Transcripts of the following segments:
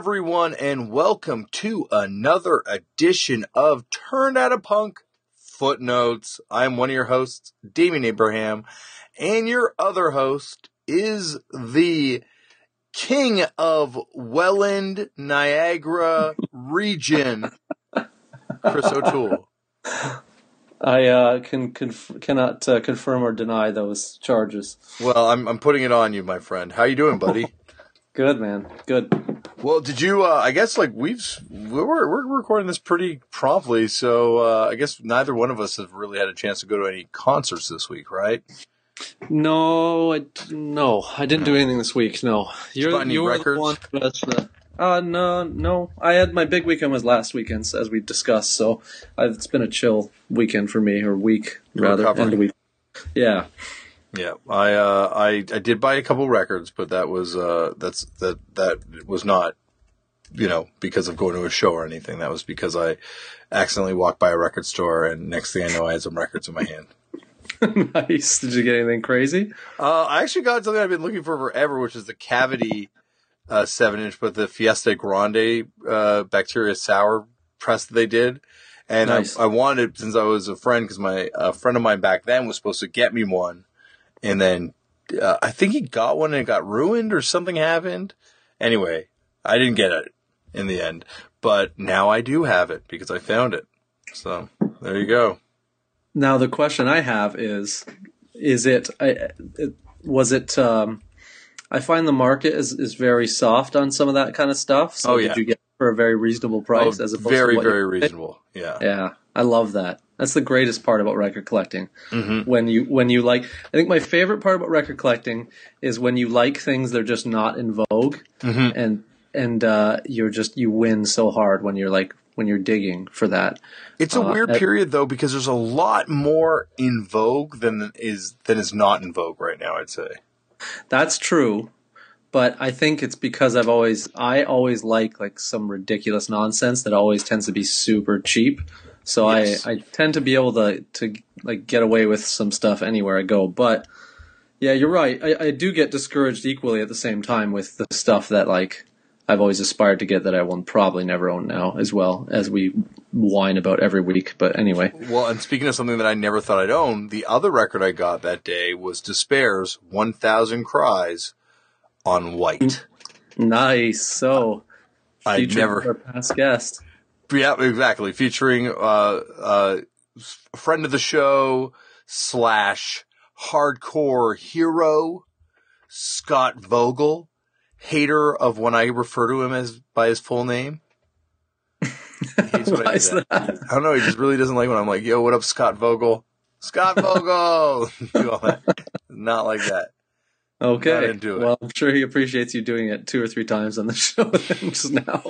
Everyone, and welcome to another edition of Turned Out a Punk Footnotes. I'm one of your hosts, Damian Abraham, and your other host is the king of Welland, Niagara region, Chris O'Toole. I uh, can conf- cannot uh, confirm or deny those charges. Well, I'm I'm putting it on you, my friend. How you doing, buddy? Good man, good. Well, did you? Uh, I guess like we've we're we're recording this pretty promptly, so uh, I guess neither one of us have really had a chance to go to any concerts this week, right? No, I no, I didn't do anything this week. No, you buy any you're records? the one. That's the. Uh, no, no. I had my big weekend was last weekend, as we discussed. So I've, it's been a chill weekend for me, or week You're rather. recovering. End week. Yeah, Yeah, I uh, I I did buy a couple records, but that was uh, that's that that was not you know because of going to a show or anything. That was because I accidentally walked by a record store, and next thing I know, I had some records in my hand. nice. Did you get anything crazy? Uh, I actually got something I've been looking for forever, which is the Cavity uh, seven inch, but the Fiesta Grande uh, bacteria sour press that they did. And Nice. I, I wanted since I was a friend because my a friend of mine back then was supposed to get me one, and then uh, I think he got one and it got ruined or something happened. Anyway, I didn't get it in the end, but now I do have it because I found it. So there you go. Now the question I have is: Is it? I, it was it? Um, I find the market is, is very soft on some of that kind of stuff. So Oh, did yeah. you get it for a very reasonable price Oh, as opposed very to very reasonable. Yeah. Yeah, I love that. That's the greatest part about record collecting. hmm When you when you like, I think my favorite part about record collecting is when you like things they're just not in vogue, hmm and and uh, you're just you win so hard when you're like when you're digging for that. It's a Uh, weird period though because there's a lot more in vogue than is than is not in vogue right now. I'd say. That's true, but I think it's because I've always I always like like some ridiculous nonsense that always tends to be super cheap. So Yes. I I tend to be able to to like get away with some stuff anywhere I go. But yeah, you're right. I, I do get discouraged equally at the same time with the stuff that like I've always aspired to get that I will probably never own now as well as we whine about every week. But anyway, Well, and speaking of something that I never thought I'd own, the other record I got that day was Despair's "1,000 Cries" on white. nice. So I never- our past guest. Yeah, exactly. Featuring uh, uh, a friend of the show slash hardcore hero Scott Vogel, hater of when I refer to him as by his full name. When I is that? I don't know. He just really doesn't like when I'm like, "Yo, what up, Scott Vogel?" Scott Vogel. do all that. Not like that. Okay. Well, I'm sure he appreciates you doing it two or three times on the show just now.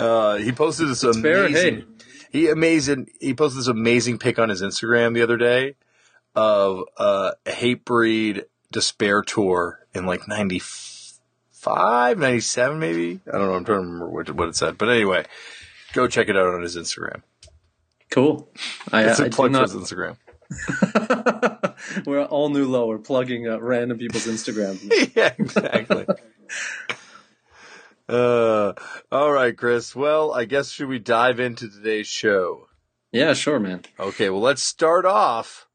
uh, he posted this fair, amazing. hey. He amazing. He posted this amazing pic on his Instagram the other day of uh, a Hatebreed despair tour in like 95, 97 maybe. I don't know. I'm trying to remember what, what it said, but anyway, go check it out on his Instagram. Cool. I, It's I a plug for not. his Instagram. We're all new low. We're plugging uh, random people's Instagrams. yeah, exactly. uh, all right, Chris. Well, I guess should we dive into today's show? yeah, sure, man. Okay. Well, let's start off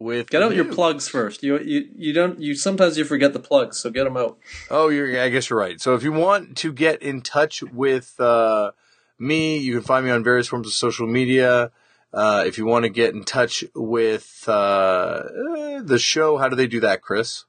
with Get out your plugs first. You you you don't. You sometimes you forget the plugs, so get them out. Oh, you're, I guess you're right. So if you want to get in touch with uh, me, you can find me on various forms of social media. Uh, if you want to get in touch with uh, the show, how do they do that, Chris?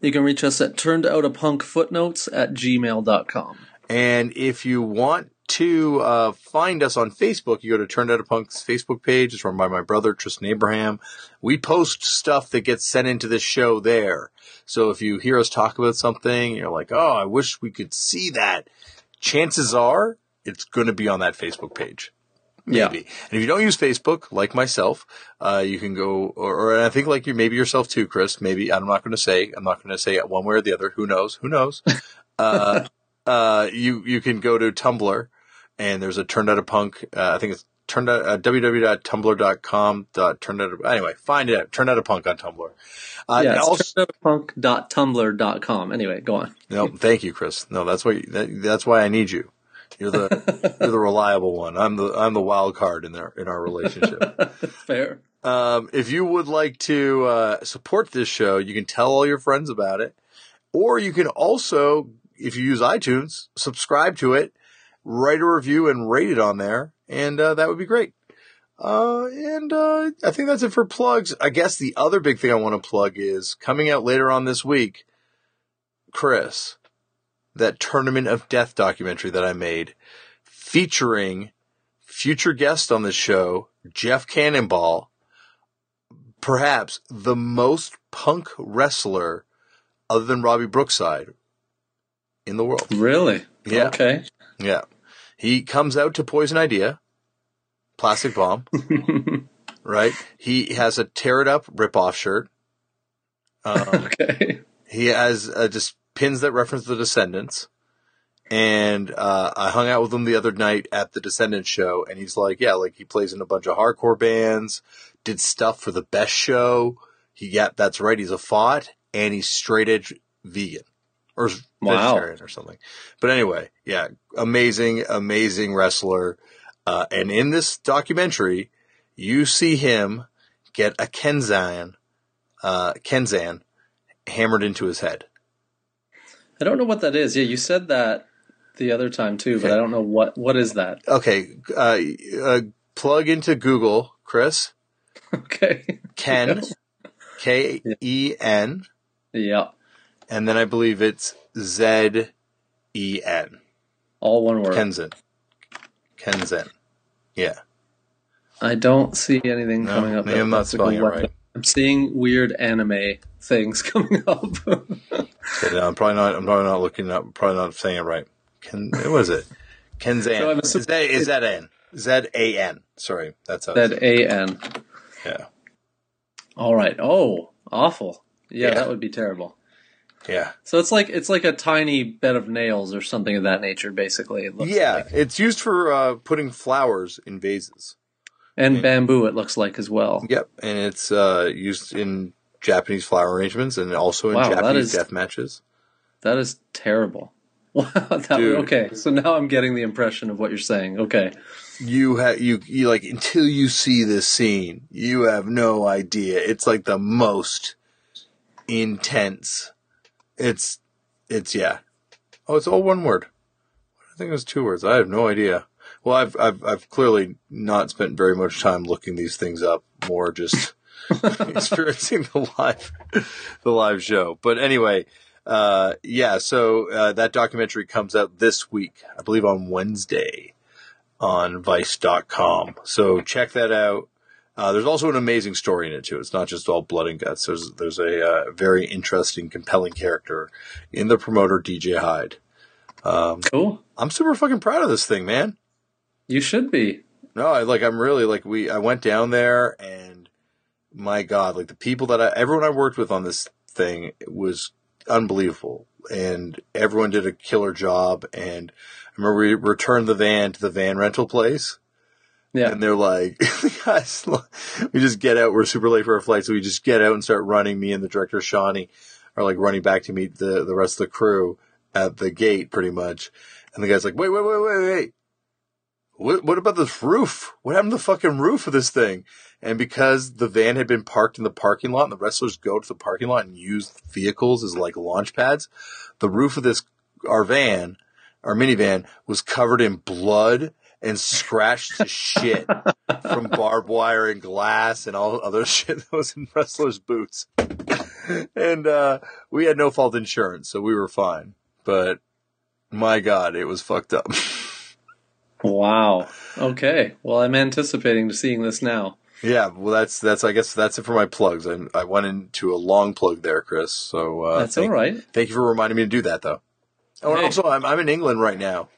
You can reach us at turnedoutapunkfootnotes at gmail.com. And if you want to uh, find us on Facebook, you go to Turned Out a Punk's Facebook page. It's run by my brother, Tristan Abraham. We post stuff that gets sent into this show there. So if you hear us talk about something, you're like, oh, I wish we could see that. Chances are it's going to be on that Facebook page. Yeah. Maybe. And if you don't use Facebook, like myself, uh, you can go, or, or I think like you, maybe yourself too, Chris. Maybe I'm not going to say, I'm not going to say it one way or the other. Who knows? Who knows? uh, uh, you you can go to Tumblr, and there's a turned out a punk. Uh, I think it's turned out uh, www.tumblr.com. Dot, turned out, anyway, find it out. Turned out a punk on Tumblr. Uh, yeah, also, turnedoutapunk.tumblr.com. Anyway, go on. no, thank you, Chris. No, that's why. That, that's why I need you. You're the you're the reliable one. I'm the I'm the wild card in our in our relationship. Fair. Um, if you would like to uh, support this show, you can tell all your friends about it, or you can also, if you use iTunes, subscribe to it, write a review, and rate it on there, and uh, that would be great. Uh, and uh, I think that's it for plugs. I guess the other big thing I want to plug is coming out later on this week. Chris, that Tournament of Death documentary that I made, featuring future guest on the show, Jeff Cannonball perhaps the most punk wrestler other than Robbie Brookside in the world. Really? Yeah. Okay. Yeah. He comes out to Poison Idea, Plastic Bomb, right? He has a tear it up rip off shirt. Um, okay. he has a just pins that reference the Descendents. And uh, I hung out with him the other night at the Descendents show, and he's like, "Yeah, like he plays in a bunch of hardcore bands, did stuff for the Best Show. He, yeah, that's right. He's a fought, and he's straight edge vegan or Wow. vegetarian or something. But anyway, yeah, amazing, amazing wrestler. Uh, and in this documentary, you see him get a Kenzan, uh, Kenzan hammered into his head. I don't know what that is. Yeah, you said that the other time too, but Okay. I don't know what what is that. Okay, uh, uh, plug into Google, Chris. Okay. Ken, K E N, yeah. and then I believe it's Z E N. All one word. Kenzen. Kenzen. Yeah. I don't see anything No, coming up. maybe I'm not that's a good spelling it right. I'm seeing weird anime things coming up. Okay, no, I'm probably not. I'm probably not looking up. Probably not saying it right. Ken. What was it? Kenzan. So is that is that N? Z A N. Sorry, that's that A N. yeah. All right. Oh, awful. Yeah, Yeah. that would be terrible. Yeah. So it's like it's like a tiny bed of nails or something of that nature. Basically, it looks Yeah. like. It's used for uh, putting flowers in vases. and bamboo. It looks like as well. Yep, and it's uh, used in Japanese flower arrangements and also in Wow, Japanese is- death matches. That is terrible. Wow. that- okay, so now I'm getting the impression of what you're saying. Okay. you have you you like until you see this scene, you have no idea. It's like the most intense. It's it's yeah. Oh, it's all one word. I think it was two words. I have no idea. Well, I've I've I've clearly not spent very much time looking these things up. More just experiencing the live the live show. But anyway, uh, yeah. So uh, that documentary comes out this week, I believe, on Wednesday on Vice.com. So check that out. Uh, there's also an amazing story in it too. It's not just all blood and guts. There's there's a uh, very interesting, compelling character in the promoter DJ Hyde. Cool. I'm super fucking proud of this thing, man. You should be. No, I like I'm really like we I went down there and my god, like the people that I everyone I worked with on this thing was unbelievable. And everyone did a killer job. And I remember we returned the van to the van rental place. Yeah. and they're like guys we just get out. We're super late for our flight. So we just get out and start running. Me and the director Shawnee are like running back to meet the the rest of the crew at the gate pretty much. And the guy's like wait wait wait wait wait. What, what about this roof? What happened to the fucking roof of this thing? And because the van had been parked in the parking lot and the wrestlers go to the parking lot and use vehicles as like launch pads, the roof of this, our van, our minivan was covered in blood and scratched to shit from barbed wire and glass and all other shit that was in wrestlers' boots. and, uh, we had no fault insurance, so we were fine. But my God, it was fucked up. Wow. Okay. Well, I'm anticipating to seeing this now. Yeah, well, that's that's I guess that's it for my plugs. I, I went into a long plug there, Chris. So uh, That's thank, all right. Thank you for reminding me to do that, though. Oh, and Hey. also, I'm I'm in England right now.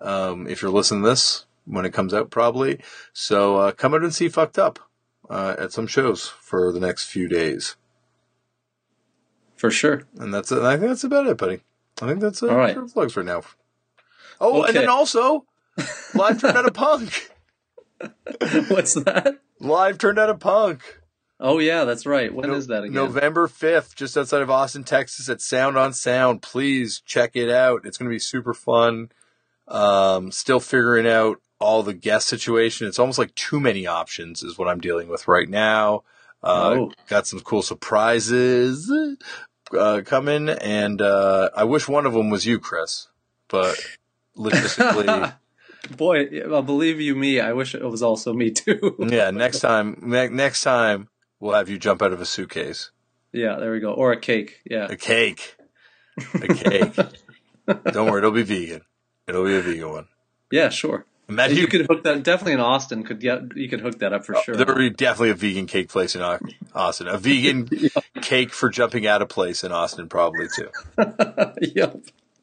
Um, if you're listening to this when it comes out, probably. So uh, come out and see Fucked Up uh, at some shows for the next few days, For sure. and that's it. I think that's about it, buddy. I think that's it All right. for plugs for now. Oh, and then also live turn out of punk. What's that? Live turned out a punk. Oh yeah, that's right. When is No- that again? November 5th, just outside of Austin, Texas at Sound on Sound. Please check it out. It's going to be super fun. Um, still figuring out all the guest situation. It's almost like too many options is what I'm dealing with right now. Uh, Oh. got some cool surprises, uh, coming and, uh, I wish one of them was you, Chris, but logistically, Boy, well, believe you me, I wish it was also me too. yeah, next time, ne- next time we'll have you jump out of a suitcase. yeah, there we go. Or a cake. Yeah. A cake. A cake. Don't worry, it'll be vegan. It'll be a vegan one. Yeah, sure. Imagine you you could hook that definitely in Austin. Could get you could hook that up for sure. There would be definitely a vegan cake place in Austin. A vegan cake for jumping out of place in Austin, probably too. yep.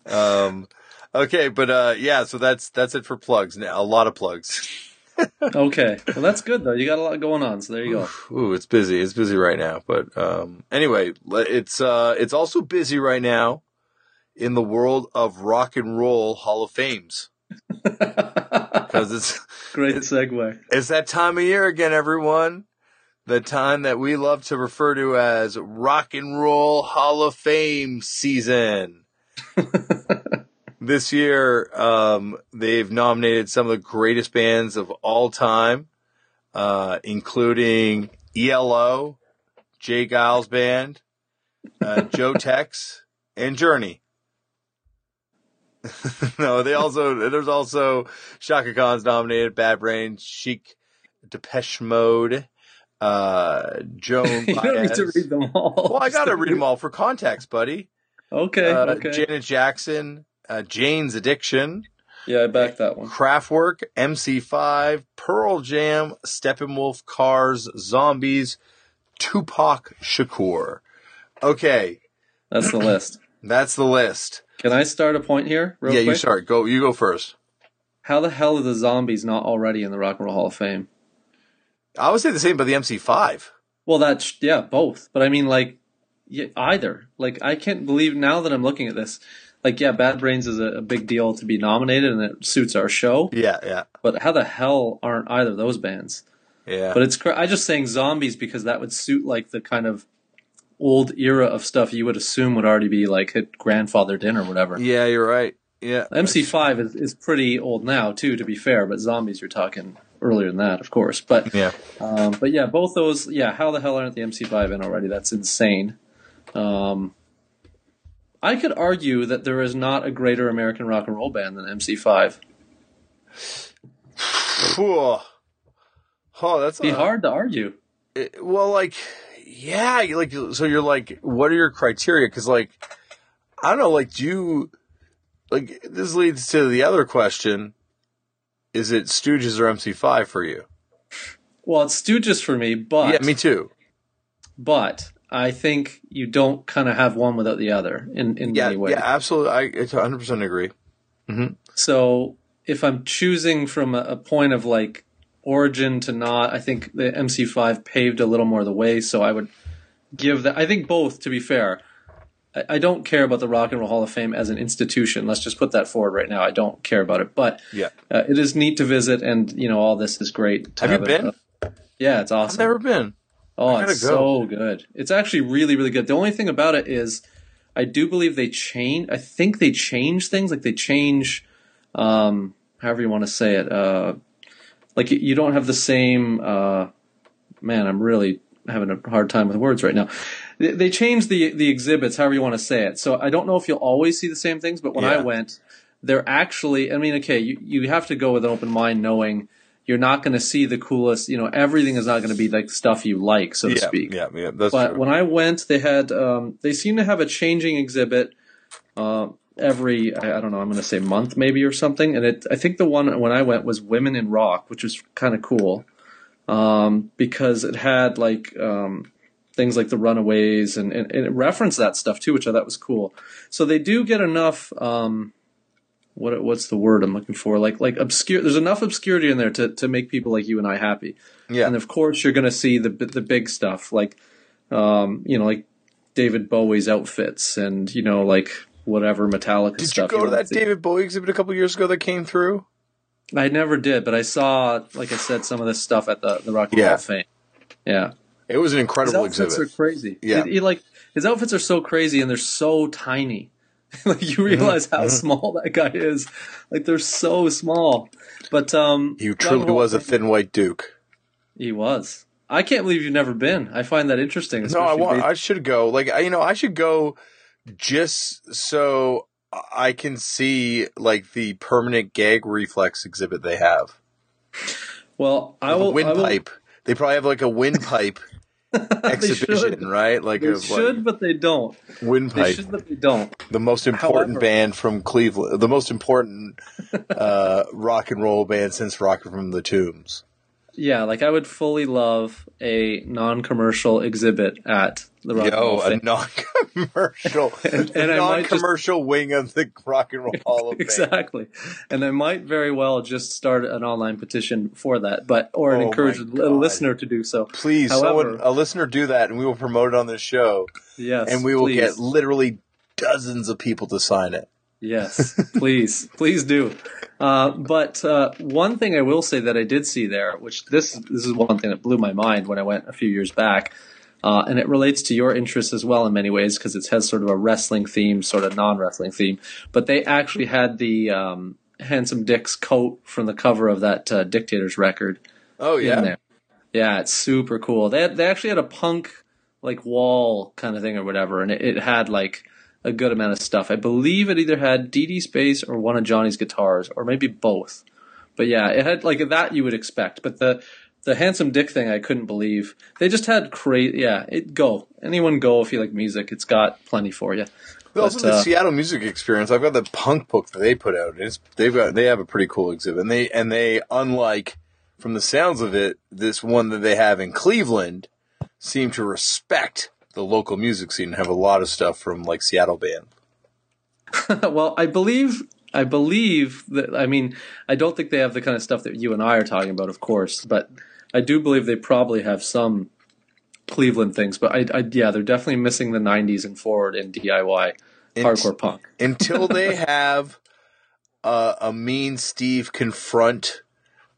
Um, okay, but uh, yeah, so that's that's it for plugs. Now a lot of plugs. Okay. Well, that's good though. You got a lot going on, so there you go. Ooh, it's busy. It's busy right now. But um, anyway, it's uh, it's also busy right now in the world of rock and roll Hall of Fames because it's Great segue. It's that time of year again, everyone. The time that we love to refer to as Rock and Roll Hall of Fame season. this year, um, they've nominated some of the greatest bands of all time, uh, including ELO, J. Geils Band, uh, Joe Tex, and Journey. no, they also there's also Chaka Khan's nominated, Bad Brain, Chic, Depeche Mode, uh, Joan you don't need to read them all. Well, I gotta read them all for context, buddy. Okay. Uh, okay. Janet Jackson, uh, Jane's Addiction, yeah, I back that one. Kraftwerk, MC5, Pearl Jam, Steppenwolf, Cars, Zombies, Tupac Shakur. Okay, That's the list. that's the list. Can I start a point here, real yeah, quick? you start. Go. You go first. How the hell are the zombies not already in the Rock and Roll Hall of Fame? I would say the same about the MC5. Well, that's yeah, both. But I mean, like, yeah, either. Like, I can't believe now that I'm looking at this. Like, yeah, Bad Brains is a, a big deal to be nominated, and it suits our show. Yeah, yeah, But how the hell aren't either of those bands? yeah. But it's cra- I just saying zombies because that would suit like the kind of old era of stuff you would assume would already be like hit grandfathered in or whatever. yeah, you're right. Yeah, MC5 is, is pretty old now too, to be fair. But zombies, you're talking earlier than that, of course. But Yeah, um, but yeah, both those. Yeah, how the hell aren't the MC5 in already? That's insane. Um, I could argue that there is not a greater American rock and roll band than MC5. Phew. Oh, that's It'd be a- hard to argue. it- well, like, yeah, like, so you're like, what are your criteria? Because, like, I don't know, like, do you, like, this leads to the other question: Is it Stooges or MC5 for you? Well, it's Stooges for me, but yeah, me too. but I think you don't kind of have one without the other in in Yeah, many ways. yeah, absolutely. I 100 percent agree. So if I'm choosing from a, a point of like origin to not, I think the MC5 paved a little more the way. So I would give that. I think both. To be fair, I, I don't care about the Rock and Roll Hall of Fame as an institution. Let's just put that forward right now. I don't care about it, but Yeah, uh, it is neat to visit, and you know all this is great. To Have you it. been? Uh, yeah, it's awesome. I've never been. Oh, it's go. so good. It's actually really, really good. The only thing about it is, I do believe they change. I think they change things. Like they change, um, however you want to say it. Uh, like you- don't have the same. Uh, man, I'm really having a hard time with words right now. They, they change the the exhibits, however you want to say it. So I don't know if you'll always see the same things, but when I went, they're actually. I mean, okay, you you have to go with an open mind, knowing. You're not going to see the coolest, you know, everything is not going to be like stuff you like, so to Yeah, speak. yeah, yeah. That's But true. when I went, they had um, they seem to have a changing exhibit uh, every I, I don't know I'm going to say month maybe or something. And it I think the one when I went was women in rock, which was kind of cool um, because it had like um, things like the Runaways and, and, and it referenced that stuff too, which I thought was cool. So they do get enough. Um, what what's the word I'm looking for? Like like obscure. There's enough obscurity in there to to make people like you and I happy. yeah, And of course, you're going to see the the big stuff, like um, you know, like David Bowie's outfits, and you know, like whatever Metallica Did you stuff. go to wanna that see. David Bowie exhibit a couple years ago that came through? I never did, but I saw, like I said, some of this stuff at the the Rock and Roll Yeah. Hall Fame. Yeah, It was an his incredible outfits exhibit. are crazy. Yeah. He- he, like his outfits are so crazy, and they're so tiny. like you realize how mhm. small that guy is. Like they're so small. But um, He truly Roll was a Hall of Fame- thin white duke. He was. I can't believe you've never been. I find that interesting. No, I want. based- I should go. Like I- you know, I should go just so I can see like the permanent gag reflex exhibit they have. well, I The will. I will windpipe. They probably have like a windpipe they exhibition, right? Like They of should, like but they don't. Windpipe. They should, but they don't. the most important However- band from Cleveland, the most important uh, rock and roll band since Rocket from the Tombs. Yeah, like I would fully love a non-commercial exhibit at the Rock and Roll Yo, a non-commercial, And- and might just- non-commercial wing of the Rock and Roll Hall of Fame. Exactly, and I might very well just start an online petition for that, but or Oh encourage a listener to do so. Please, However- someone, a listener, do that, and we will promote it on this show, Yes, and we will please. get literally dozens of people to sign it. Yes, please, please do. Uh, but uh, one thing I will say that I did see there, which this this is one thing that blew my mind when I went a few years back, uh, and it relates to your interest as well in many ways because it has sort of a wrestling theme, sort of non-wrestling theme. But they actually had the um, handsome Dick's coat from the cover of that uh, Dictators record Oh in yeah, there. Yeah, it's super cool. They had, they actually had a punk like wall kind of thing or whatever, and it, it had like a good amount of stuff. I believe it either had DD Space or one of Johnny's guitars, or maybe both. But yeah, it had like that you would expect. But the the handsome dick thing, I couldn't believe. They just had crazy. Yeah, it go anyone go if you like music. It's got plenty for you. But also the uh, Seattle Music Experience. I've got the punk book that they put out. It's they've got they have a pretty cool exhibit, and they and they unlike from the sounds of it, this one that they have in Cleveland seem to respect the local music scene and have a lot of stuff from like Seattle band. well, I believe I believe that I mean I don't think they have the kind of stuff that you and I are talking about, of course, but I do believe they probably have some Cleveland things. But I, I yeah, they're definitely missing the '90s and forward in DIY hardcore punk. until they have uh, a mean Steve confront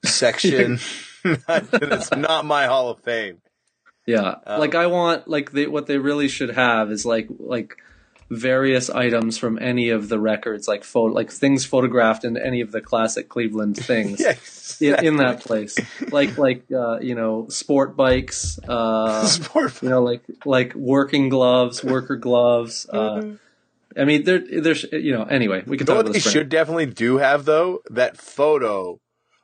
section. It's not my Hall of Fame. Yeah, Oh. like I want like they what they really should have is like like various items from any of the records, like photo like things photographed in any of the classic Cleveland things. Yes, in, in that place, like like uh, you know, sport bikes, uh, sport. you know, like like working gloves, worker gloves. Uh, I mean, there there's you know. Anyway, we can You know talk what about they should definitely do have though? That photo.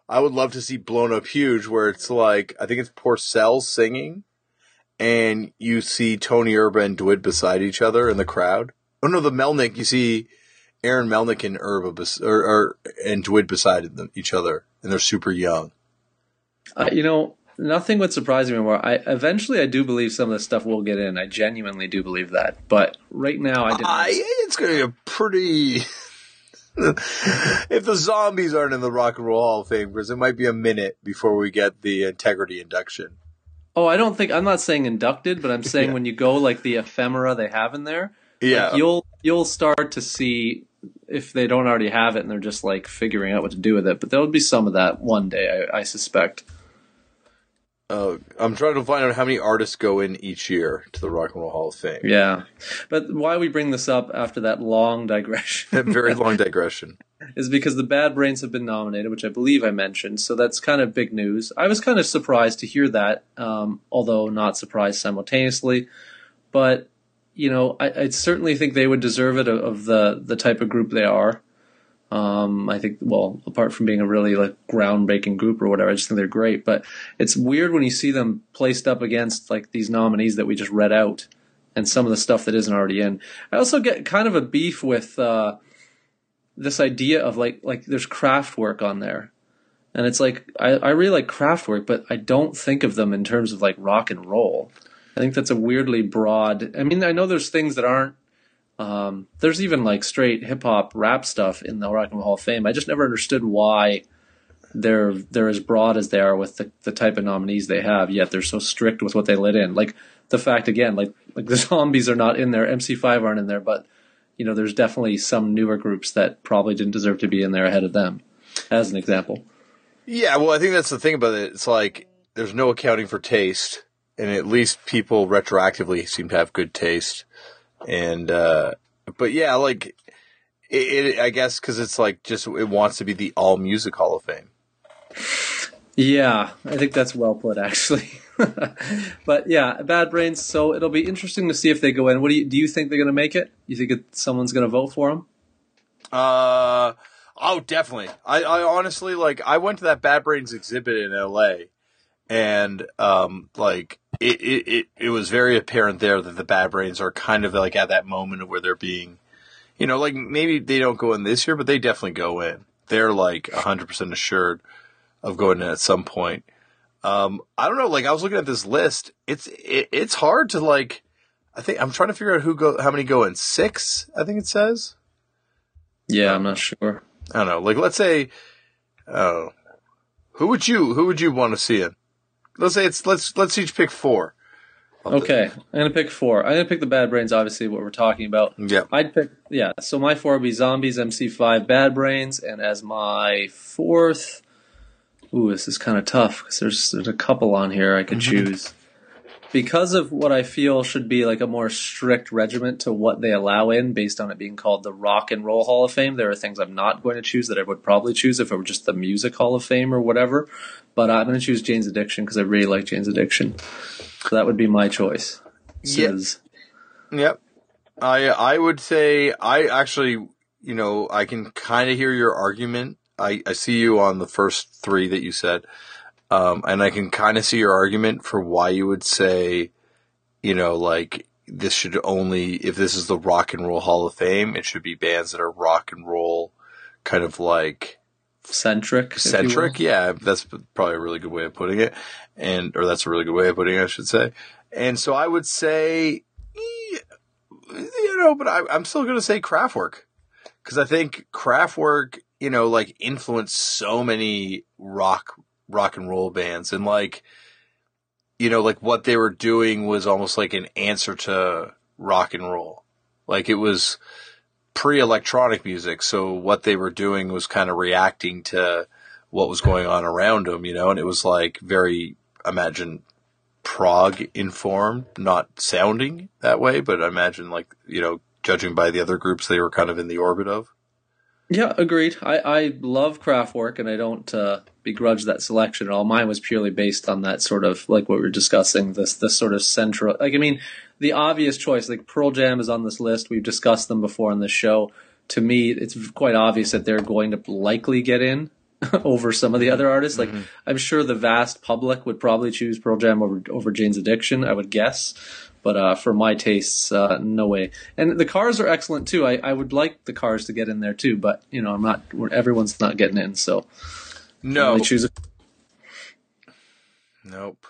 I would love to see blown up huge where it's like I think it's Porcel singing and you see Tony Urban and Dwid beside each other in the crowd. Oh no, the Melnick, you see Aaron Melnick and Urba bes- or, or and Dwid beside them each other and they're super young. Uh, you know, nothing would surprise me more. I eventually I do believe some of this stuff will get in. I genuinely do believe that. But right now, I didn't. I, it's going to be a pretty. if the zombies aren't in the Rock and Roll Hall of Fame, because it might be a minute before we get the integrity induction. Oh, I don't think I'm not saying inducted, but I'm saying Yeah. when you go like the ephemera they have in there, Yeah, like, you'll you'll start to see if they don't already have it and they're just like figuring out what to do with it. But there will be some of that one day, I, I suspect. Uh, I'm trying to find out how many artists go in each year to the Rock and Roll Hall of Fame. Yeah, but why we bring this up after that long digression Very long digression. is because the Bad Brains have been nominated, which I believe I mentioned. So that's kind of big news. I was kind of surprised to hear that, um, although not surprised simultaneously. But you know, I, I certainly think they would deserve it of, of the the type of group they are. Um, I think, well, apart from being a really like groundbreaking group or whatever, I just think they're great. But it's weird when you see them placed up against like these nominees that we just read out, and some of the stuff that isn't already in. I also get kind of a beef with uh, this idea of like like there's Kraftwerk on there, and it's like I, I really like Kraftwerk, but I don't think of them in terms of like rock and roll. I think that's a weirdly broad. I mean, I know there's things that aren't. Um, there's even like straight hip hop rap stuff in the Rock and Roll Hall of Fame. I just never understood why they're they're as broad as they are with the, the type of nominees they have. Yet they're so strict with what they let in. Like the fact again, like like the zombies are not in there, MC5 aren't in there, but you know, there's definitely some newer groups that probably didn't deserve to be in there ahead of them, as an example. Yeah, well, I think that's the thing about it. It's like there's no accounting for taste, and at least people retroactively seem to have good taste. And uh but yeah, like it, it I guess because it's like just it wants to be the All Music Hall of Fame. Yeah, I think that's well put, actually. but yeah, Bad Brains. So it'll be interesting to see if they go in. What do you do? You think they're going to make it? You think it, someone's going to vote for them? Uh oh, definitely. I, I honestly like. I went to that Bad Brains exhibit in L.A. and um like it, it it it was very apparent there that the Bad Brains are kind of like at that moment where they're being, you know, like maybe they don't go in this year, but they definitely go in. They're like hundred percent assured of going in at some point. Um, I don't know. Like I was looking at this list. It's it, it's hard to like. I think I'm trying to figure out who go how many go in six. I think it says. Yeah, I'm not sure. I don't know. Like let's say, oh, who would you who would you want to see in? Let's say it's let's let's each pick four. Okay, I'm gonna pick four. I'm gonna pick the Bad Brains. Obviously, what we're talking about. Yeah. I'd pick yeah. So my four would be Zombies, MC5, Bad Brains, and as my fourth. Ooh, this is kind of tough because there's there's a couple on here I could choose. Because of what I feel should be like a more strict regiment to what they allow in, based on it being called the Rock and Roll Hall of Fame. There are things I'm not going to choose that I would probably choose if it were just the Music Hall of Fame or whatever. But I'm going to choose Jane's Addiction because I really like Jane's Addiction. So that would be my choice. Yeah. Yep. I I would say I actually you know I can kind of hear your argument. I I see you on the first three that you said, um, and I can kind of see your argument for why you would say, you know, like this should only if this is the Rock and Roll Hall of Fame, it should be bands that are rock and roll, kind of like centric. if you will. centric. Yeah, that's probably a really good way of putting it, and or that's a really good way of putting it, I should say. And so I would say, eh, you know, but I, I'm still going to say Kraftwerk because I think Kraftwerk, you know, like influenced so many rock rock and roll bands, and like, you know, like what they were doing was almost like an answer to rock and roll. Like it was pre-electronic music, so what they were doing was kind of reacting to what was going on around them, you know, and it was like very, imagine prog informed, not sounding that way, but I imagine like, you know, judging by the other groups they were kind of in the orbit of. Yeah, agreed. I, I love Kraftwerk, and I don't uh, begrudge that selection at all. Mine was purely based on that sort of like what we were discussing. This this sort of central, like I mean, the obvious choice. Like Pearl Jam is on this list. We've discussed them before on this show. To me, it's quite obvious that they're going to likely get in over some of the other artists. Like I'm sure the vast public would probably choose Pearl Jam over over Jane's Addiction. I would guess. But uh, for my tastes, uh, no way. And the cars are excellent too. I, I would like the cars to get in there too, but you know, I'm not. Everyone's not getting in, so No, choose. A, nope.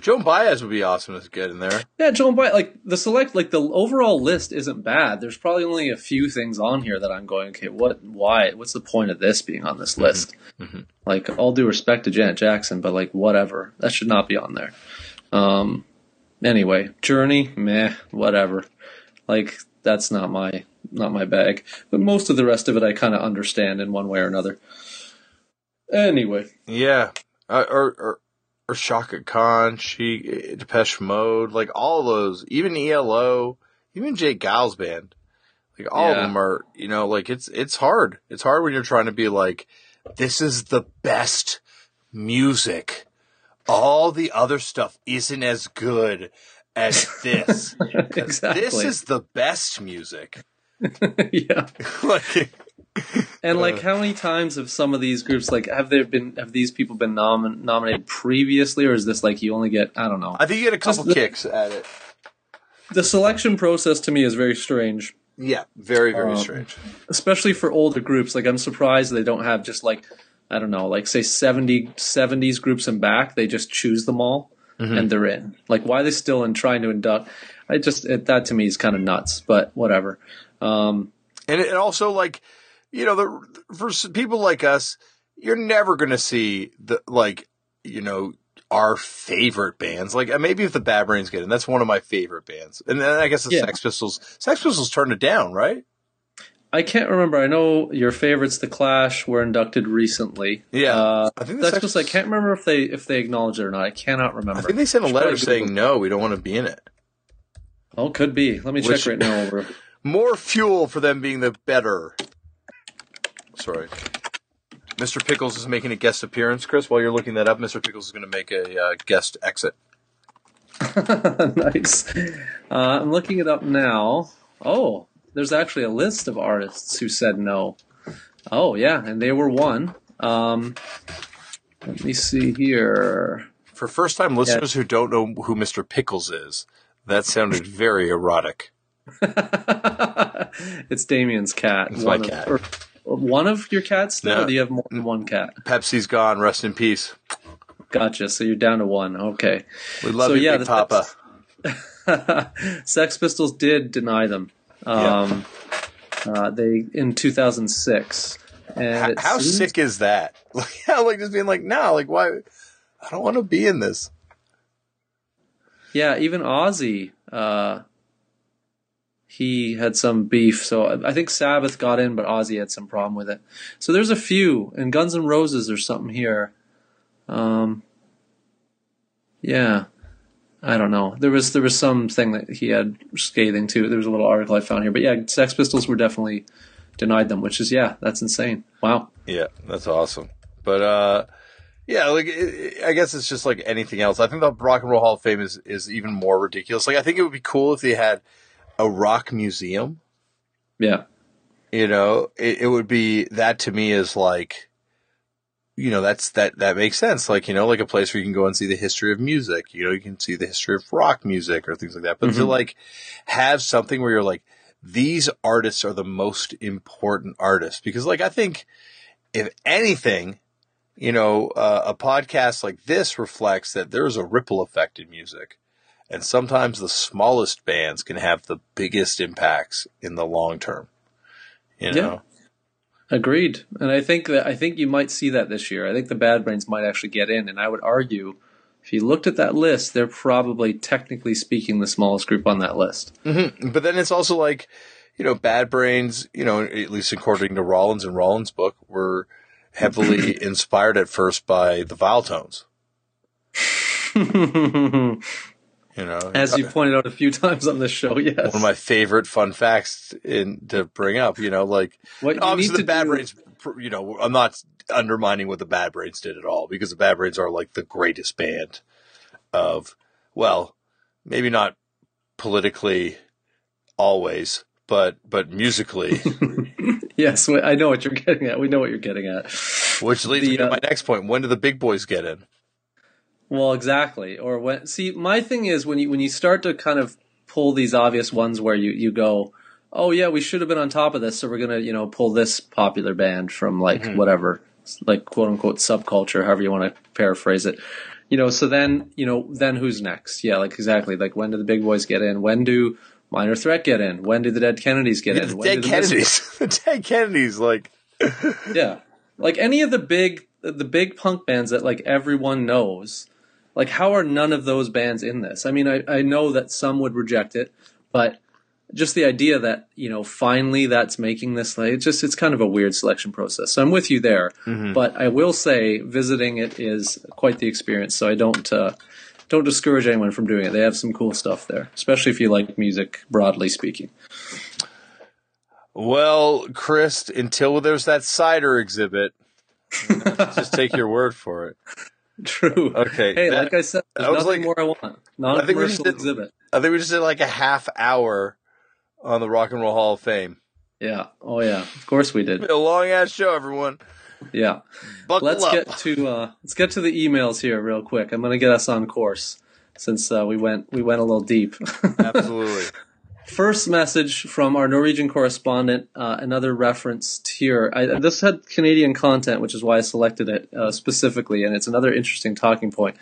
Joan Baez would be awesome to get in there. yeah, Joan Baez. Like the select, like the overall list isn't bad. There's probably only a few things on here that I'm going, okay, what, why, what's the point of this being on this list? mhm. Like, all due respect to Janet Jackson, but like, whatever, that should not be on there. Um, anyway, Journey, meh, whatever. Like, that's not my not my bag. But most of the rest of it, I kind of understand in one way or another. Anyway, Yeah, uh, or or or Chaka Khan, she Depeche Mode, like all those, even ELO, even Jake Geils band, like all of them are, you know, like it's it's hard. It's hard when you're trying to be like, this is the best music. All the other stuff isn't as good as this. exactly. This is the best music. yeah. like, And like, Uh. how many times have some of these groups like have there been have these people been nom- nominated previously, or is this like you only get I don't know? I think you get a couple the- kicks at it. The selection process to me is very strange, Yeah, very very Um, strange. especially for older groups. Like, I'm surprised they don't have just like I don't know, like say 70, 70s groups and back. They just choose them all Mm-hmm. and they're in. Like, why are they still in trying to induct? I just it, that to me is kind of nuts, but whatever. Um, and it, and also like you know the for people like us you're never going to see the like you know our favorite bands like uh, maybe if the bad brains get in that's one of my favorite bands and then i guess the Yeah. sex pistols sex pistols turned it down right I can't remember. I know your favorites, The Clash, were inducted recently. Yeah, uh, I think that's Sex- just I can't remember if they if they acknowledged it or not. I cannot remember. I think they sent a letter saying Google- no, we don't want to be in it. Oh, could be. Let me check right now. Over. More fuel for them being the better. Sorry. Mr. Pickles is making a guest appearance, Chris. While you're looking that up, Mr. Pickles is going to make a uh, guest exit. nice. Uh, I'm looking it up now. Oh, there's actually a list of artists who said no. Oh yeah, and they were one. Um, let me see here. For first time listeners who don't know who Mr. Pickles is, that sounded very erotic. it's Damian's cat. It's my cat. Of, or one of your cats still, No. or do you have more than one cat? Pepsi's gone. Rest in peace. Gotcha. So you're down to one. Okay. We love So, you, yeah, Big Papa. Sex Pistols did deny them. Um, uh, they in 2006. And H- it how seems- sick is that? Like, yeah, like just being like, no, like why? I don't want to be in this. Yeah, even Ozzy, uh, he had some beef. So I- think Sabbath got in, but Ozzy had some problem with it. So there's a few, and Guns N' Roses, there's something here. Um, yeah, I don't know. There was there was something that he had scathing too. There was a little article I found here, but yeah, Sex Pistols were definitely denied them, which is yeah, that's insane. Wow. Yeah, that's awesome. But uh, yeah, like I guess it's just like anything else. I think the Rock and Roll Hall of Fame is is even more ridiculous. Like I think it would be cool if they had a rock museum. Yeah. You know, it, it would be that to me is like, you know, that's that that makes sense. Like you know, like a place where you can go and see the history of music. You know, you can see the history of rock music or things like that. But to Mhm. like have something where you're like, these artists are the most important artists because, like, I think if anything, you know, uh, a podcast like this reflects that there's a ripple effect in music. And sometimes the smallest bands can have the biggest impacts in the long term. You Yeah. know? Agreed, and I think that I think you might see that this year. I think the Bad Brains might actually get in, and I would argue, if you looked at that list, they're probably technically speaking the smallest group on that list. hmm But then it's also like, you know, Bad Brains, you know, at least according to Rollins and Rollins' book, were heavily inspired at first by the Vile Tones. You know, As you pointed out a few times on this show, yes. one of my favorite fun facts in to bring up. You know, like what you obviously the Bad do, Brains. You know, I'm not undermining what the Bad Brains did at all because the Bad Brains are like the greatest band of, well, maybe not politically always, but but musically. Yes, I know what you're getting at. We know what you're getting at. Which leads The, me to uh, my next point. When do the big boys get in? Well, exactly. Or when see, my thing is when you when you start to kind of pull these obvious ones where you you go, oh yeah, we should have been on top of this, so we're gonna you know pull this popular band from like Mhm. whatever, like quote unquote subculture, however you want to paraphrase it. You know, so then you know then who's next? Yeah, like exactly. Like when do the big boys get in? When do Minor Threat get in? When do the Dead Kennedys get Yeah, in? the When Dead Kennedys. the Dead Kennedys, like yeah like any of the big the big punk bands that like everyone knows like how are none of those bands in this? I mean i, I know that some would reject it but just the idea that you know finally that's making this like it's just it's kind of a weird selection process. So i'm with you there. Mhm. but i will say visiting it is quite the experience so i don't uh, don't discourage anyone from doing it. They have some cool stuff there especially if you like music broadly speaking. Well, Chris, until there's that cider exhibit, just take your word for it. true Okay. hey that- like i said I there's was nothing like- more i want I think we just non-commercial did- exhibit I think we just did like a half hour on the Rock and Roll Hall of Fame. Yeah. Oh yeah. Of course we did. A long ass show, everyone. Yeah. Buckle Let's up. get to uh, let's get to the emails here real quick. I'm gonna get us on course since uh, we went we went a little deep. Absolutely. First message from our Norwegian correspondent. Uh, another reference here. I, this had Canadian content, which is why I selected it uh, specifically, and it's another interesting talking point,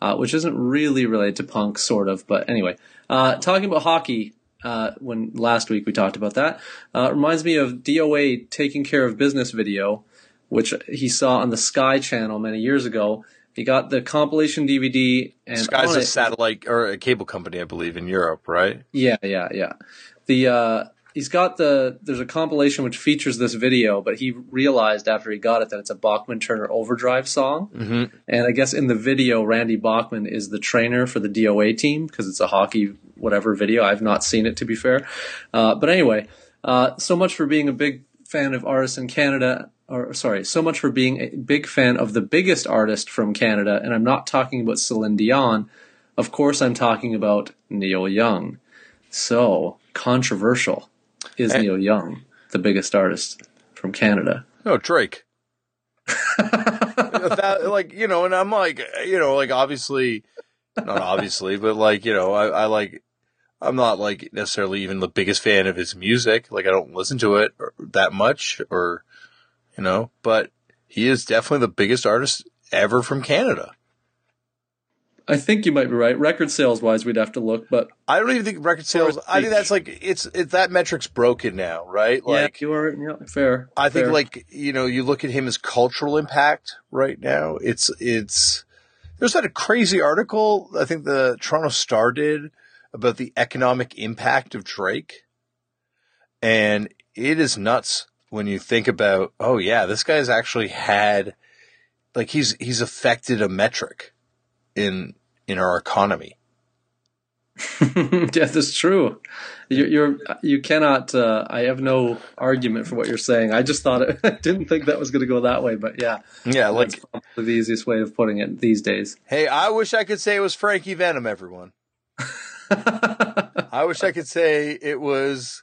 uh, which isn't really related to punk, sort of. But anyway, uh, talking about hockey. Uh, when last week we talked about that, uh, reminds me of DOA taking care of business video, which he saw on the Sky Channel many years ago. He got the compilation DVD, and Sky's on a it- satellite or a cable company, I believe, in Europe, right? yeah, yeah, yeah. The uh, he's got the there's a compilation which features this video, but he realized after he got it that it's a Bachman Turner Overdrive song. Mm-hmm. And I guess in the video, Randy Bachman is the trainer for the DOA team because it's a hockey whatever video. I've not seen it to be fair, uh, but anyway, uh, so much for being a big fan of artists in Canada. Or sorry, so much for being a big fan of the biggest artist from Canada, and I'm not talking about Celine Dion. Of course, I'm talking about Neil Young. So controversial. Is Hey. Neil Young the biggest artist from Canada? No, Drake. that, like you know, and I'm like, you know, like obviously, not obviously, but like you know, I, I like, I'm not like necessarily even the biggest fan of his music. Like I don't listen to it or, that much, or you know, but he is definitely the biggest artist ever from Canada. I think you might be right. Record sales wise, we'd have to look, but I don't even think record sales. I think that's like it's it, that metric's broken now, right? Like yeah, you are yeah, fair. I think like you know you look at him as cultural impact right now. It's it's there's that crazy article I think the Toronto Star did about the economic impact of Drake, and it is nuts when you think about oh yeah this guy's actually had like he's he's affected a metric in in our economy. yeah, that's true. You're, you're you cannot. Uh, I have no argument for what you're saying. I just thought it. I didn't think that was going to go that way, but yeah, Yeah, like that's probably the easiest way of putting it these days. hey, I wish I could say it was Frankie Venom, everyone. I wish I could say it was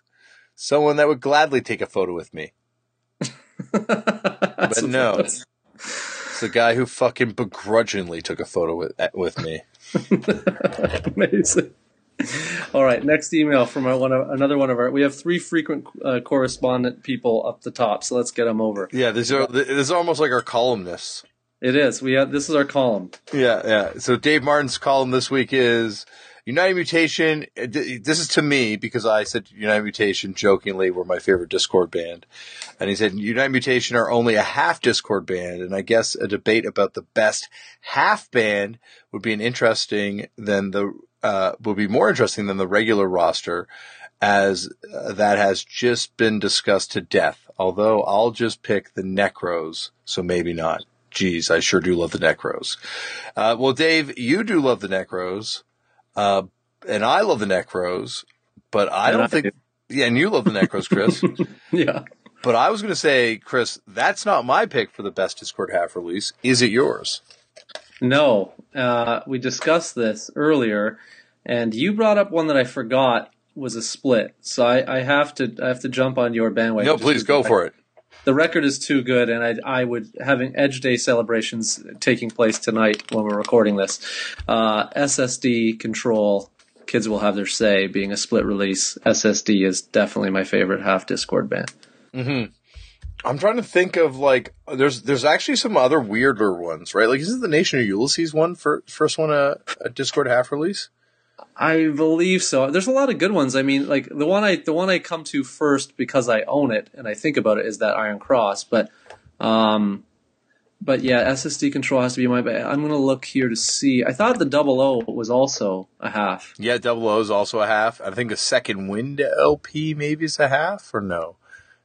someone that would gladly take a photo with me. But no. It's the guy who fucking begrudgingly took a photo with with me. Amazing. All right, next email from our one of, another one of our. We have three frequent uh, correspondent people up the top, so let's get them over. Yeah, these are this is almost like our columnists. It is. We have this is our column. Yeah, yeah. So Dave Martin's column this week is United Mutation. uh, This is to me because I said United Mutation jokingly were my favorite Dischord band, and he said United Mutation are only a half Dischord band, and I guess a debate about the best half band would be an interesting than the uh, would be more interesting than the regular roster, as uh, that has just been discussed to death. Although I'll just pick the Necros, so maybe not. Geez, I sure do love the Necros. Uh, well, Dave, you do love the Necros, uh, and I love the Necros, but I And don't I think. do. Yeah, and you love the Necros, Chris. Yeah. but I was going to say, Chris, that's not my pick for the best Dischord half release. Is it yours? No, uh, we discussed this earlier, and you brought up one that I forgot was a split. So I, I have to I have to jump on your bandwagon. no, please go because for it. The record is too good, and I I would having Edge Day celebrations taking place tonight when we're recording this. Uh, SSD Control. Kids will have their say. Being a split release, SSD is definitely my favorite half Dischord band. Mm-hmm. I'm trying to think of like there's there's actually some other weirder ones, right? Like isn't the Nation of Ulysses one for first one a, a Dischord half release? I believe so. There's a lot of good ones. I mean, like the one I the one I come to first because I own it and I think about it is that Iron Cross. But, um, but yeah, SSD control has to be my. I'm gonna look here to see. I thought the double O was also a half. Yeah, Double O is also a half. I think a second wind LP maybe is a half or no?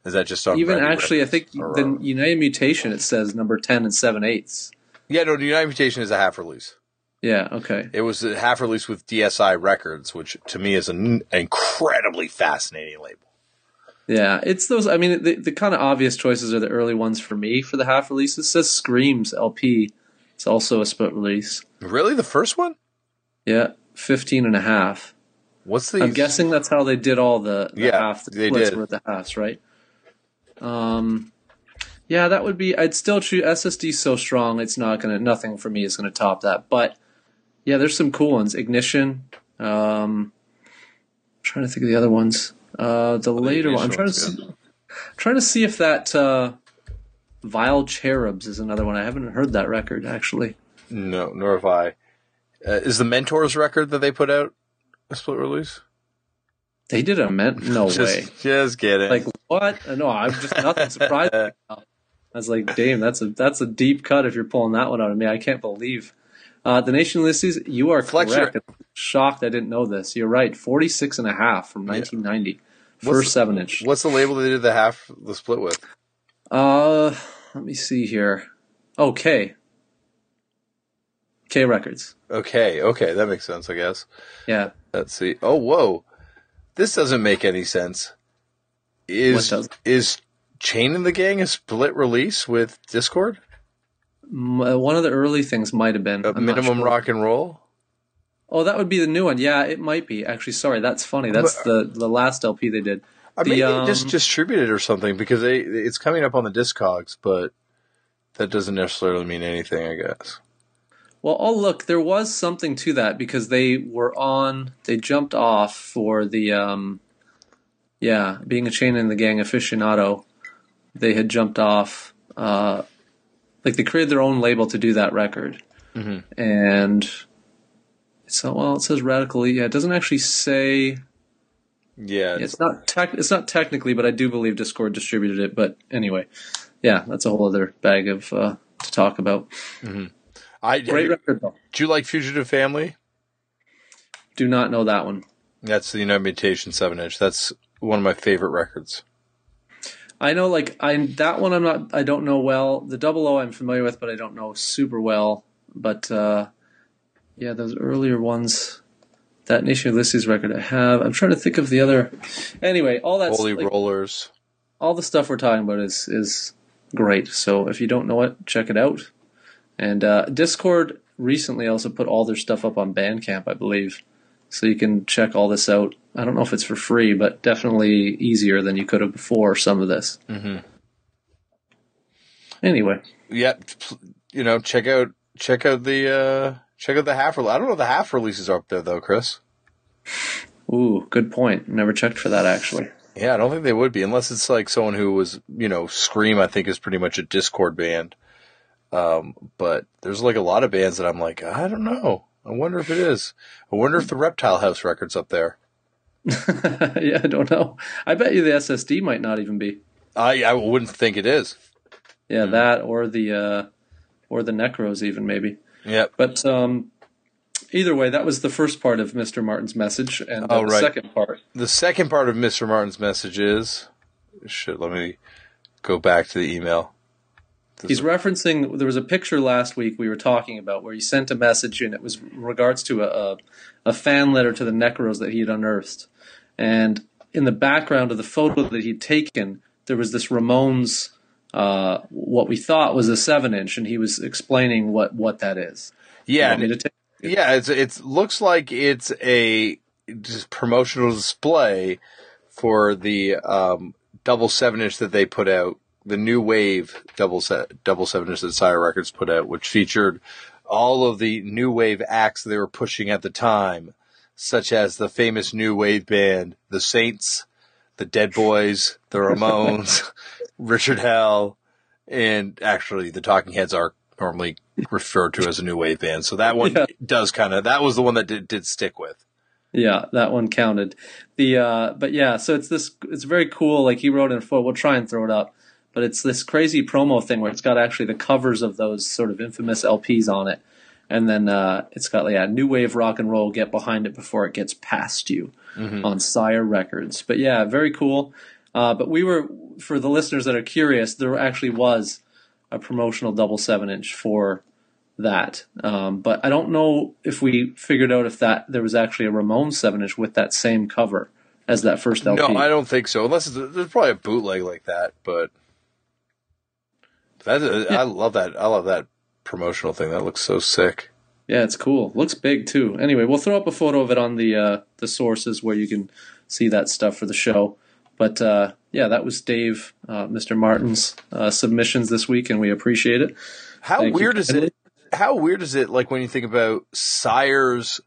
Is that just on Even actually, I think Or, the United Mutation it says number ten and seven eighths. Yeah, no, the United Mutation is a half release. Yeah. Okay. It was a half release with DSI Records, which to me is an incredibly fascinating label. Yeah, it's those. I mean, the, the kind of obvious choices are the early ones for me for the half releases. It says Screams LP. It's also a split release. Really, the first one? Yeah, 15 and a half. What's the? I'm guessing that's how they did all the, the Yeah, half. The they splits did. were the halves, right? Um, yeah, that would be. I'd still choose SSD. So strong, it's not gonna. Nothing for me is gonna top that. But yeah, there's some cool ones. Ignition. Um, trying to think of the other ones. Uh, the later one. I'm trying to see. one's Trying to see if that uh, Vile Cherubs is another one. I haven't heard that record actually. No, nor have I. Uh, is the Mentors record that they put out a split release? They did a meant no just, way. Just kidding. Like what? No, I'm just nothing surprised. I was like, damn, that's a that's a deep cut if you're pulling that one out of me. I can't believe. Uh, the Nation Ulysses, you are Fletcher- correct. I'm shocked I didn't know this. You're right. 46 and a half from 1990. First What's- seven inch. What's the label they did the half the split with? Uh, let me see here. Okay. K. K Records. Okay, okay, that makes sense, I guess. Yeah. Let's see. Oh, whoa. This doesn't make any sense. Is What does? is Chain and the Gang a split release with Dischord? Uh, One of the early things might have been minimum sure. rock and roll? Oh, that would be the new one. Yeah, it might be. Actually, sorry, that's funny. That's the the last LP they did. I The, mean, they um, just distributed or something because they it's coming up on the Discogs, but that doesn't necessarily mean anything, I guess. Well, oh look, there was something to that because they were on. They jumped off for the um, yeah, being a chain in the gang aficionado. They had jumped off. Uh, like they created their own label to do that record, Mhm. and so well it says radically. Yeah, it doesn't actually say. Yeah, It's not tech. It's not technically, but I do believe Dischord distributed it. But anyway, yeah, that's a whole other bag of uh, to talk about. I Great record though. Do you like Fugitive Family? Do not know that one. That's the United Mutation seven inch. That's one of my favorite records. I know, like I that one. I'm not. I don't know well. The double O I'm familiar with, but I don't know super well. But uh, yeah, those earlier ones, that Nation Ulysses record I have. I'm trying to think of the other. Anyway, all that Holy like, Rollers. all the stuff we're talking about is is great. So if you don't know it, check it out. And uh, Dischord recently also put all their stuff up on Bandcamp, I believe. So you can check all this out. I don't know if it's for free, but definitely easier than you could have before some of this. Mm-hmm. Anyway, Yeah, you know, check out check out the uh check out the half. rele- I don't know if the half releases are up there though, Chris. ooh, good point. Never checked for that actually. Yeah, I don't think they would be unless it's like someone who was, you know, Scream. I think is pretty much a Dischord band. Um, but there's like a lot of bands that I'm like, I don't know. I wonder if it is. I wonder if the Reptile House record's up there. yeah, I don't know. I bet you the SSD might not even be. I I wouldn't think it is. Yeah, that or the uh, or the Necros even maybe. Yeah. But um, either way, that was the first part of Mr. Martin's message, and uh, Oh, the right. second part. The second part of Mr. Martin's message is, shit. Let me go back to the email. He's referencing. There was a picture last week we were talking about where he sent a message, and it was in regards to a, a, a fan letter to the Necros that he had unearthed. And in the background of the photo that he'd taken, there was this Ramones, uh, what we thought was a seven inch, and he was explaining what what that is. Yeah, me Yeah, it's it's looks like it's a just promotional display for the um, double seven inch that they put out, the new wave double set double seven inch that Sire Records put out, which featured all of the new wave acts they were pushing at the time, such as the famous new wave band, the Saints, the Dead Boys, the Ramones, Richard Hell, and actually the Talking Heads are normally referred to as a new wave band. So that one Yeah. does kind of that was the one that did, did stick with. Yeah, that one counted. The uh, but yeah, so it's this. It's very cool. Like he wrote in a photo. We'll try and throw it up. But it's this crazy promo thing where it's got actually the covers of those sort of infamous LPs on it, and then uh, it's got yeah, new wave rock and roll. Get behind it before it gets past you on Sire Records. But yeah, very cool. Uh, but we were for the listeners that are curious, there actually was a promotional double seven inch for that. Um, but I don't know if we figured out if that there was actually a Ramones seven inch with that same cover as that first LP. No, I don't think so. Unless there's probably a bootleg like that, but that I love that. I love that promotional thing. That looks so sick. Yeah, it's cool. Looks big too. Anyway, we'll throw up a photo of it on the uh, the sources where you can see that stuff for the show. But uh, yeah, that was Dave, uh, Mr. Martin's uh, submissions this week, and we appreciate it. How Thank you weird is it? How weird is it? Like when you think about Sire's,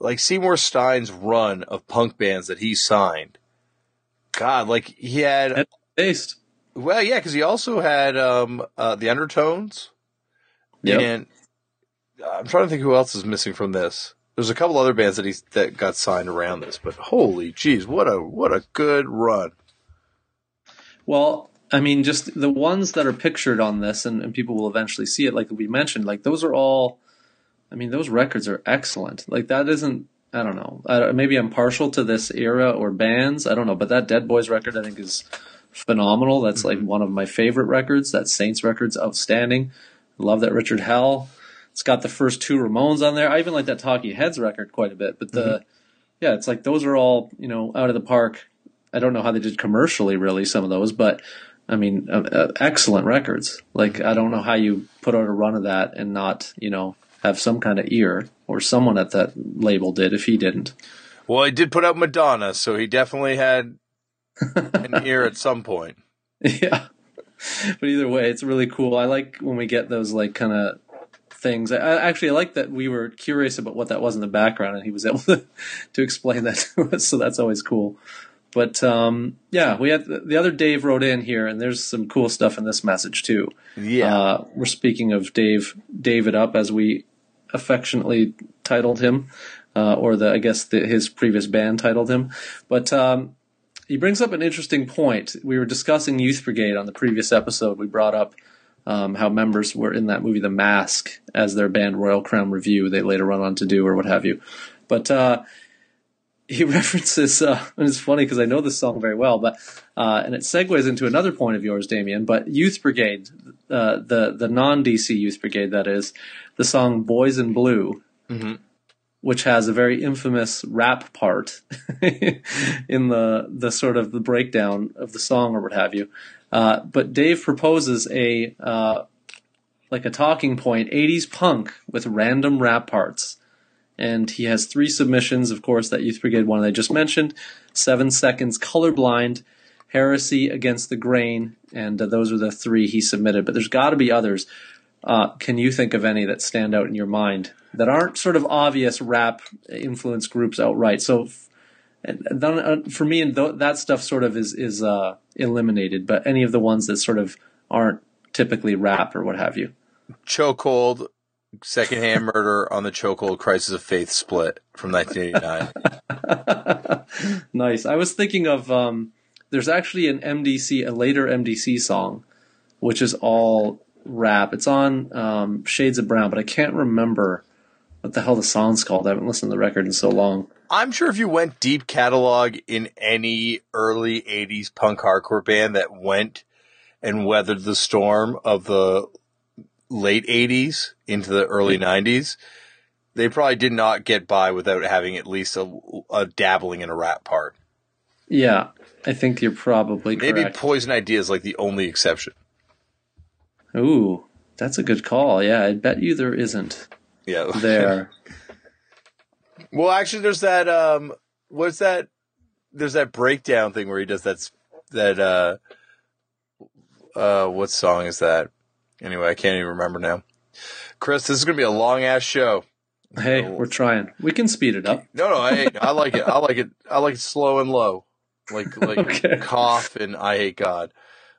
like Seymour Stein's run of punk bands that he signed. God, like he had. Based. Well, yeah, because he also had um, uh, the Undertones, Yep. and I'm trying to think who else is missing from this. There's a couple other bands that he that got signed around this, but holy jeez, what a what a good run! Well, I mean, just the ones that are pictured on this, and, and people will eventually see it, like we mentioned, like those are all. I mean, those records are excellent. Like that isn't I don't know. I, maybe I'm partial to this era or bands. I don't know, but that Dead Boys record I think is phenomenal. That's like one of my favorite records. That Saints record's outstanding. Love that Richard Hell. It's got the first two Ramones on there. I even like that Talking Heads record quite a bit. But the yeah, it's like those are all you know out of the park. I don't know how they did commercially, really, some of those, but I mean, uh, uh, excellent records. Like I don't know how you put out a run of that and not you know have some kind of ear, or someone at that label did if he didn't. Well, he did put out Madonna, so he definitely had an ear at some point. Yeah. But either way, it's really cool. I like when we get those like kind of things. I, I actually I like that we were curious about what that was in the background, and he was able to, to explain that to us. So that's always cool. But um, yeah, we had the other Dave wrote in here, and there's some cool stuff in this message too. Yeah, uh, we're speaking of Dave David up as we affectionately titled him, uh, or the I guess the, his previous band titled him. But um, he brings up an interesting point. We were discussing Youth Brigade on the previous episode. We brought up um, how members were in that movie The Mask as their band Royal Crown Revue. They later went on to do or what have you. But uh, he references, uh, and it's funny because I know this song very well, but uh, and it segues into another point of yours, Damian. But Youth Brigade, uh, the the non DC Youth Brigade, that is, the song "Boys in Blue," mm-hmm. Which has a very infamous rap part in the the sort of the breakdown of the song or what have you. Uh, but Dave proposes a uh, like a talking point, 80s punk with random rap parts. And he has three submissions, of course, that Youth Brigade one I just mentioned, Seven Seconds, Colorblind, Heresy Against the Grain, and uh, those are the three he submitted. But there's got to be others. Uh, can you think of any that stand out in your mind that aren't sort of obvious rap influence groups outright? So, and then, uh, for me, and th- that stuff sort of is is uh, eliminated. But any of the ones that sort of aren't typically rap or what have you. Chokehold, Secondhand Murder on the Chokehold Crisis of Faith split from 1989. nice. I was thinking of um, there's actually an MDC, a later MDC song, which is all rap. It's on um, Shades of Brown, but I can't remember what the hell the song's called. I haven't listened to the record in so long. I'm sure if you went deep catalog in any early 80s punk hardcore band that went and weathered the storm of the late 80s into the early 90s, they probably did not get by without having at least a, a dabbling in a rap part. Yeah, I think you're probably Maybe correct. Poison Idea is like the only exception. Ooh, that's a good call. Yeah, I bet you there isn't Yeah. there. well, actually, there's that. Um, what's that? There's that breakdown thing where he does that. That. Uh, uh, what song is that? Anyway, I can't even remember now. Chris, this is gonna be a long ass show. hey, we're trying. We can speed it up. No, no, I, I like it. I like it. I like it slow and low, like like Okay. cough and I hate God.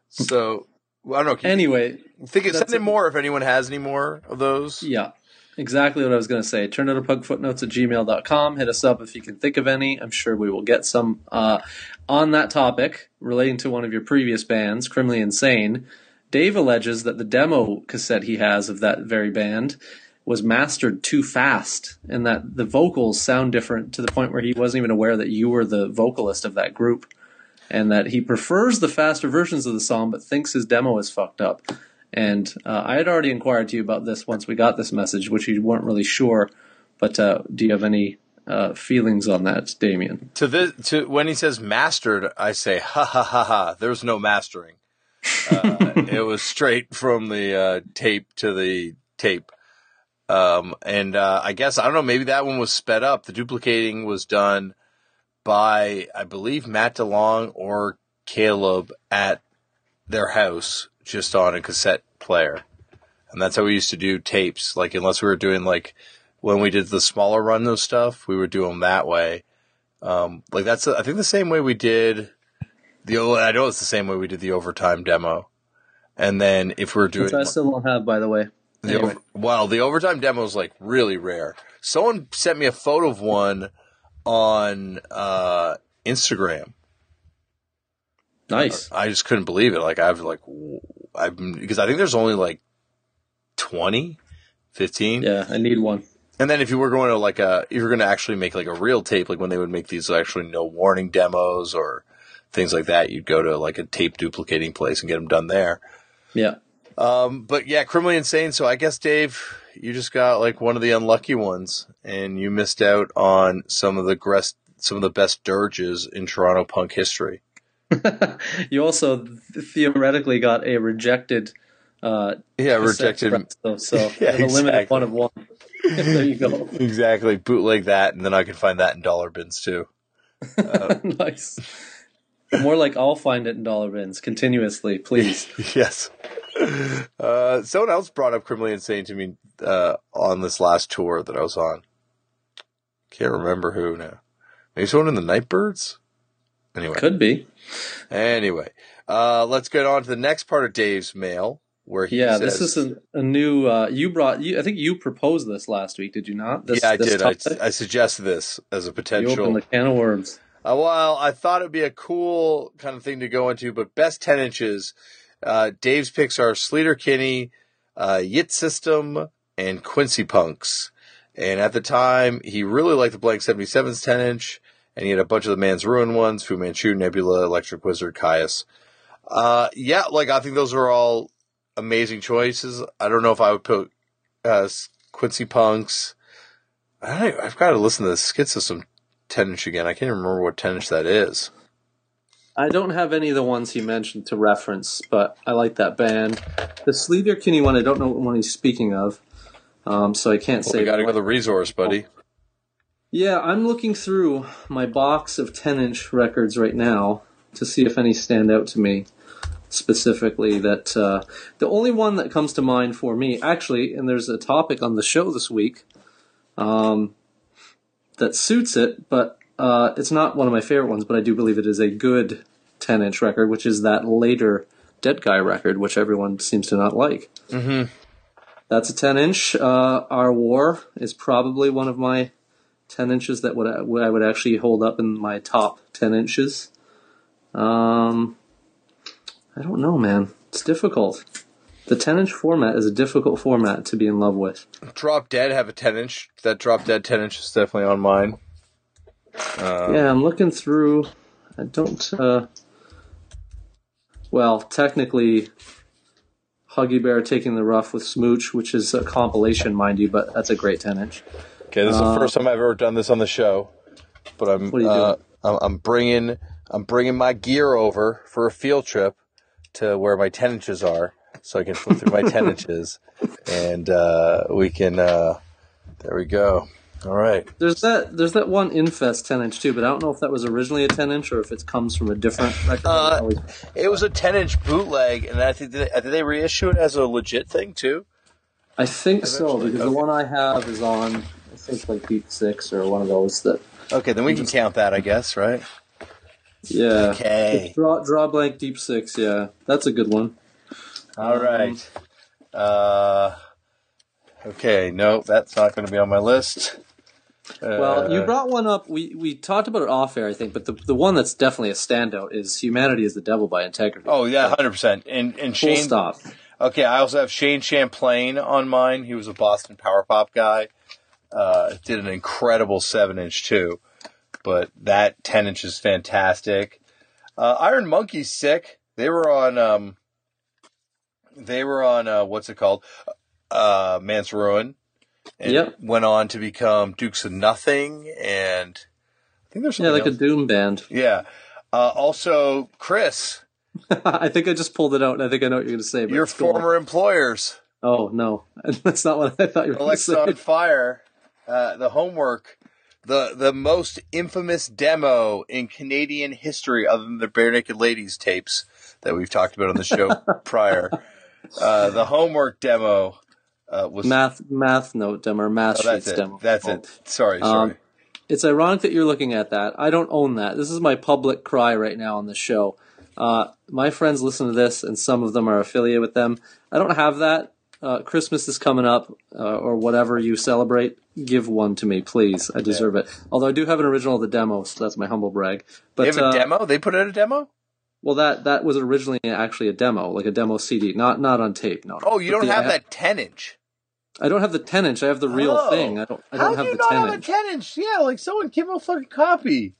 So I don't know. Anyway, think that's send in more if anyone has any more of those. Yeah, exactly what I was going to say. Turn out a pug footnotes at gmail.com. Hit us up if you can think of any. I'm sure we will get some. Uh, on that topic, relating to one of your previous bands, Criminally Insane, Dave alleges that the demo cassette he has of that very band was mastered too fast and that the vocals sound different to the point where he wasn't even aware that you were the vocalist of that group and that he prefers the faster versions of the song but thinks his demo is fucked up. And uh, I had already inquired to you about this once we got this message, which you weren't really sure. But uh, do you have any uh, feelings on that, Damian? To this, to when he says mastered, I say ha ha ha ha. There's no mastering. Uh, it was straight from the uh, tape to the tape. Um, and uh, I guess I don't know. Maybe that one was sped up. The duplicating was done by I believe Matt DeLong or Caleb at their house, just on a cassette player. And that's how we used to do tapes. Like unless we were doing like when we did the smaller run of stuff, we would do them that way. Um, like that's I think the same way we did the. I know it's the same way we did the overtime demo. And then if we're doing Which I still don't have, by the way. the Anyway. over, well, the overtime demo is like really rare. Someone sent me a photo of one on uh, Instagram. Nice. I just couldn't believe it. Like I've like I've because I think there's only like 20, 15. Yeah, I need one. And then if you were going to like a, if you're going to actually make like a real tape, like when they would make these actually no warning demos or things like that, you'd go to like a tape duplicating place and get them done there. Yeah. Um, but yeah, criminally insane. So I guess Dave, you just got like one of the unlucky ones, and you missed out on some of the grest, some of the best dirges in Toronto punk history. you also theoretically got a rejected. Uh, Yeah, rejected. presto, so Yeah, a limited exactly. one of one. there you go. Exactly, bootleg that, and then I can find that in dollar bins too. nice. More like I'll find it in dollar bins continuously, please. yes. Uh, someone else brought up criminally insane to me uh, on this last tour that I was on. Can't remember who now. Maybe someone in the Nightbirds. Anyway, Could be. anyway, uh, let's get on to the next part of Dave's mail, where he Yeah, says, this is a, a new. Uh, you brought. You, I think you proposed this last week, did you not? This, yeah, I did. I? I suggested this as a you potential. opened the can of worms. Uh, well, I thought it'd be a cool kind of thing to go into, but best 10 inches, uh, Dave's picks are Sleater Kinney, uh, Yit System, and Quincy Punx. And at the time, he really liked the Blank 77's 10 inch, and he had a bunch of the Man's Ruin ones, Fu Manchu, Nebula, Electric Wizard, Kyuss. Uh, yeah, like, I think those are all amazing choices. I don't know if I would put, uh, Quincy Punx. I I've got to listen to the Skid System 10 inch again. I can't even remember what 10 inch that is. I don't have any of the ones he mentioned to reference, but I like that band. The Sleater Kinney one, I don't know what one he's speaking of, um, so I can't Well, say. we got to go to the resource, buddy. Yeah, I'm looking through my box of 10 inch records right now to see if any stand out to me specifically. That uh, the only one that comes to mind for me, actually, and there's a topic on the show this week um, that suits it, but uh, it's not one of my favorite ones, but I do believe it is a good 10 inch record, which is that later Dead Guy record, which everyone seems to not like. Mm-hmm. That's a 10 inch. Uh, Our War is probably one of my 10 inches that would I would actually hold up in my top 10 inches. Um, I don't know, man. It's difficult. The 10 inch format is a difficult format to be in love with. Drop Dead have a 10 inch. That Drop Dead 10 inch is definitely on mine. Uh, Yeah, I'm looking through. I don't. Uh, well, technically, Huggy Bear taking the rough with Smooch, which is a compilation, mind you, but that's a great 10 inch. Okay, this is Uh, the first time I've ever done this on the show, but I'm What are you uh, doing? I'm, I'm bringing I'm bringing my gear over for a field trip to where my 10 inches are, so I can flip through my 10 inches, and uh, we can. Uh, there we go. All right. There's that. There's that one Infest 10 inch too, but I don't know if that was originally a 10 inch or if it comes from a different record. Uh, It was a 10 inch bootleg, and I think did they, did they reissue it as a legit thing too? I think so eventually, because the one I have is on. I think like Deep Six or one of those that. Okay, then we can count that, I guess, right? Yeah. Okay. Draw draw blank Deep Six. Yeah, that's a good one. All right. Uh, okay, no, that's not going to be on my list. Well, you Uh, brought one up. We we talked about it off air, I think, but the the one that's definitely a standout is "Humanity is the Devil" by Integrity. Oh yeah, hundred percent. And and full Shane. stop. Okay, I also have Shane Champlain on mine. He was a Boston power pop guy. Uh, did an incredible seven inch too, but that ten inch is fantastic. Uh, Iron Monkey's sick. They were on. Um, they were on. Uh, what's it called? Uh, Man's Ruin. And Yep. went on to become Dukes of Nothing, and I think there's Yeah, like a doom band. yeah. Uh, also, Chris, I think I just pulled it out, and I think I know what you're going to say. Your on. former employers. Oh no, that's not what I thought you were going to Alexa on say. Fire, uh, the homework, the the most infamous demo in Canadian history, other than the Barenaked Ladies tapes that we've talked about on the show prior. Uh, the homework demo uh, was Math math note demo or math oh, that's sheets it. demo. That's it. Sorry, sorry. Um, It's ironic that you're looking at that. I don't own that. This is my public cry right now on the show. Uh, my friends listen to this, and some of them are affiliated with them. I don't have that. Uh, Christmas is coming up, uh, or whatever you celebrate. Give one to me, please. I deserve it. Although I do have an original of the demo, so that's my humble brag. But they have a uh, demo. They put out a demo. Well, that that was originally actually a demo, like a demo CD, not not on tape. No. Oh, you don't the- have I that ten inch. I don't have the ten inch. I have the real Oh. thing. I don't. I How don't do have you the not ten have a ten inch? Yeah, like someone give him a fucking copy.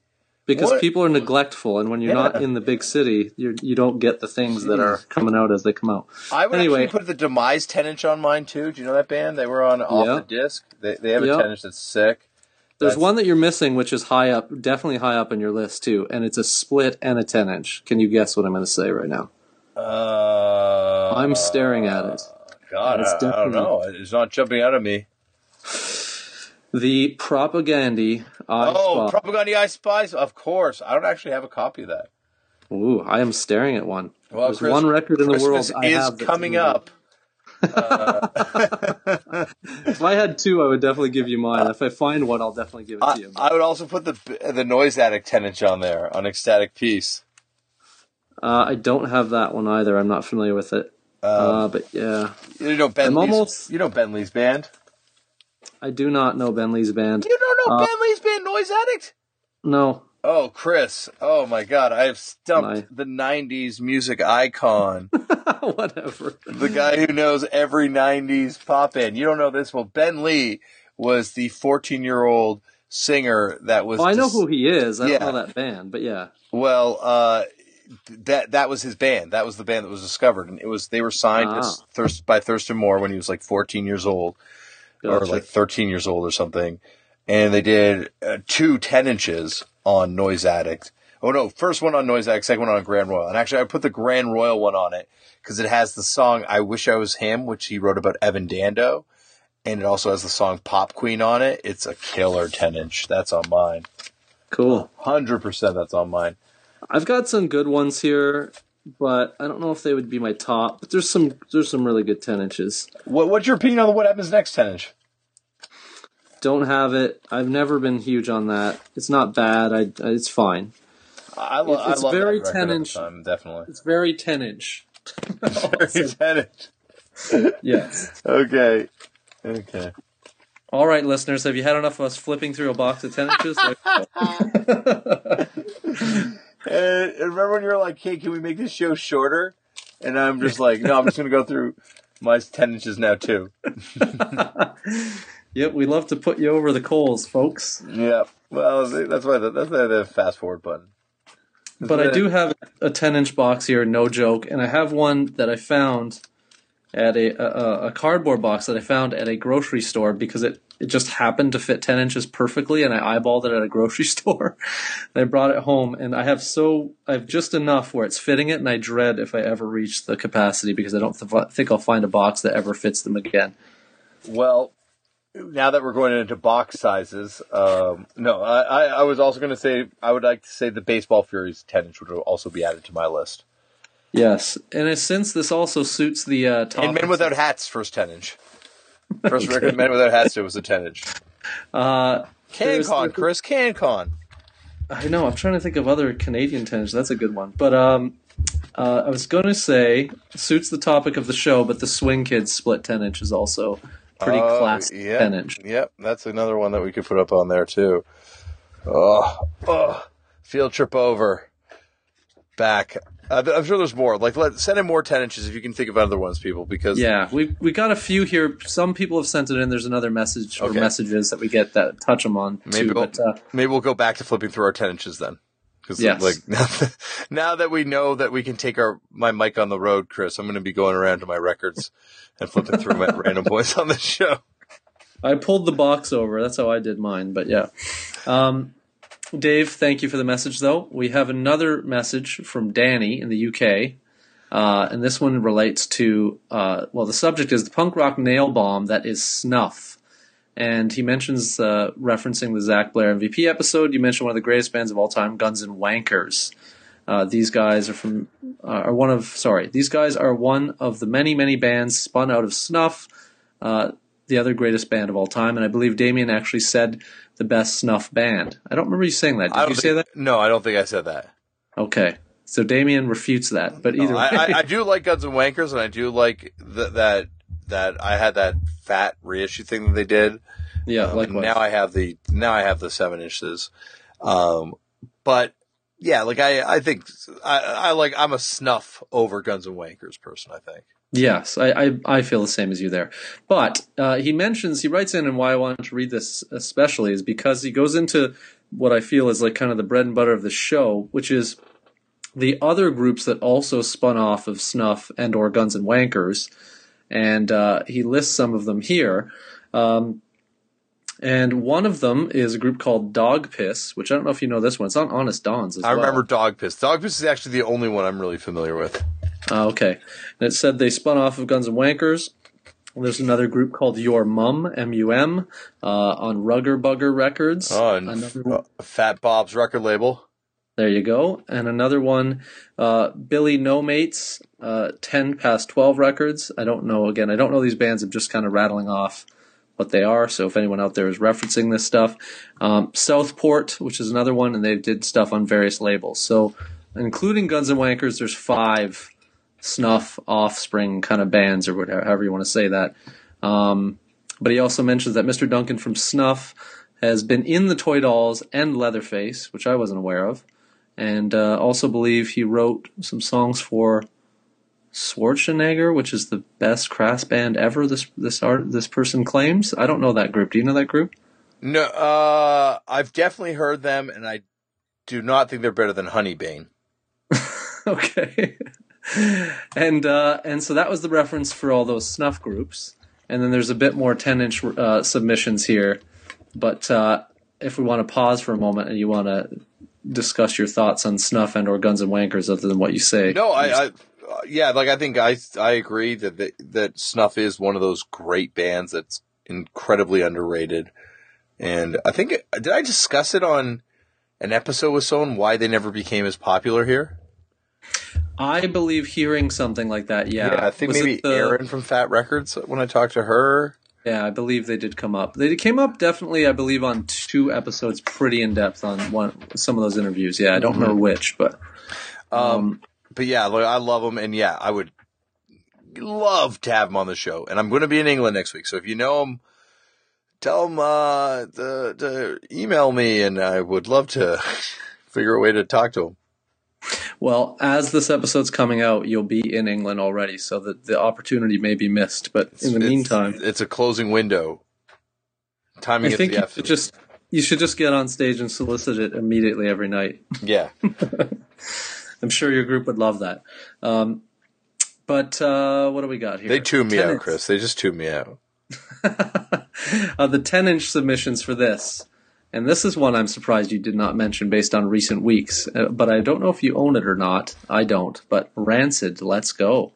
because What? people are neglectful, and when you're not in the big city, you you don't get the things that are coming out as they come out. I would Anyway. actually put the Demise 10 inch on mine too. Do you know that band? They were on Off Yeah. the Disc. They, they have a Yeah. 10 inch that's sick. There's That's- one that you're missing, which is high up, definitely high up on your list too, and it's a split and a ten inch. Can you guess what I'm going to say right now? Uh, I'm staring at it. God, It's I, I don't know. It's not jumping out at me. The Propagandhi I oh, Spy. Propagandhi I Spies? Of course. I don't actually have a copy of that. Ooh, I am staring at one. Well, There's Chris- one record in the world Christmas I is coming up. Uh, If I had two, I would definitely give you mine. If I find one, I'll definitely give it to I, you. I would also put the the Noise Addict 10 inch on there on Ecstatic Peace. Uh, I don't have that one either. I'm not familiar with it. Um, Uh, but yeah, you know Ben almost- you know Ben Lee's band. I do not know Ben Lee's band. You don't know Uh, Ben Lee's band, Noise Addict? No. Oh, Chris. Oh my God, I have stumped My- the '90s music icon, Whatever. the guy who knows every '90s pop in. You don't know this? Well, Ben Lee was the 14-year-old singer that was. Well, I know dis- who he is. I Yeah. don't know that band, but yeah. Well, uh, that that was his band. That was the band that was discovered, and it was they were signed Ah. Thirst, by Thurston Moore when he was like 14 years old, or like 13 years old or something. And they did uh, two 10 inches on Noise Addict. Oh no, first one on Noise Addict, second one on Grand Royal. And actually, I put the Grand Royal one on it because it has the song "I Wish I Was Him," which he wrote about Evan Dando, and it also has the song "Pop Queen" on it. It's a killer 10 inch. That's on mine. Cool. Hundred percent. That's on mine. I've got some good ones here, but I don't know if they would be my top. But there's some there's some really good ten inches. What, what's your opinion on the What Happens Next 10 inch? Don't have it. I've never been huge on that. It's not bad. I, it's fine. I, lo- It's- it's I love very that record at the 10-inch. time, definitely. It's very ten inch. Very 10 inch. Yes. Okay. Okay. All right, listeners, have you had enough of us flipping through a box of ten inches? And, and uh, remember when you were like, "Hey, can we make this show shorter?" And I'm just like, "No, I'm just going to go through my 10 inches now too." yep, we love to put you over the coals, folks. Yeah. Well, that's why the, that's why the fast forward button. But I do have a 10 inch box here, no joke, and I have one that I found at a, a a cardboard box that I found at a grocery store because it it just happened to fit 10 inches perfectly, and I eyeballed it at a grocery store. and I brought it home, and I have so I have just enough where it's fitting it, and I dread if I ever reach the capacity because I don't th- think I'll find a box that ever fits them again. Well, now that we're going into box sizes, um, no, I, I, was also going to say I would like to say the Baseball Furies 10 inch would also be added to my list. Yes, and it's, since this also suits the uh, top And Men Without Hats, first 10 inch. First record, Men Without Hats, it was a 10 inch. uh, CanCon, the- Chris, CanCon. I know. I'm trying to think of other Canadian tennis. That's a good one. But um, uh, I was going to say suits the topic of the show, but the Swing Kids split ten inch is also pretty Oh, classic yeah. Yep, that's another one that we could put up on there too. Oh, oh field trip over. Back. Uh, I'm sure there's more. Like, let send in more ten inches if you can think of other ones, people. Because Yeah, we we got a few here. Some people have sent it in. There's another message or Okay. messages that we get that touch them on maybe too. we'll, But uh, maybe we'll go back to flipping through our ten inches then. Because Yes. like now that, now that we know that we can take our my mic on the road, Chris, I'm going to be going around to my records and flipping through my random points on the show. I pulled the box over. That's how I did mine. But yeah. Um, Dave, thank you for the message, though. We have another message from Danny in the UK. Uh, and this one relates to, uh, well, the subject is the punk rock nail bomb that is snuff. And he mentions, uh, referencing the Zach Blair MVP episode, you mentioned one of the greatest bands of all time, Guns and Wankers. Uh, these guys are from, uh, are one of, sorry, these guys are one of the many, many bands spun out of snuff. Uh, the other greatest band of all time, and I believe Damian actually said the best snuff band. I don't remember you saying that. Did you don't say that? No, I don't think I said that. Okay, so Damian refutes that. But either I, way, I, I do like Guns and Wankers, and I do like th- that that I had that fat reissue thing that they did. yeah, Um, likewise. now I have the now I have the seven inches, um, but yeah, like I I think I, I like I'm a snuff over Guns and Wankers person. I think Yes, I, I, I feel the same as you there. But uh, he mentions, he writes in, and why I wanted to read this especially is because he goes into what I feel is like kind of the bread and butter of the show, which is the other groups that also spun off of Snuff and or Guns and Wankers, and uh, he lists some of them here. Um, and one of them is a group called Dog Piss, which I don't know if you know this one. It's on Honest Dons as I well. remember Dog Piss. Dog Piss is actually the only one I'm really familiar with. Oh, okay. And it said they spun off of Guns and Wankers. There's another group called Your Mum, M-U-M, uh, on Rugger Bugger Records. Oh, and Another F- one- uh, Fat Bob's record label. There you go. And another one, uh, Billy No Mates, uh, 10 past 12 records. I don't know, again, I don't know these bands. I'm just kind of rattling off what they are. So if anyone out there is referencing this stuff, um, Southport, which is another one, and they did stuff on various labels. So including Guns and Wankers, there's five snuff offspring kind of bands or whatever, however you want to say that. Um, but he also mentions that Mr. Duncan from Snuff has been in the Toy Dolls and Leatherface, which I wasn't aware of, and uh, also believe he wrote some songs for Schwarzenegger, which is the best crass band ever. This this art this person claims. I don't know that group. Do you know that group? No, uh, I've definitely heard them, and I do not think they're better than Honeybane. okay. and uh, and so that was the reference for all those snuff groups. And then there's a bit more 10 inch uh, submissions here. But uh, if we want to pause for a moment and you want to discuss your thoughts on snuff and or guns and wankers other than what you say. No, I, I yeah, like I think I I agree that that, that Snuff is one of those great bands that's incredibly underrated, and I think did I discuss it on an episode with someone why they never became as popular here? I believe hearing something like that. Yeah, yeah I think Was maybe the- Erin from Fat Records when I talked to her. Yeah, I believe they did come up. They came up definitely, I believe, on two episodes, pretty in depth on one some of those interviews. Yeah, I don't remember which, but Um, but yeah, I love them, and yeah, I would love to have them on the show. And I'm going to be in England next week, so if you know them, tell them uh, to, to email me, and I would love to figure a way to talk to them. Well, as this episode's coming out, you'll be in England already, so that the opportunity may be missed. But in the It's- meantime, it's a closing window. Timing I think the you should just you should just get on stage and solicit it immediately every night. yeah. I'm sure your group would love that. Um, but uh, what do we got here? They tune me out, Chris. They just tune me out. uh, the 10 inch submissions for this. And this is one I'm surprised you did not mention based on recent weeks. Uh, but I don't know if you own it or not. I don't. But Rancid, let's go.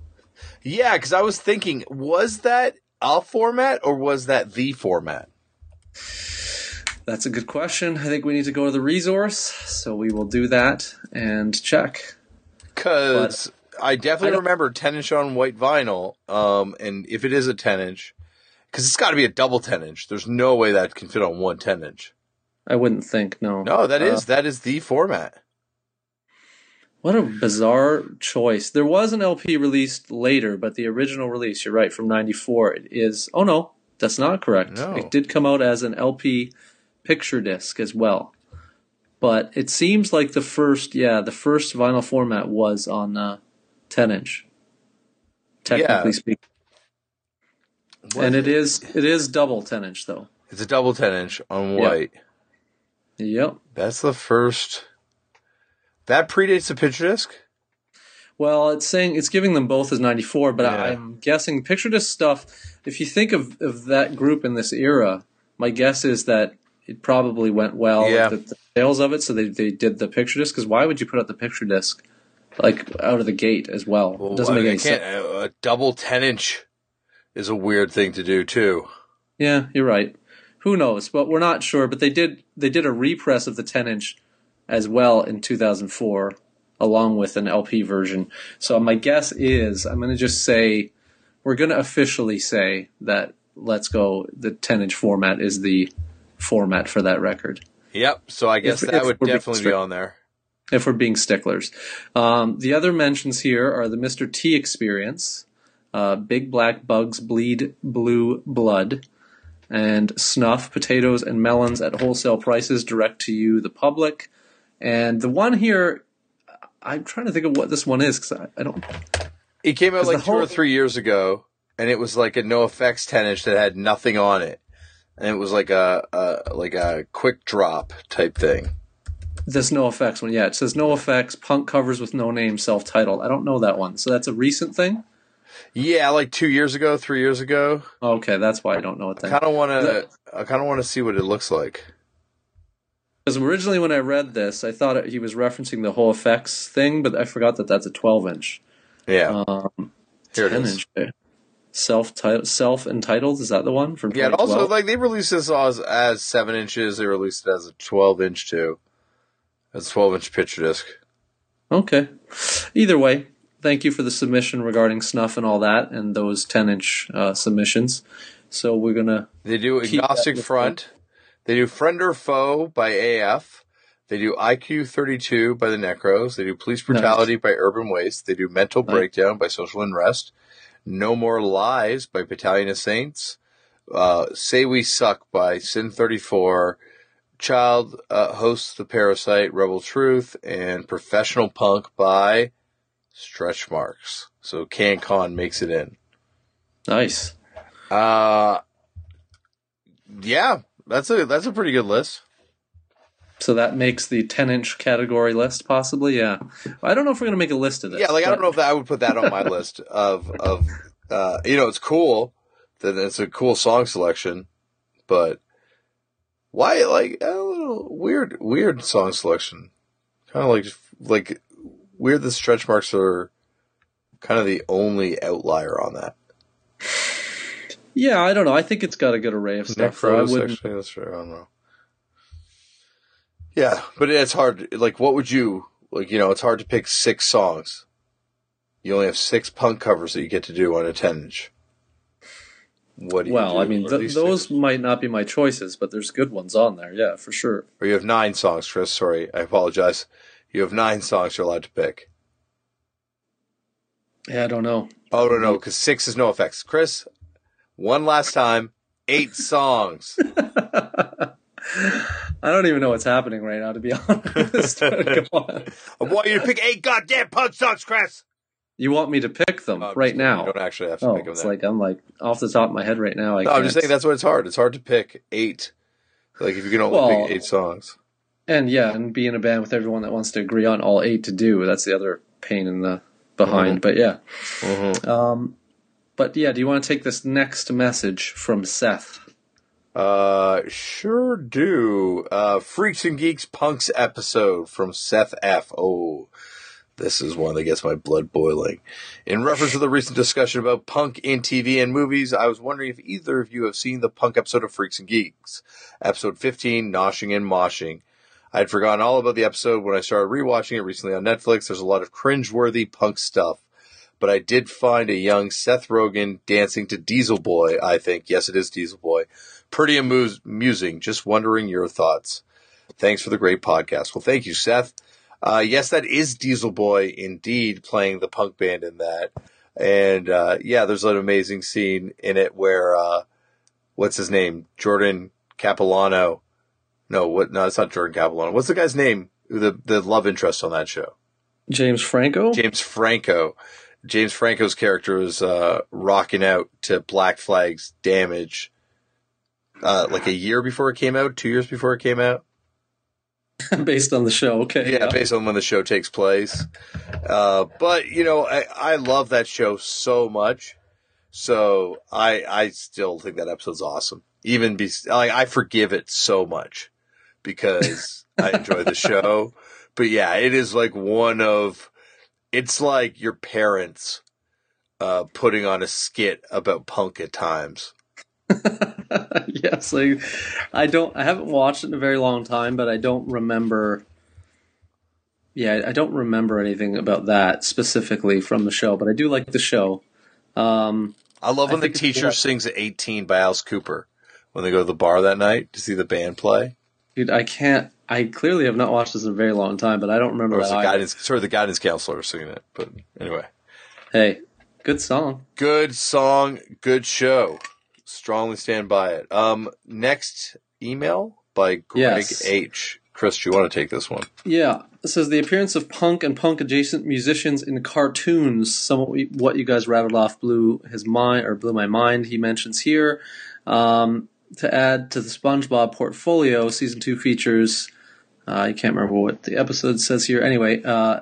Yeah, because I was thinking, was that a format or was that the format? That's a good question. I think we need to go to the resource. So we will do that and check. Because I definitely I remember 10 inch on white vinyl. Um, and if it is a 10 inch, because it's got to be a double 10 inch. There's no way that can fit on one 10 inch. I wouldn't think, no. No, that Uh, is that is the format. What a bizarre choice. There was an LP released later, but the original release, you're right, from 94, it is. Oh, no, that's not correct. No. It did come out as an LP picture disc as well. But it seems like the first, yeah, the first vinyl format was on uh, 10 inch. Technically Yeah. speaking. And it is it is double 10 inch though. It's a double 10 inch on Yeah. Yep. That's the first. That predates the picture disc? Well, it's saying it's giving them both as 94, but Yeah. I'm guessing picture disc stuff. If you think of, of that group in this era, my guess is that it probably went well Yeah. with the, the sales of it, so they, they did the picture disc. Because why would you put out the picture disc like out of the gate as well? Well, it doesn't I make any sense. a double 10 inch is a weird thing to do, too. Yeah, you're right. Who knows? But we're not sure. But they did they did a repress of the 10 inch as well in 2004, along with an LP version. So my guess is I'm going to just say we're going to officially say that Let's Go the 10 inch format is the format for that record. Yep. So I guess If- that if would definitely be on there. if we're being sticklers. Um, the other mentions here are the Mr. T experience, uh, Big Black Bugs Bleed Blue Blood, and Snuff, Potatoes, and Melons at wholesale prices direct to you, the public. And the one here, I'm trying to think of what this one is because I, I don't. It came out like two or three years ago, and it was like a NOFX ten inch that had nothing on it, and it was like a, a like a quick drop type thing. This NOFX one, yeah. It says NOFX, punk covers with no name, self titled. I don't know that one. So that's a recent thing? Yeah, like two years ago, three years ago. Okay, that's why I don't know it then. Kind of want to. I kind of want to see what it looks like. Because originally when I read this, I thought it, he was referencing the whole effects thing, but I forgot that that's a 12 inch. Yeah, Um, here it 10 is. inch. Self self entitled is that the one from Yeah, also like they released this as, as seven inches. They released it as a twelve inch too. As a twelve inch picture disc. Okay. Either way, thank you for the submission regarding snuff and all that, and those 10 inch uh, submissions. So we're gonna They do agnostic front. They do friend or foe by AF. They do IQ 32 by the Necros. They do police brutality by Urban Waste. They do mental Nice. breakdown by Social Unrest. No more lies by Battalion of Saints. Uh, Say We Suck by Sin 34. Child uh, hosts the Parasite, Rebel Truth, and Professional Punk by Stretch Marks. So CanCon makes it in. nice. Uh, yeah, that's a that's a pretty good list. So that makes the 10 inch category list, possibly. Yeah, I don't know if we're gonna make a list of this. Yeah, like I don't know if that, I would put that on my list of of uh, you know it's cool that it's a cool song selection, but why like a little weird weird song selection, kind of like like weird. The stretch marks are kind of the only outlier on that. Yeah, I don't know. I think it's got a good array of stuff. So Necros, wouldn't. actually, that's true. I don't know. Yeah, but it's hard. Like, what would you like? You know, it's hard to pick six songs. You only have six punk covers that you get to do on a ten inch. What do you Well, do I mean, th- those six? might not be my choices, but there's good ones on there. Yeah, for sure. Or you have nine songs, Chris. Sorry, I apologize. You have nine songs you're allowed to pick. Yeah, I don't know. Oh no, no, because six is NOFX. Chris, one last time, eight songs. I don't even know what's happening right now, to be honest. I want you to pick eight goddamn punk songs, Chris. You want me to pick them No, right kidding. You now? don't actually have to Oh, pick them. it's now. like I'm like off the top of my head right now. I No, I'm just saying that's what it's hard. It's hard to pick eight. Like if you can only Well- pick eight songs. And yeah, and be in a band with everyone that wants to agree on all eight to do. That's the other pain in the behind. But yeah. Um, but yeah, do you want to take this next message from Seth? Uh, sure do. Uh, Freaks and Geeks Punks episode from Seth F. Oh, this is one that gets my blood boiling. In reference to the recent discussion about punk in TV and movies, I was wondering if either of you have seen the punk episode of Freaks and Geeks, episode 15, Noshing and Moshing. I had forgotten all about the episode when I started rewatching it recently on Netflix. There's a lot of cringeworthy punk stuff. But I did find a young Seth Rogen dancing to Dieselboy, I think. Yes, it is Dieselboy. Pretty amusing. Just wondering your thoughts. Thanks for the great podcast. Well, thank you, Seth. Uh, yes, that is Dieselboy indeed playing the punk band in that. And, uh, yeah, there's an amazing scene in it where, uh, what's his name? Jordan Catalano. No, what? No, it's not Jordan Catalano. What's the guy's name? The, the love interest on that show? James Franco? James Franco. James Franco's character is uh, rocking out to Black Flag's Damage, uh, like a year before it came out, two years before it came out. Based on the show, okay. Yeah, based on when the show takes place. Uh, but you know, I, I love that show so much, so I I still think that episode's awesome. Even be like I forgive it so much because I enjoy the show. But yeah, it is like one of it's like your parents uh, putting on a skit about punk at times. yes, like, I don't. I haven't watched it in a very long time, but I don't remember. Yeah, I don't remember anything about that specifically from the show, but I do like the show. Um, I love I when the teacher sings at 18 by Alice Cooper when they go to the bar that night to see the band play. Dude, I can't. I clearly have not watched this in a very long time, but I don't remember Or was the guidance, sorry, the guidance counselor singing it. But anyway, Hey, good song. good song, good show. Strongly stand by it. Um, next email by Greg Yes. H. Chris, do you want to take this one? Yeah, it says the appearance of punk and punk adjacent musicians in cartoons. Some of what you guys rattled off blew his mind or blew my mind. He mentions here um, to add to the SpongeBob portfolio, season two features. Uh, I can't remember what the episode says here. Anyway, uh,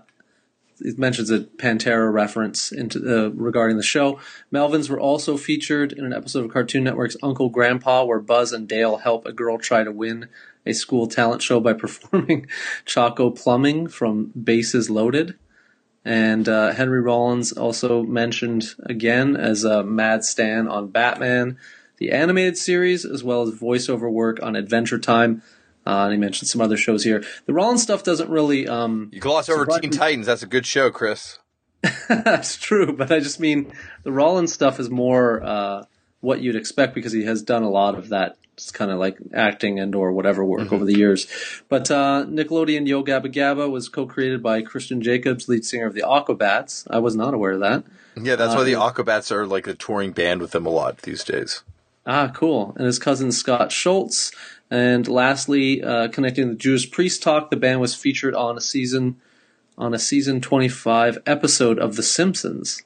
it mentions a Pantera reference into uh, regarding the show. Melvins were also featured in an episode of Cartoon Network's Uncle Grandpa, where Buzz and Dale help a girl try to win a school talent show by performing Choco Plumbing from Basses Loaded. And uh, Henry Rollins also mentioned again as a Mad Stan on Batman, the animated series, as well as voiceover work on Adventure Time. Uh, and he mentioned some other shows here. The Rollins stuff doesn't really. Um, You gloss over Teen Titans. That's a good show, Chris. That's true, but I just mean the Rollins stuff is more uh, what you'd expect because he has done a lot of that kind of like acting and or whatever work over the years. But uh, Nickelodeon Yo Gabba Gabba was co-created by Christian Jacobs, lead singer of the Aquabats. I was not aware of that. Yeah, that's Uh, why the yeah. Aquabats are like a touring band with them a lot these days. Ah, cool. And his cousin Scott Schultz. And lastly, uh, connecting the Judas Priest talk, the band was featured on a season on a season 25 episode of The Simpsons.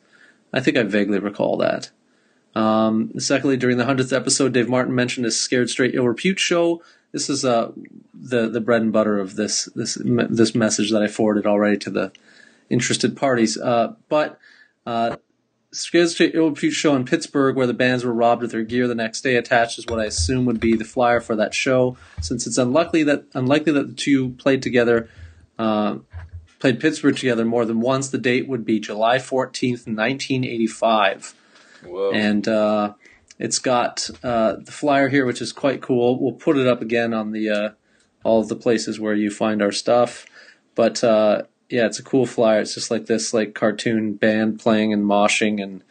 I think I vaguely recall that. Um, secondly, during the hundredth episode, Dave Martin mentioned his "Scared Straight Ill Repute" show. This is uh, the the bread and butter of this this this message that I forwarded already to the interested parties. Uh, but uh, Scared Straight Ill Repute show in Pittsburgh, where the bands were robbed of their gear the next day, attached is what I assume would be the flyer for that show. Since it's unlikely that unlikely that the two played together, uh, played Pittsburgh together more than once, the date would be July fourteenth, nineteen eighty five and uh, it's got uh, the flyer here, which is quite cool. We'll put it up again on the uh, all of the places where you find our stuff. But uh, yeah, it's a cool flyer. It's just like this like cartoon band playing and moshing, and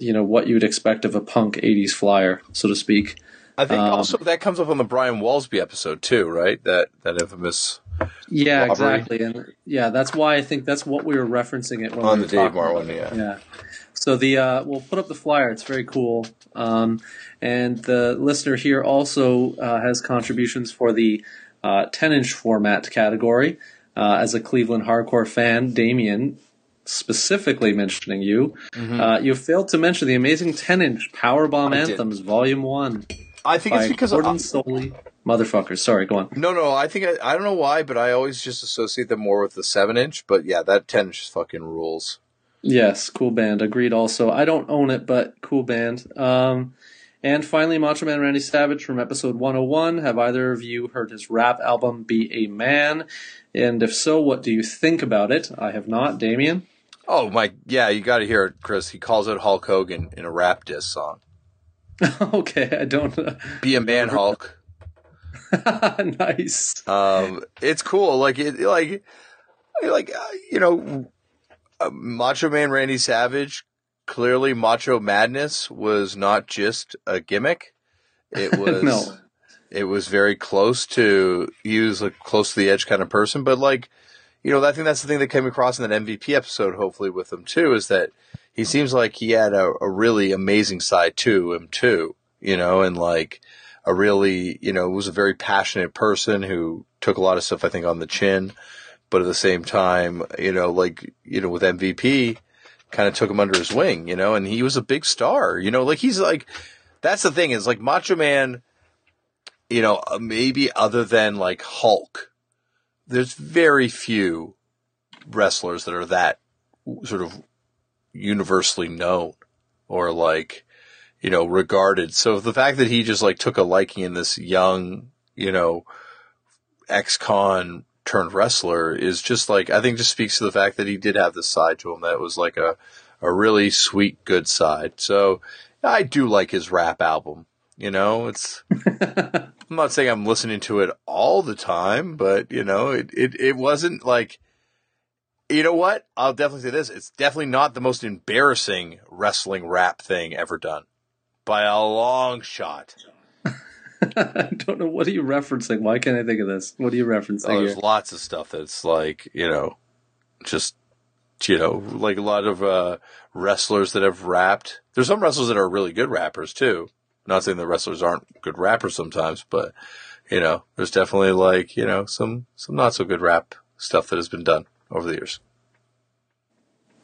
you know what you would expect of a punk '80s flyer, so to speak. I think um, also that comes up on the Brian Walsby episode too, right? That that infamous Yeah, Robbery. exactly, and yeah, that's why I think that's what we were referencing it when on we the were Dave talking Marr about one. it. Yeah. Yeah. So the uh, we'll put up the flyer. It's very cool. Um, and the listener here also uh, has contributions for the uh, 10 inch format category. Uh, as a Cleveland hardcore fan, Damian, specifically mentioning you, uh, you failed to mention the amazing 10 inch Powerbomb Mm-hmm. I did. Anthems Volume 1 I think it's because Gordon of, Solie. Motherfuckers. Sorry, go on. no, no. I think I, I don't know why, but I always just associate them more with the seven inch. But yeah, that ten inch fucking rules. Yes, cool band. Agreed. Also, I don't own it, but cool band. Um, and finally, Macho Man Randy Savage from episode 101. Have either of you heard his rap album "Be a Man"? And if so, what do you think about it? I have not. Damian. Oh my, yeah, you got to hear it, Chris. He calls out Hulk Hogan in a rap diss song. okay, I don't. Be a man, Hulk. nice. Um, it's cool. Like it, like, like uh, you know, uh, Macho Man Randy Savage. Clearly, Macho Madness was not just a gimmick. It was. No. It was very close to. He was a close to the edge kind of person, but like, you know, I think that's the thing that came across in that MVP episode. Hopefully, with him too, is that he seems like he had a, a really amazing side to him too. You know, and like a really, you know, was a very passionate person who took a lot of stuff, I think, on the chin, but at the same time, you know, like, you know, with MVP, kind of took him under his wing, you know, and he was a big star, you know, like he's like, that's the thing is like Macho Man, you know, uh, maybe other than like Hulk, there's very few wrestlers that are that sort of universally known or like, you know, regarded. So the fact that he just like took a liking in this young, you know, ex-con turned wrestler is just like, I think just speaks to the fact that he did have this side to him that was like a, a really sweet, good side. So I do like his rap album. You know, it's, I'm not saying I'm listening to it all the time, but you know, it, it, it wasn't like, you know what? I'll definitely say this. It's definitely not the most embarrassing wrestling rap thing ever done by a long shot. I don't know. What are you referencing? Why can't I think of this? What are you referencing Oh, there's here? lots of stuff that's like, you know, just, you know, like a lot of, uh, wrestlers that have rapped. There's some wrestlers that are really good rappers too. Not saying that wrestlers aren't good rappers sometimes, but, You know, there's definitely like you know some some not so good rap stuff that has been done over the years.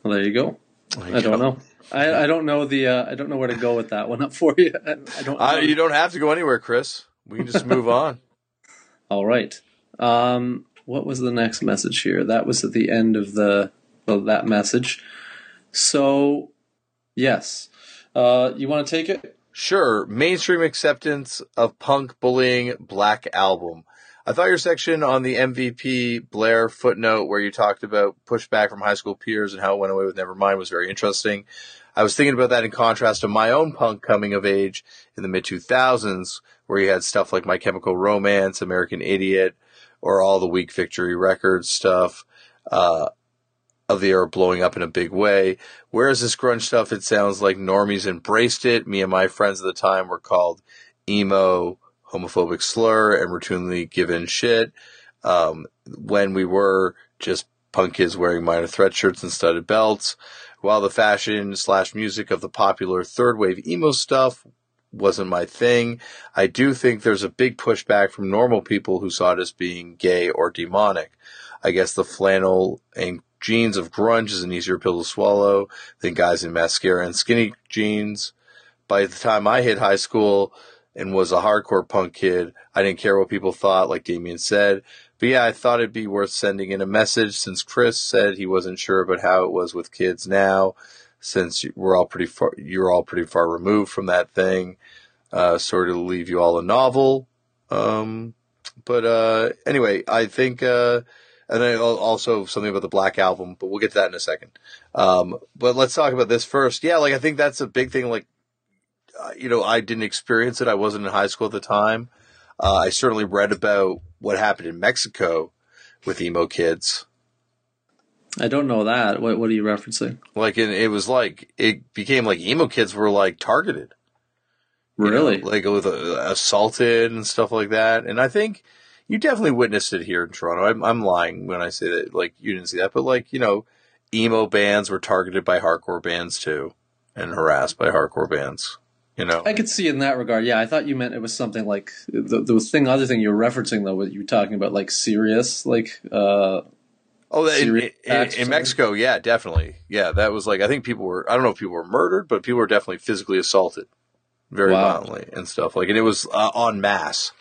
Well, there you go. There you I don't know. I, I don't know the uh, I don't know where to go with that one up for you. I, I don't. Uh, you don't have to go anywhere, Chris. We can just move on. All right. Um, what was the next message here? That was at the end of the well, that message. So, yes, uh, you want to take it? Sure, mainstream acceptance of punk bullying Black Album. I thought your section on the MVP Blair footnote where you talked about pushback from high school peers and how it went away with Nevermind was very interesting. I was thinking about that in contrast to my own punk coming of age in the mid 2000s where you had stuff like My Chemical Romance, American Idiot, or all the Weak Victory Records stuff. Uh, of the era blowing up in a big way. Whereas this grunge stuff, it sounds like normies embraced it. Me and my friends at the time were called emo, homophobic slur, and routinely given shit. Um, when we were just punk kids wearing minor threat shirts and studded belts, while the fashion slash music of the popular third wave emo stuff wasn't my thing. I do think there's a big pushback from normal people who saw it as being gay or demonic. I guess the flannel and jeans of grunge is an easier pill to swallow than guys in mascara and skinny jeans. By the time I hit high school and was a hardcore punk kid, I didn't care what people thought, like Damian said. But yeah, I thought it'd be worth sending in a message since Chris said he wasn't sure about how it was with kids now, since we're all pretty far, you're all pretty far removed from that thing. Uh, sort of leave you all a novel. Um, but, uh, anyway, I think, uh, and then also something about the Black Album, but we'll get to that in a second. Um, but let's talk about this first. Yeah, like I think that's a big thing. Like, you know, I didn't experience it. I wasn't in high school at the time. Uh, I certainly read about what happened in Mexico with emo kids. I don't know that. What What are you referencing? Like, it, it was like it became like emo kids were like targeted. you know, Really? like with uh, assaulted and stuff like that. And I think you definitely witnessed it here in Toronto. I'm, I'm lying when I say that, like, you didn't see that, but like, you know, emo bands were targeted by hardcore bands too and harassed by hardcore bands, you know? I could see in that regard. Yeah, I thought you meant it was something like the the thing. Other thing you were referencing though, what you were talking about, like serious, like uh, Oh, in, in, in? Mexico, yeah, definitely. Yeah, that was like, I think people were, I don't know if people were murdered, but people were definitely physically assaulted very Wow. violently and stuff. Like, and it was uh, en masse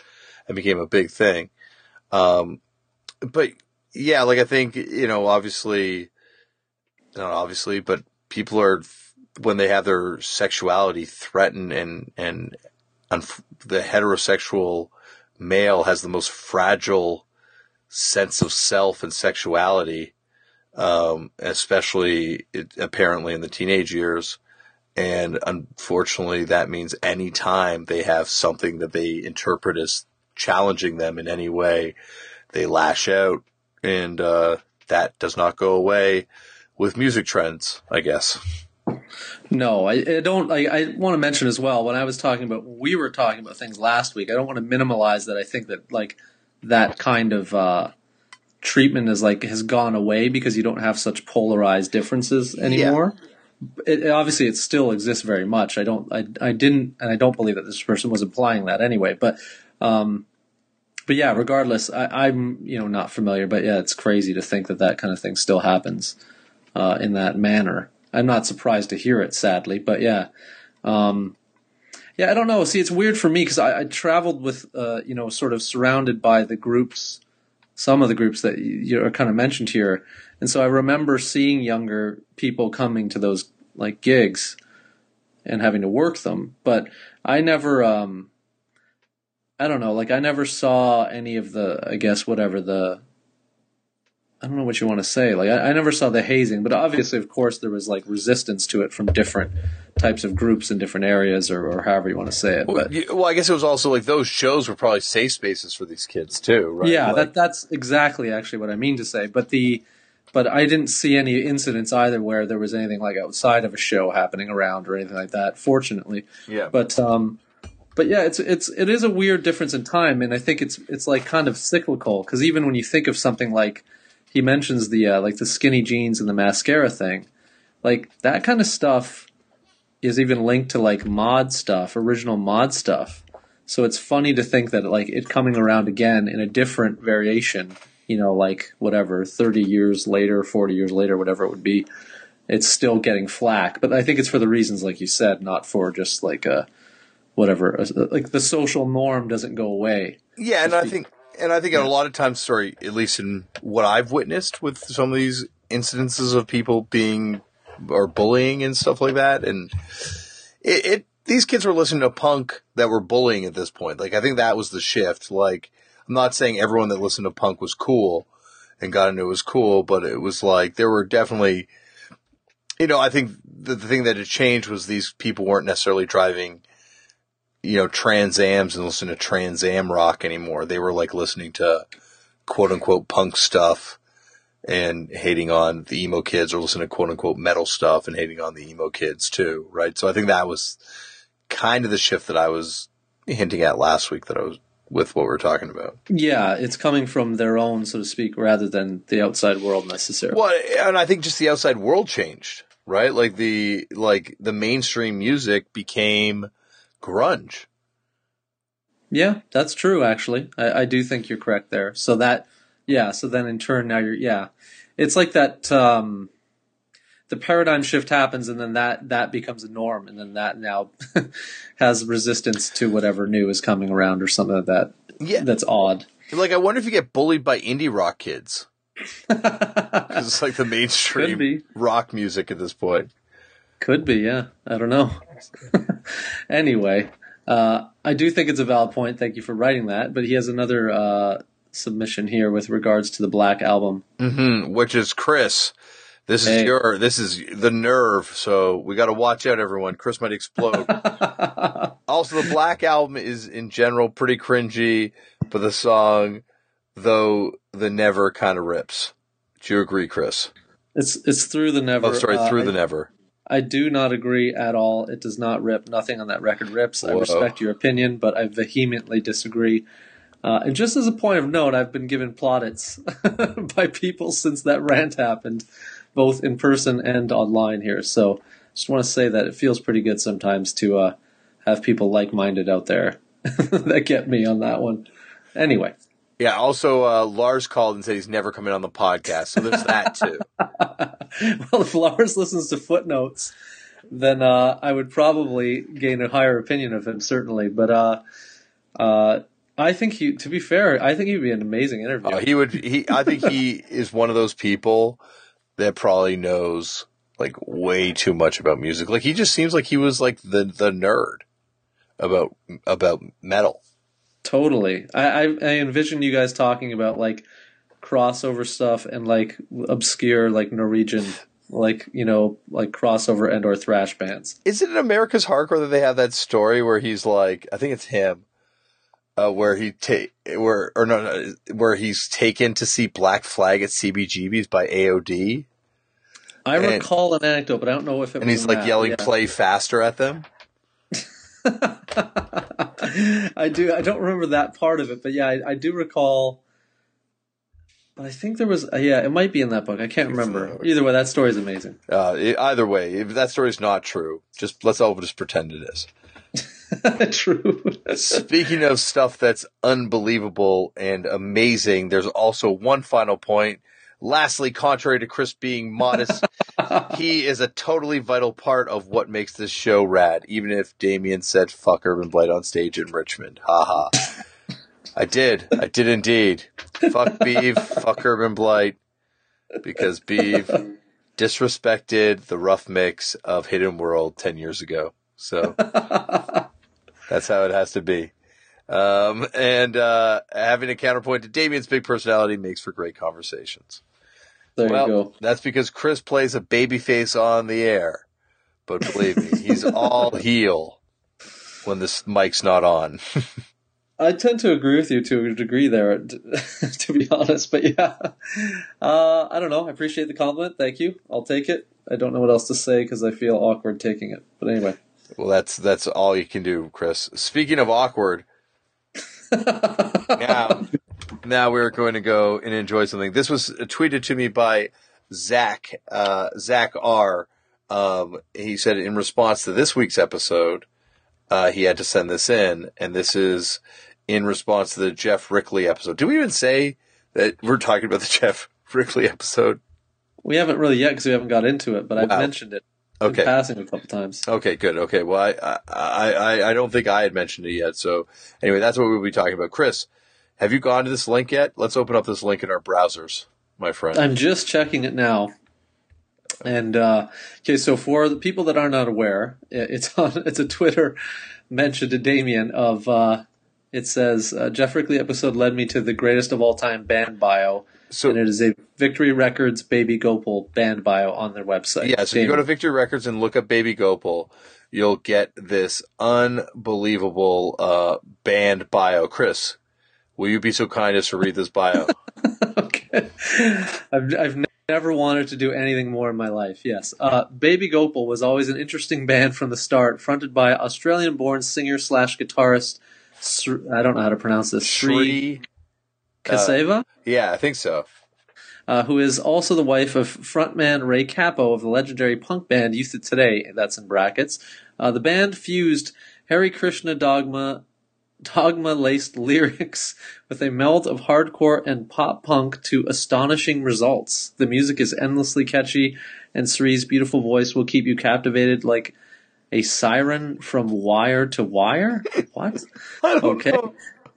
and became a big thing. Um, but yeah, like I think, you know, obviously, not obviously, but people are, when they have their sexuality threatened and, and, the heterosexual male has the most fragile sense of self and sexuality, um, especially it, apparently in the teenage years. And unfortunately, that means any time they have something that they interpret as challenging them in any way, they lash out. And, uh, that does not go away with music trends, I guess. No, I, I don't. I, I want to mention as well when I was talking about we were talking about things last week. I don't want to minimize that. I think that like that kind of uh, treatment is like has gone away because you don't have such polarized differences anymore. It, it- obviously, it still exists very much. I don't. I, I didn't, and I don't believe that this person was implying that anyway. But um, but yeah, regardless, I, I'm you know not familiar. But yeah, it's crazy to think that that kind of thing still happens uh, in that manner. I'm not surprised to hear it, sadly, but yeah, um, yeah, I don't know. See, it's weird for me because I, I traveled with, uh, you know, sort of surrounded by the groups, some of the groups that you are kind of mentioned here, and so I remember seeing younger people coming to those like gigs and having to work them, but I never, um, I don't know, like I never saw any of the, I guess, whatever the I don't know what you want to say. Like I, I never saw the hazing, but obviously, of course, there was like resistance to it from different types of groups in different areas, or, or however you want to say it. Well, But well, I guess it was also like those shows were probably safe spaces for these kids too, right? yeah, Like- that that's exactly actually what I mean to say. But the but I didn't see any incidents either where there was anything like outside of a show happening around or anything like that. Fortunately, yeah. but um, but yeah, it's it's it is a weird difference in time, and I think it's it's like kind of cyclical because even when you think of something like he mentions the uh, like the skinny jeans and the mascara thing, like that kind of stuff is even linked to like mod stuff, original mod stuff So it's funny to think that like it coming around again in a different variation, you know, like whatever, 30 years later, 40 years later, whatever it would be, it's still getting flack. But I think it's for the reasons like you said, not for just like a whatever, a, like the social norm doesn't go away. Yeah, and I think and I think a lot of times, sorry, at least in what I've witnessed with some of these incidences of people being or bullying and stuff like that, and it, it these kids were listening to punk that were bullying at this point. Like I think that was the shift. Like I'm not saying everyone that listened to punk was cool and got into it was cool, but it was like there were definitely, you know, I think the, the thing that had changed was these people weren't necessarily driving, you know, Trans Ams and listen to Trans Am rock anymore. They were like listening to quote unquote punk stuff and hating on the emo kids or listening to quote unquote metal stuff and hating on the emo kids too, right? So I think that was kind of the shift that I was hinting at last week that I was with what we're talking about. Yeah, it's coming from their own, so to speak, rather than the outside world necessarily. Well, and I think just the outside world changed, right? Like the like the mainstream music became grunge. Yeah, that's true. Actually, I, I do think you're correct there. So that, yeah. So then in turn, now you're yeah. It's like that. Um, the paradigm shift happens and then that that becomes a norm and then that now has resistance to whatever new is coming around or something like that Yeah. that's odd Like I wonder if you get bullied by indie rock kids because it's like the mainstream rock music at this point. could be yeah i don't know anyway uh, i do think it's a valid point thank you for writing that but he has another uh, submission here with regards to the black album hmm Which is Chris. This is Hey. your this is the nerve. So we got to watch out, everyone. Chris might explode. also, the Black album is in general pretty cringy, but the song, though the never, kind of rips. Do you agree, Chris? it's it's through the never Oh, sorry, uh, through I- the never. I do not agree at all. It does not rip. Nothing on that record rips. I respect your opinion, but I vehemently disagree. Uh, and just as a point of note, I've been given plaudits by people since that rant happened, both in person and online here. So just want to say that it feels pretty good sometimes to uh, have people like minded out there that get me on that one. Anyway, Yeah. Also, uh, Lars called and said he's never coming on the podcast, so there's that too. well, if Lars listens to footnotes, then uh, I would probably gain a higher opinion of him, certainly. But uh, uh, I think he, to be fair, I think he'd be an amazing interview. Uh, he would. He. I think he is one of those people that probably knows like way too much about music. Like he just seems like he was like the the nerd about about metal. totally. I, I, I envision you guys talking about like crossover stuff and like obscure like Norwegian, like you know, like crossover and or thrash bands. Is it in American Hardcore that they have that story where he's like, I think it's him, uh, where he take where or no, no, where he's taken to see Black Flag at CBGB's by AOD, I And- recall an anecdote, but I don't know if it. and he's like that. yelling Yeah. "Play faster" at them. I do. I don't remember that part of it, but yeah, I, I do recall. But I think there was. Uh, yeah, it might be in that book. I can't remember. Either way, that story is amazing. Uh, either way, if that story is not true, just let's all just pretend it is. True. Speaking of stuff that's unbelievable and amazing, there's also one final point. Lastly, contrary to Chris being modest, he is a totally vital part of what makes this show rad, even if Damian said fuck Urban Blight on stage in Richmond. Haha. I did. I did indeed. Fuck Beeve, fuck Urban Blight, because Beeve disrespected the rough mix of Hidden World 10 years ago. So that's how it has to be. Um, and uh, having a counterpoint to Damian's big personality makes for great conversations. There well, you go. that's because Chris plays a babyface on the air. But believe me, he's all heel when this mic's not on. I tend to agree with you to a degree there, to be honest. But yeah, uh, I don't know. I appreciate the compliment. Thank you. I'll take it. I don't know what else to say because I feel awkward taking it. But anyway. well, that's that's all you can do, Chris. Speaking of awkward, now now we're going to go and enjoy something. This was tweeted to me by Zach uh, Zach R. Um, he said in response to this week's episode, uh, he had to send this in, and this is in response to the Geoff Rickly episode. Do we even say that we're talking about the Geoff Rickly episode? We haven't really yet because we haven't got into it, but I've Wow. mentioned it Okay. in passing a couple times. Okay, good. Okay, well, I, I, I, I don't think I had mentioned it yet. So anyway, that's what we'll be talking about. Chris, have you gone to this link yet? Let's open up this link in our browsers, my friend. I'm just checking it now. And uh, okay, so for the people that are not aware, it's on it's a Twitter mention to Damian of uh, it says uh, Geoff Rickly episode led me to the greatest of all time band bio, So and it is a Victory Records Baby Gopal band bio on their website. yeah, so you go to Victory Records and look up Baby Gopal, you'll get this unbelievable uh, band bio. Chris, will you be so kind as to read this bio? okay. I've, I've never wanted to do anything more in my life. Yes. Uh, Baby Gopal was always an interesting band from the start, fronted by Australian born singer slash guitarist, I don't know how to pronounce this, Sri Shri. Kesava, Yeah, I think so. uh, who is also the wife of frontman Ray Cappo of the legendary punk band Youth of Today, that's in brackets. Uh, the band fused Hare Krishna dogma dogma laced lyrics with a meld of hardcore and pop punk to astonishing results. The music is endlessly catchy, and Sri's beautiful voice will keep you captivated like a siren from wire to wire. What? I don't Okay. know.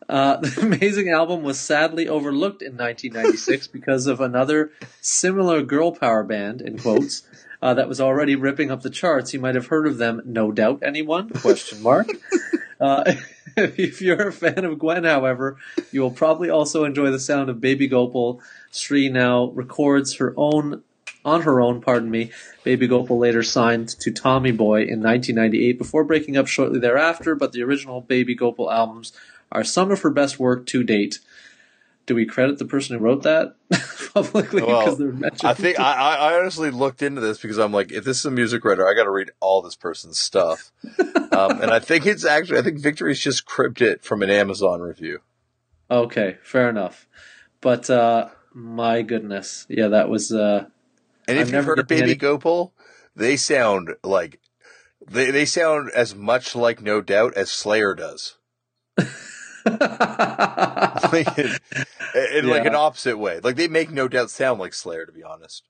Uh, the amazing album was sadly overlooked in 1996 because of another similar girl power band, in quotes, uh, that was already ripping up the charts. You might have heard of them, no doubt. Anyone? Question mark. Uh, if you're a fan of Gwen, however, you will probably also enjoy the sound of Baby Gopal. Sri now records her own on her own, pardon me. Baby Gopal later signed to Tommy Boy in 1998 before breaking up shortly thereafter, but the original Baby Gopal albums are some of her best work to date. Do we credit the person who wrote that publicly Well, because they're mentioned? I think I, I I honestly looked into this because I'm like, if this is a music writer, I got to read all this person's stuff. um, and I think it's actually, I think Victory's just cribbed it from an Amazon review. okay, fair enough. But uh, my goodness, yeah, that was. Uh, And if I've you've heard of Baby any- Gopal, they sound like they they sound as much like No Doubt as Slayer does, like in, in like an opposite way. Like they make No Doubt sound like Slayer, to be honest.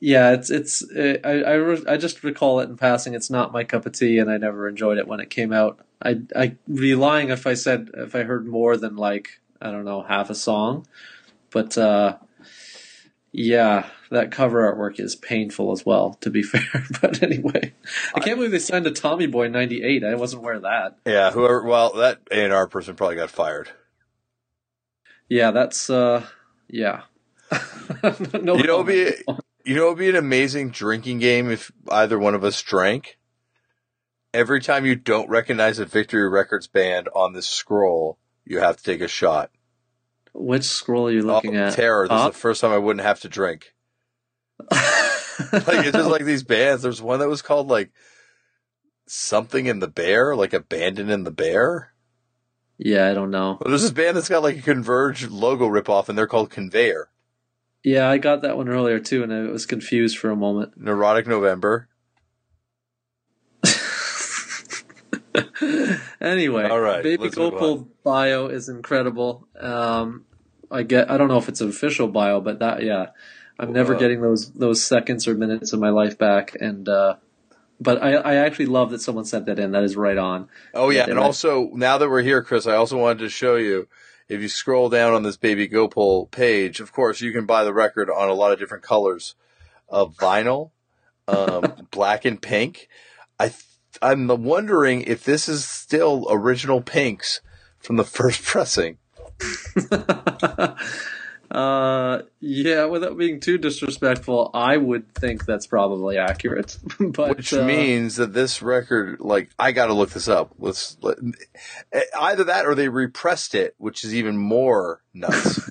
yeah, it's it's. Uh, I I, re- I just recall it in passing. It's not my cup of tea, and I never enjoyed it when it came out. I I'd be lying if I said if I heard more than like I don't know half a song, but uh, yeah, that cover artwork is painful as well. To be fair, but anyway, I can't believe they signed a Tommy Boy '98. I wasn't aware of that. Yeah, whoever. Well, that A and R person probably got fired. Yeah, that's uh, yeah. no, You know, be you know, it'd be an amazing drinking game if either one of us drank. Every time you don't recognize a Victory Records band on this scroll, you have to take a shot. Which scroll are you oh, looking oh, at? terror! This Up? is the first time I wouldn't have to drink. Like it's just like these bands. There's one that was called like something in the bear, like abandon in the bear. yeah, I don't know. There's this band that's got like a Converge logo ripoff, and they're called Conveyor. Yeah, I got that one earlier too, and I was confused for a moment. Neurotic November. anyway, All right, Baby Gopal bio is incredible. Um, I get. I don't know if it's an official bio, but that yeah, I'm never Uh, getting those those seconds or minutes of my life back. And uh, but I I actually love that someone sent that in. That is right on. Oh yeah, and might- also now that we're here, Chris, I also wanted to show you. If you scroll down on this Baby Gopal page, of course you can buy the record on a lot of different colors of vinyl, um, black and pink. I th- I'm wondering if this is still original pinks from the first pressing. uh, yeah, without being too disrespectful, I would think that's probably accurate. but Which uh, means that this record, like, I got to look this up. Let's let, either that or they repressed it, which is even more nuts.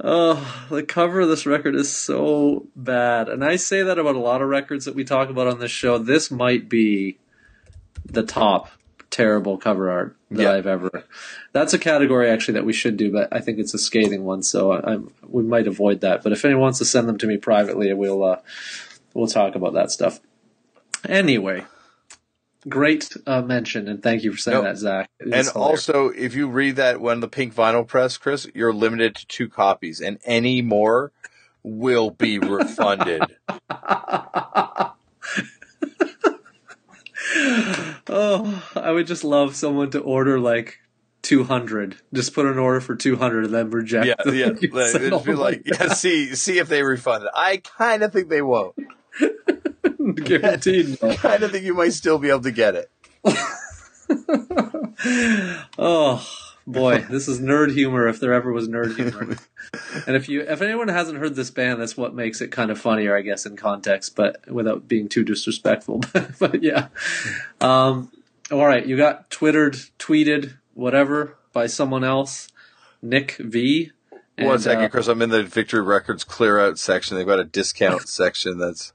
Oh, the cover of this record is so bad. And I say that about a lot of records that we talk about on this show. This might be the top terrible cover art that. I've ever. That's a category actually that we should do, but I think it's a scathing one, so I, I'm, we might avoid that. But if anyone wants to send them to me privately, we'll uh, we'll talk about that stuff. Anyway, great uh, mention, and thank you for saying Nope. that, Zach. And hilarious. also, if you read that when the pink vinyl press, Chris, you're limited to two copies, and any more will be refunded. oh, I would just love someone to order like 200. Just put an order for 200 and then reject. yeah, them. yeah. Like, it'd be like, like yeah, see, see if they refund it. I kind of think they won't. guaranteed. I kind of think you might still be able to get it. oh boy, this is nerd humor if there ever was nerd humor. and if you if anyone hasn't heard this band, that's what makes it kind of funnier, I guess, in context, but without being too disrespectful. but yeah. Um all right, you got twittered, tweeted, whatever, by someone else. Nick V. One And, second, uh, Chris. I'm in the Victory Records clear out section. They've got a discount section that's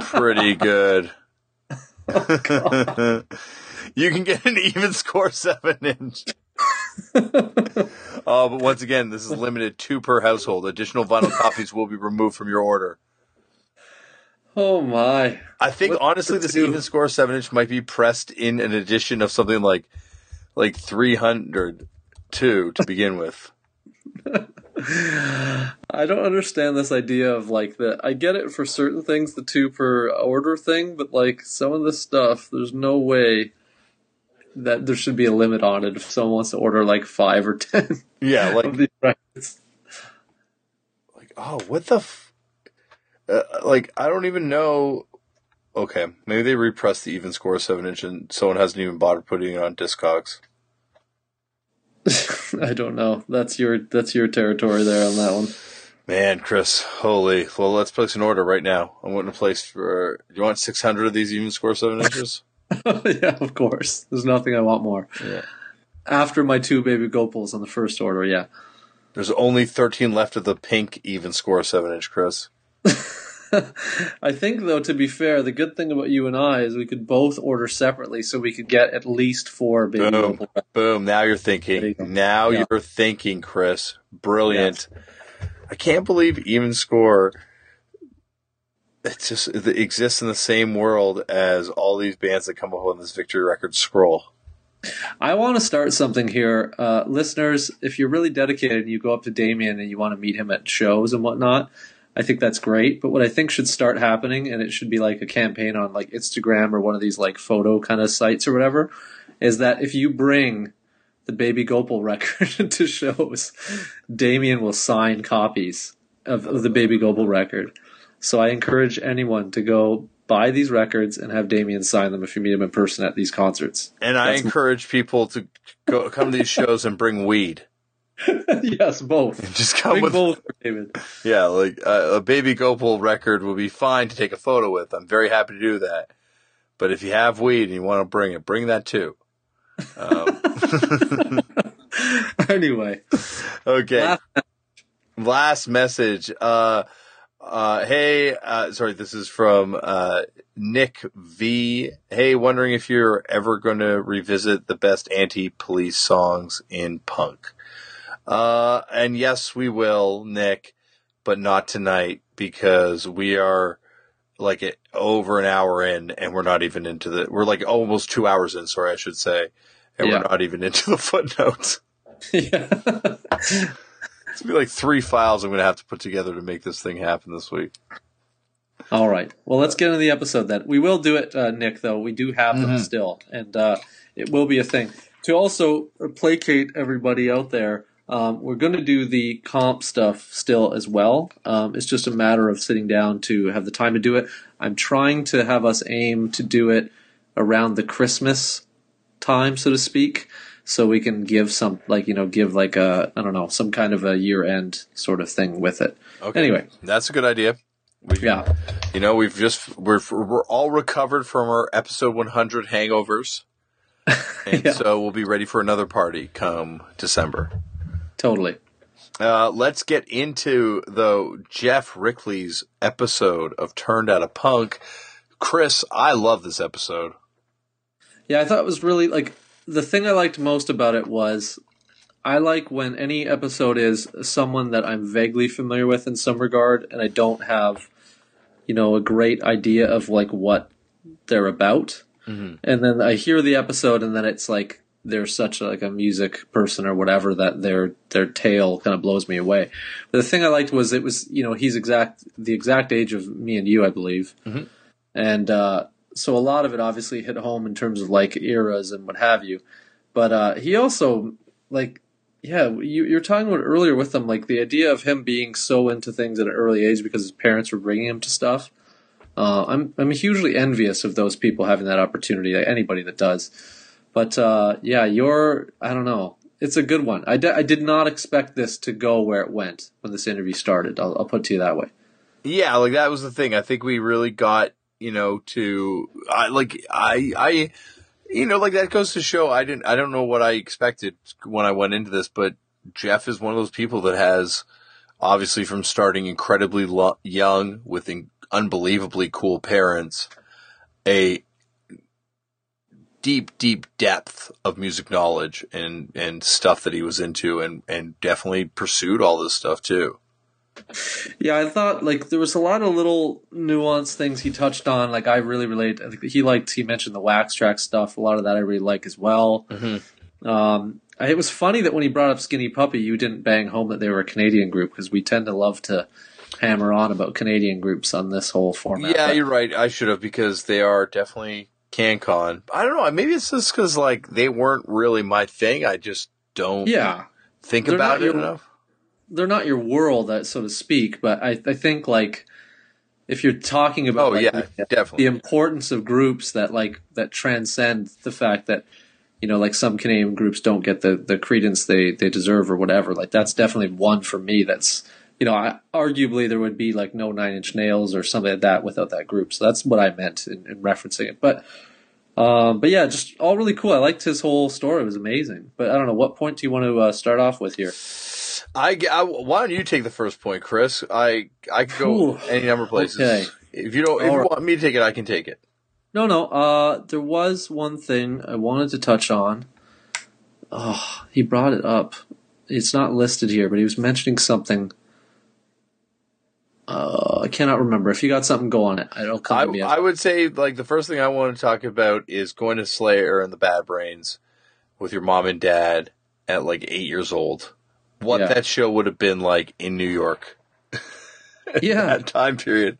pretty good. Oh, you can get an even score seven inch. Oh, but once again, this is limited two per household. Additional vinyl copies will be removed from your order. oh my. I think honestly, to this even score seven inch might be pressed in an edition of something like like three hundred two to begin with. I don't understand this idea of like the. I get it for certain things, the two per order thing, but like some of this stuff, there's no way that there should be a limit on it if someone wants to order like five or ten Yeah, like these records. like oh what the f- uh, like i don't even know okay maybe they repressed the even score 7 inch and someone hasn't even bothered putting it on discogs I don't know. That's your that's your territory there on that one. man chris holy well let's place an order right now i'm wanting to place for do you want 600 of these even score 7 inches yeah, of course. There's nothing I want more. yeah After my two baby gopals on the first order, yeah. there's only 13 left of the pink even score 7 inch chris I think, though, to be fair, the good thing about you and I is we could both order separately, so we could get at least four baby Boom. boom now you're There you thinking now Yeah. you're thinking chris brilliant i can't believe even score it just it exists in the same world as all these bands that come up on this victory records scroll I want to start something here, uh, listeners. If you're really dedicated, and you go up to Damian and you want to meet him at shows and whatnot. I think that's great. But what I think should start happening, and it should be like a campaign on like Instagram or one of these like photo kind of sites or whatever, is that if you bring the Baby Gopal record to shows, Damian will sign copies of, of the Baby Gopal record. So I encourage anyone to go buy these records and have Damian sign them if you meet him in person at these concerts. and i That's- encourage people to go come to these shows and bring weed yes, both. just come Bring with both, David. yeah like uh, a baby gopal record will be fine to take a photo with i'm very happy to do that but if you have weed and you want to bring it bring that too um, anyway, okay last- last message. Uh, uh, hey, uh, sorry, this is from uh, Nick V. Hey, wondering if you're ever going to revisit the best anti-police songs in punk. Uh, and yes, we will, Nick, but not tonight because we are like it over an hour in, and we're not even into the. We're like almost two hours in. Sorry, I should say, and Yeah. we're not even into the footnotes. yeah. It's gonna be like three files I'm gonna have to put together to make this thing happen this week. All right. Well, let's get into the episode then. We will do it, uh, Nick. Though we do have them Mhm. still, and uh, it will be a thing. To also placate everybody out there, um, we're going to do the comp stuff still as well. Um, it's just a matter of sitting down to have the time to do it. I'm trying to have us aim to do it around the Christmas time, so to speak, so we can give some, like you know, give like a I don't know, some kind of a year end sort of thing with it. Okay. Anyway, That's a good idea. We, yeah. You know, we've just we're we're all recovered from our episode 100 hangovers, and Yeah. so we'll be ready for another party come December. Totally. Uh, let's get into though Geoff Rickly's episode of Turned Out a Punk. Chris, I love this episode. Yeah, I thought it was really like the thing I liked most about it was I like when any episode is someone that I'm vaguely familiar with in some regard and I don't have you know a great idea of like what they're about. Mhm. and then I hear the episode, and then it's like they're such like a music person or whatever that their their tale kind of blows me away. But the thing I liked was it was you know he's exact the exact age of me and you, I believe, Mhm. and uh, so a lot of it obviously hit home in terms of like eras and what have you. But uh, he also like yeah, you, you were talking about earlier with him, like the idea of him being so into things at an early age because his parents were bringing him to stuff. Uh, I'm I'm hugely envious of those people having that opportunity. Like anybody that does, but uh, yeah, you're I don't know. It's a good one. I did not expect this to go where it went when this interview started. I'll, I'll put it to you that way. Yeah, like that was the thing. I think we really got, you know, to I like I I you know, like that goes to show I didn't I don't know what I expected when I went into this, but Geoff is one of those people that has obviously from starting incredibly lo- young with in- unbelievably cool parents a deep deep depth of music knowledge and and stuff that he was into and and definitely pursued all this stuff too. Yeah, I thought like there was a lot of little nuanced things he touched on. Like I really relate. I think he liked. He mentioned the Wax Trax stuff. A lot of that I really like as well. Mhm. Um, it was funny that when he brought up Skinny Puppy, you didn't bang home that they were a Canadian group because we tend to love to hammer on about Canadian groups on this whole format. Yeah, But- you're right. I should have because they are definitely CanCon. I don't know. Maybe it's just because like they weren't really my thing. I just don't yeah. think They're about it your- enough. they're not your world, uh, so to speak. But I, I think like if you're talking about Oh like, yeah, the, definitely. the importance of groups that like that transcend the fact that you know like some Canadian groups don't get the the credence they they deserve or whatever. Like that's definitely one for me. That's you know I, arguably there would be like no Nine Inch Nails or something like that without that group. So that's what I meant in, in referencing it. But um, but yeah, just all really cool. I liked his whole story; it was amazing. But I don't know what point do you want to uh, start off with here. I, I- why don't you take the first point, Chris? I I could go Ooh, any number of places. okay. If you don't, if All you right. want me to take it, I can take it. No, no. Uh, there was one thing I wanted to touch on. Oh, he brought it up. It's not listed here, but he was mentioning something. Uh, I cannot remember. If you got something, go on it. It'll come I, to me. I would say like the first thing I want to talk about is going to Slayer and the Bad Brains with your mom and dad at like eight years old. What Yeah. that show would have been like in New York yeah, that time period.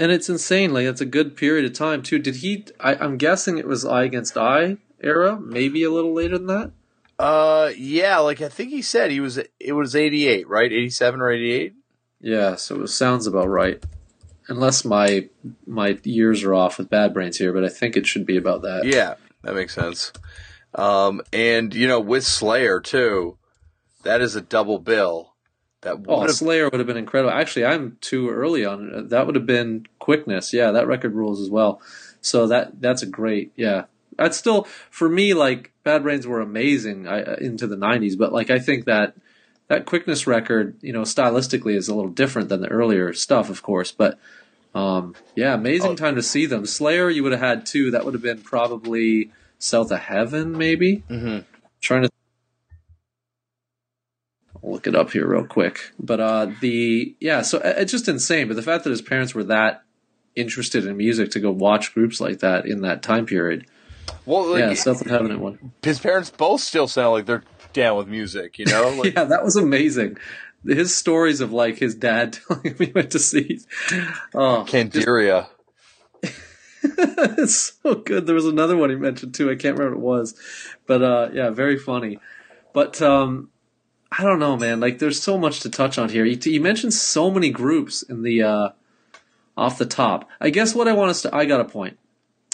and it's insane. Like it's a good period of time too. Did he? I, I'm guessing it was I Against I era. Maybe a little later than that. Uh, yeah, like I think he said he was. It was eighty eight, right? Eighty seven or eighty eight. Yeah, so it sounds about right. Unless my my years are off with Bad Brains here, but I think it should be about that. Yeah, that makes sense. Um, and you know, with Slayer too, that is a double bill. That Oh, have Slayer would have been incredible. Actually, I'm too early on. That would have been Quickness. Yeah, that record rules as well. So that that's a great. Yeah, that's still for me. Like Bad Brains were amazing I, into the '90s, but like I think that that Quickness record, you know, stylistically is a little different than the earlier stuff, of course. But um, yeah, amazing Oh. time to see them. Slayer, you would have had two. That would have been probably South of Heaven, maybe. Mhm. Trying to I'll look it up here real quick. But uh, the yeah, so it's just insane. But the fact that his parents were that interested in music to go watch groups like that in that time period, Well, like, yeah, South of Heaven at one. his parents both still sound like they're down with music. You know, like, yeah, that was amazing. His stories of like his dad telling him he went to see. Oh, Candiria. it's so good. There was another one he mentioned too. I can't remember what it was, but uh, yeah, very funny. But um, I don't know, man. Like, there's so much to touch on here. You, you mentioned so many groups in the uh, off the top. I guess what I want us to. I got a point.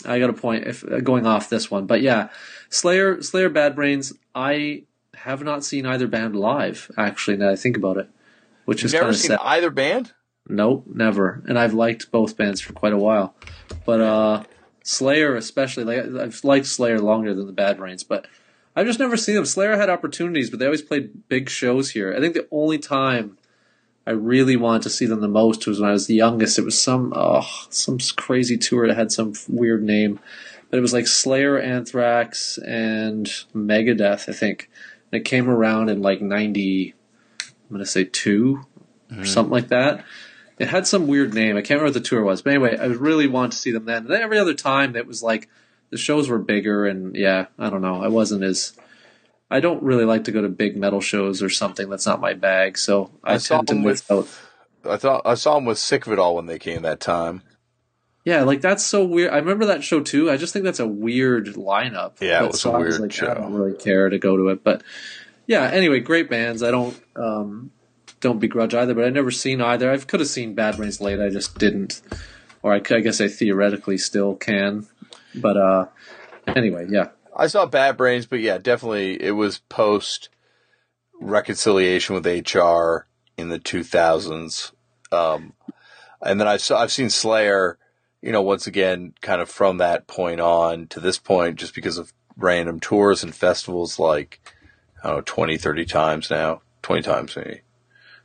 I got a point. If uh, going off this one, but yeah, Slayer, Slayer, Bad Brains. I have not seen either band live. Actually, now that I think about it, which You've is never kind of seen sad. either band? Nope, never. And I've liked both bands for quite a while. But uh Slayer especially, like I've liked Slayer longer than the Bad Brains, but I've just never seen them. Slayer had opportunities, but they always played big shows here. I think the only time I really wanted to see them the most was when I was the youngest. It was some oh, some crazy tour that had some weird name. But it was like Slayer, Anthrax, and Megadeth, I think. It came around in like ninety I'm gonna say 2 or something like that. It had some weird name. I can't remember what the tour was, but anyway, I really wanted to see them then. And then every other time, it was like the shows were bigger, and yeah, I don't know. I wasn't as I don't really like to go to big metal shows or something. That's not my bag. So I, I tend to them miss out. I thought I saw them with Sick of It All when they came that time. Yeah, like that's so weird. I remember that show too. I just think that's a weird lineup. Yeah, it was so a I weird like, show. I don't really care to go to it, but yeah. Anyway, great bands. I don't um, don't begrudge either, but I've never seen either. I could have seen Bad Brains Late. I just didn't, or I guess I theoretically still can. But uh, anyway, yeah, I saw Bad Brains, but yeah, definitely it was post reconciliation with HR in the 2000s. Um, and then I saw, I've seen Slayer, you know, once again, kind of from that point on to this point, just because of random tours and festivals, like, I don't know, 20, 30 times now, 20 times maybe.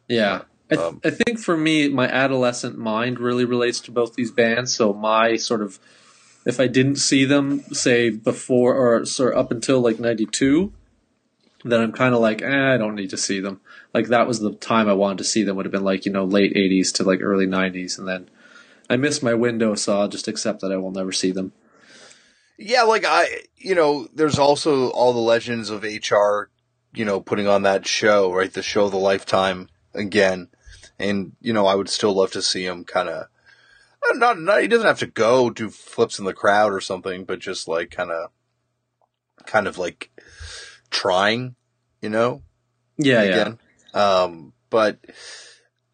yeah. I, th- Um, I think for me, my adolescent mind really relates to both these bands. So my sort of, if I didn't see them, say before or sort of up until like '92, then I'm kind of like, eh, I don't need to see them. Like that was the time I wanted to see them. Would have been like you know late '80s to like early '90s, and then I missed my window, so I'll just accept that I will never see them. Yeah, like I, you know, there's also all the legends of HR, you know, putting on that show, right? The show of the lifetime again. And, you know, I would still love to see him kind of, not, not, he doesn't have to go do flips in the crowd or something, but just like kind of, kind of like trying, you know, Yeah, yeah, again. Um, but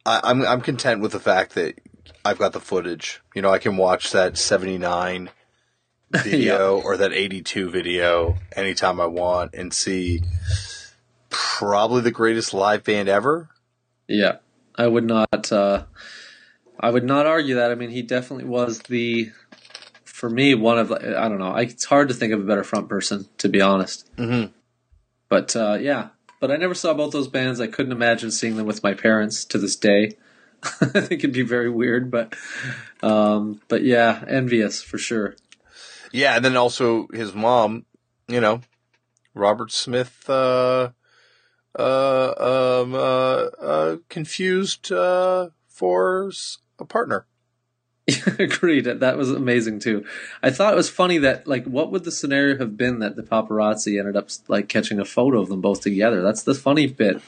I, I'm, I'm content with the fact that I've got the footage. You know, I can watch that 79 video or that 82 video anytime I want and see probably the greatest live band ever. yeah. I would not. Uh, I would not argue that. I mean, he definitely was the, for me, one of. I don't know. I, it's hard to think of a better front person, to be honest. Mm-hmm. But uh, yeah, but I never saw both those bands. I couldn't imagine seeing them with my parents to this day. I think it'd be very weird, but um, but yeah, envious for sure. Yeah, and then also his mom, you know, Robert Smith, uh, uh, um, uh, uh, confused uh, for a partner. Agreed. That was amazing too. I thought it was funny that like, what would the scenario have been that the paparazzi ended up like catching a photo of them both together? That's the funny bit.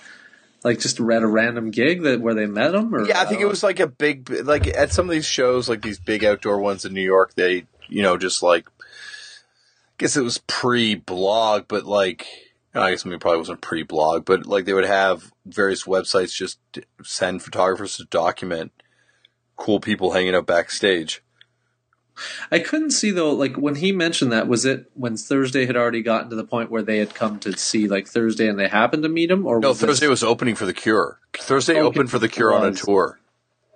Like just at a random gig that where they met them, or Yeah, I think it was like a big, like at some of these shows, like these big outdoor ones in New York, they, you know, just like, I guess it was pre-blog, but like, I guess maybe it probably wasn't pre-blog, but like they would have various websites just send photographers to document cool people hanging out backstage. I couldn't see though. Like when he mentioned that, was it when Thursday had already gotten to the point where they had come to see like Thursday and they happened to meet him, or No, was Thursday was opening for the Cure. Thursday Okay, opened for the Cure on a tour.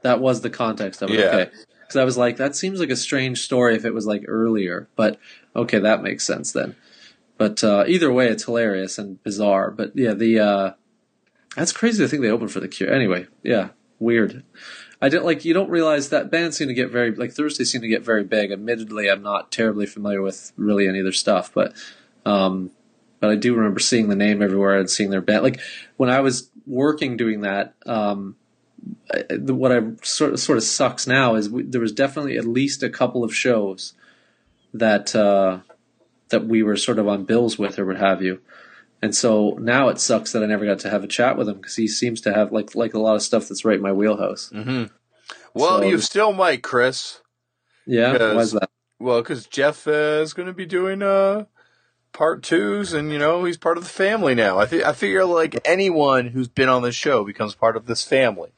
that was the context of it? Yeah. Okay, because I was like, that seems like a strange story if it was like earlier, but okay, that makes sense then. But uh, either way, it's hilarious and bizarre. But yeah, the uh, that's crazy to think they opened for the Cure. Anyway, yeah, weird. I didn't like. You don't realize that bands seem to get very like Thursday seem to get very big. Admittedly, I'm not terribly familiar with really any of their stuff, but um, but I do remember seeing the name everywhere and seeing their band. Like when I was working doing that, um, what I sort of, sort of sucks now is we, there was definitely at least a couple of shows that uh, that we were sort of on bills with or what have you. And so now it sucks that I never got to have a chat with him because he seems to have like like a lot of stuff that's right in my wheelhouse. Mm-hmm. Well, So- you still might, Chris. Yeah, why's that? Well, because Geoff uh, is going to be doing uh, part twos, and you know he's part of the family now. I think I figure like anyone who's been on this show becomes part of this family.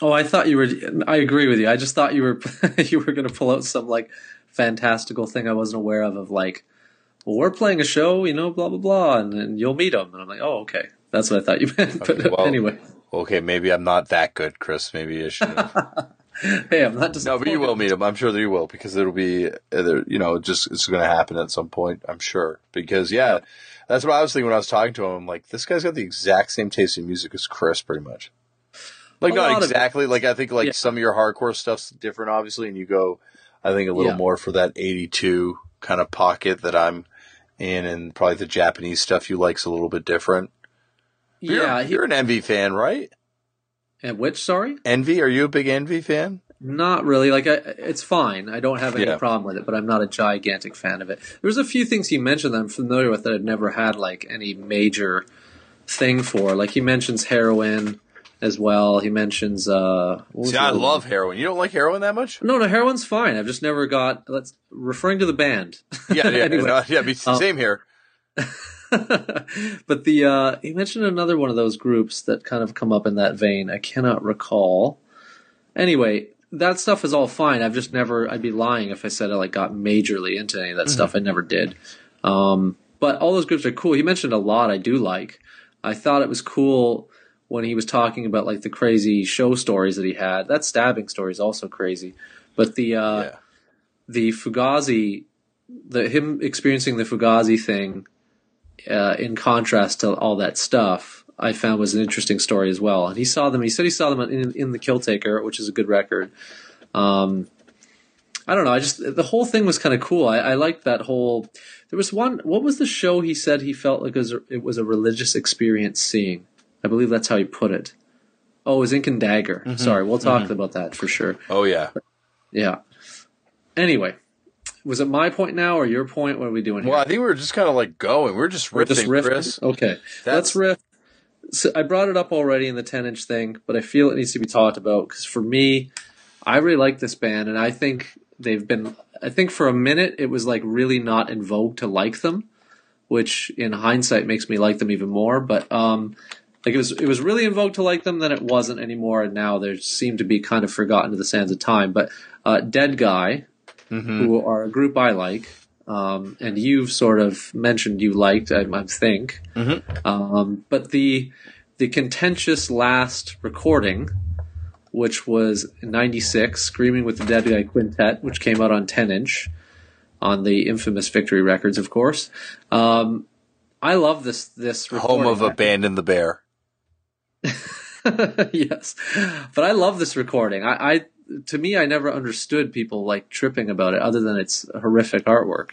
Oh, I thought you were. I agree with you. I just thought you were you were going to pull out some like fantastical thing I wasn't aware of. Of like, well, we're playing a show, you know, blah blah blah, and then you'll meet them. And I'm like, oh, okay, that's what I thought you meant. Okay, but well- anyway, Okay, maybe I'm not that good, Chris. Maybe I should. hey, I'm not just no, but you will meet him. I'm sure that you will because it'll be, uh, either, you know, just it's going to happen at some point. I'm sure because yeah, that's what I was thinking when I was talking to him. I'm like, this guy's got the exact same taste in music as Chris, pretty much. Like A not lot of it. exactly. Like I think like Yeah. some of your hardcore stuff's different, obviously, and you go, I think a little Yeah. more for that 82 kind of pocket that I'm in, and probably the Japanese stuff you like's a little bit different. You're, Yeah, he, you're an Envy fan, right? and which? Sorry. Envy? Are you a big Envy fan? Not really. Like, I, it's fine. I don't have any Yeah. problem with it, but I'm not a gigantic fan of it. There's a few things he mentioned that I'm familiar with that I've never had like any major thing for. Like he mentions heroin as well. He mentions. uh See, I love one? heroin. You don't like heroin that much? No, no, heroin's fine. I've just never got. Let's referring to the band. Yeah, yeah, Anyway. no, yeah. Um, same here. but the uh, he mentioned another one of those groups that kind of come up in that vein. I cannot recall. Anyway, that stuff is all fine. I've just never. I'd be lying if I said I like got majorly into any of that stuff. I never did. Um, but all those groups are cool. He mentioned a lot I do like. I thought it was cool when he was talking about like the crazy show stories that he had. That stabbing story is also crazy. But the uh, yeah. the Fugazi, the him experiencing the Fugazi thing, uh, in contrast to all that stuff, I found was an interesting story as well. And he saw them. He said he saw them in, in the Kill Taker, which is a good record. Um, I don't know. I just the whole thing was kind of cool. I, I liked that whole. There was one. What was the show he said he felt like it was a, it was a religious experience seeing? I believe that's how he put it. Oh, it was Ink and Dagger. Sorry, we'll talk about that for sure. Oh yeah. Yeah. Anyway, was it my point now or your point? What are we doing here? Well, I think we were just kind of like going. We are just We're riffing, just riffing? Chris. Okay, That's- let's riff. So I brought it up already in the 10 inch thing, but I feel it needs to be talked about because for me, I really like this band, and I think they've been. I think for a minute it was like really not in vogue to like them, which in hindsight makes me like them even more. But um, like it was, it was really in vogue to like them, then it wasn't anymore, and now they seem to be kind of forgotten to the sands of time. But uh, Dead Guy, Mhm. who are a group I like, um, and you've sort of mentioned you liked, I, I think. Mhm. Um, but the the contentious last recording, which was '96, "Screaming with the Dead Guy Quintet," which came out on 10 inch on the infamous Victory Records, of course. Um, I love this this recording. Home of Abandon the Bear. yes, but I love this recording. I, I to me, I never understood people like tripping about it, other than it's horrific artwork.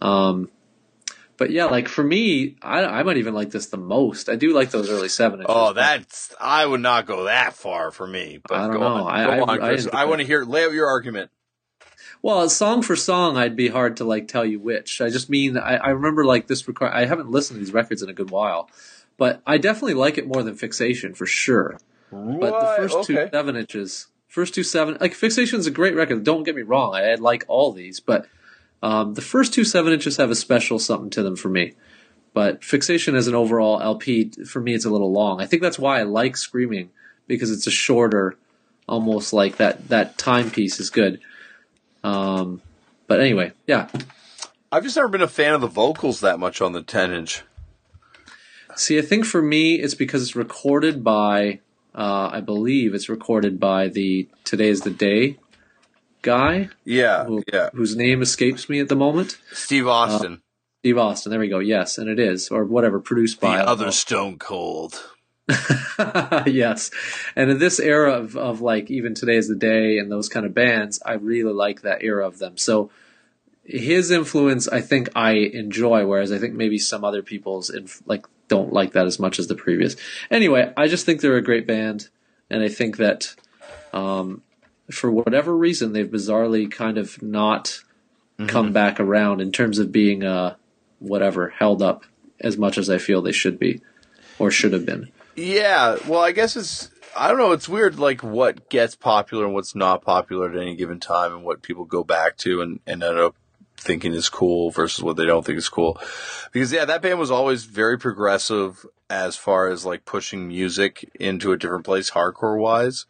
Um, but yeah, like for me, I, I might even like this the most. I do like those early seven. inches. Oh, that's I would not go that far for me. But I don't go know. on, I- I- on, I I, want to hear. Lay out your argument. Well, song for song, I'd be hard to like tell you which. I just mean I, I remember like this record. I haven't listened to these records in a good while, but I definitely like it more than Fixation for sure. But the first two seven inches, first two seven, like Fixation is a great record. Don't get me wrong, I, I like all these, but um, the first two seven inches have a special something to them for me. But Fixation as an overall LP, for me, it's a little long. I think that's why I like Screaming because it's a shorter, almost like that that timepiece is good. Um, but anyway, yeah. I've just never been a fan of the vocals that much on the 10 inch. See, I think for me, it's because it's recorded by, uh, I believe it's recorded by the Today is the Day guy, Yeah, who, yeah. whose name escapes me at the moment. Steve Austin, Steve Austin. There we go. Yes, and it is, or whatever, produced the by. I don't other know. Stone Cold. yes, and in this era of, of like even today is the day and those kind of bands, I really like that era of them. So his influence, I think I enjoy, whereas I think maybe some other people's inf- like don't like that as much as the previous. Anyway, I just think they're a great band, and I think that um, for whatever reason they've bizarrely kind of not come back around in terms of being uh whatever held up as much as I feel they should be or should have been. Yeah, well, I guess it's I don't know. It's weird, like what gets popular and what's not popular at any given time, and what people go back to and, and end up thinking is cool versus what they don't think is cool. Because yeah, that band was always very progressive as far as like pushing music into a different place, hardcore wise.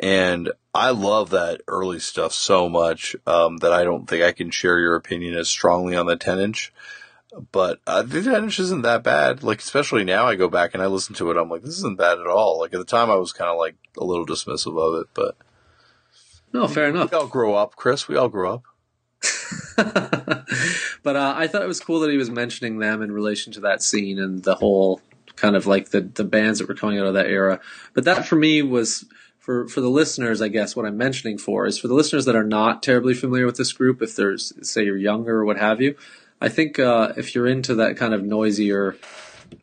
And I love that early stuff so much um, that I don't think I can share your opinion as strongly on the 10 inch. But uh, the 10 inch isn't that bad. Like, especially now I go back and I listen to it. I'm like, this isn't bad at all. Like, at the time I was kind of like a little dismissive of it, but No, fair enough. we all grow up, Chris. We all grow up. but uh, I thought it was cool that he was mentioning them in relation to that scene and the whole kind of like the the bands that were coming out of that era. But that for me was for for the listeners, I guess what I'm mentioning for is for the listeners that are not terribly familiar with this group. If there's say you're younger or what have you, I think uh, if you're into that kind of noisier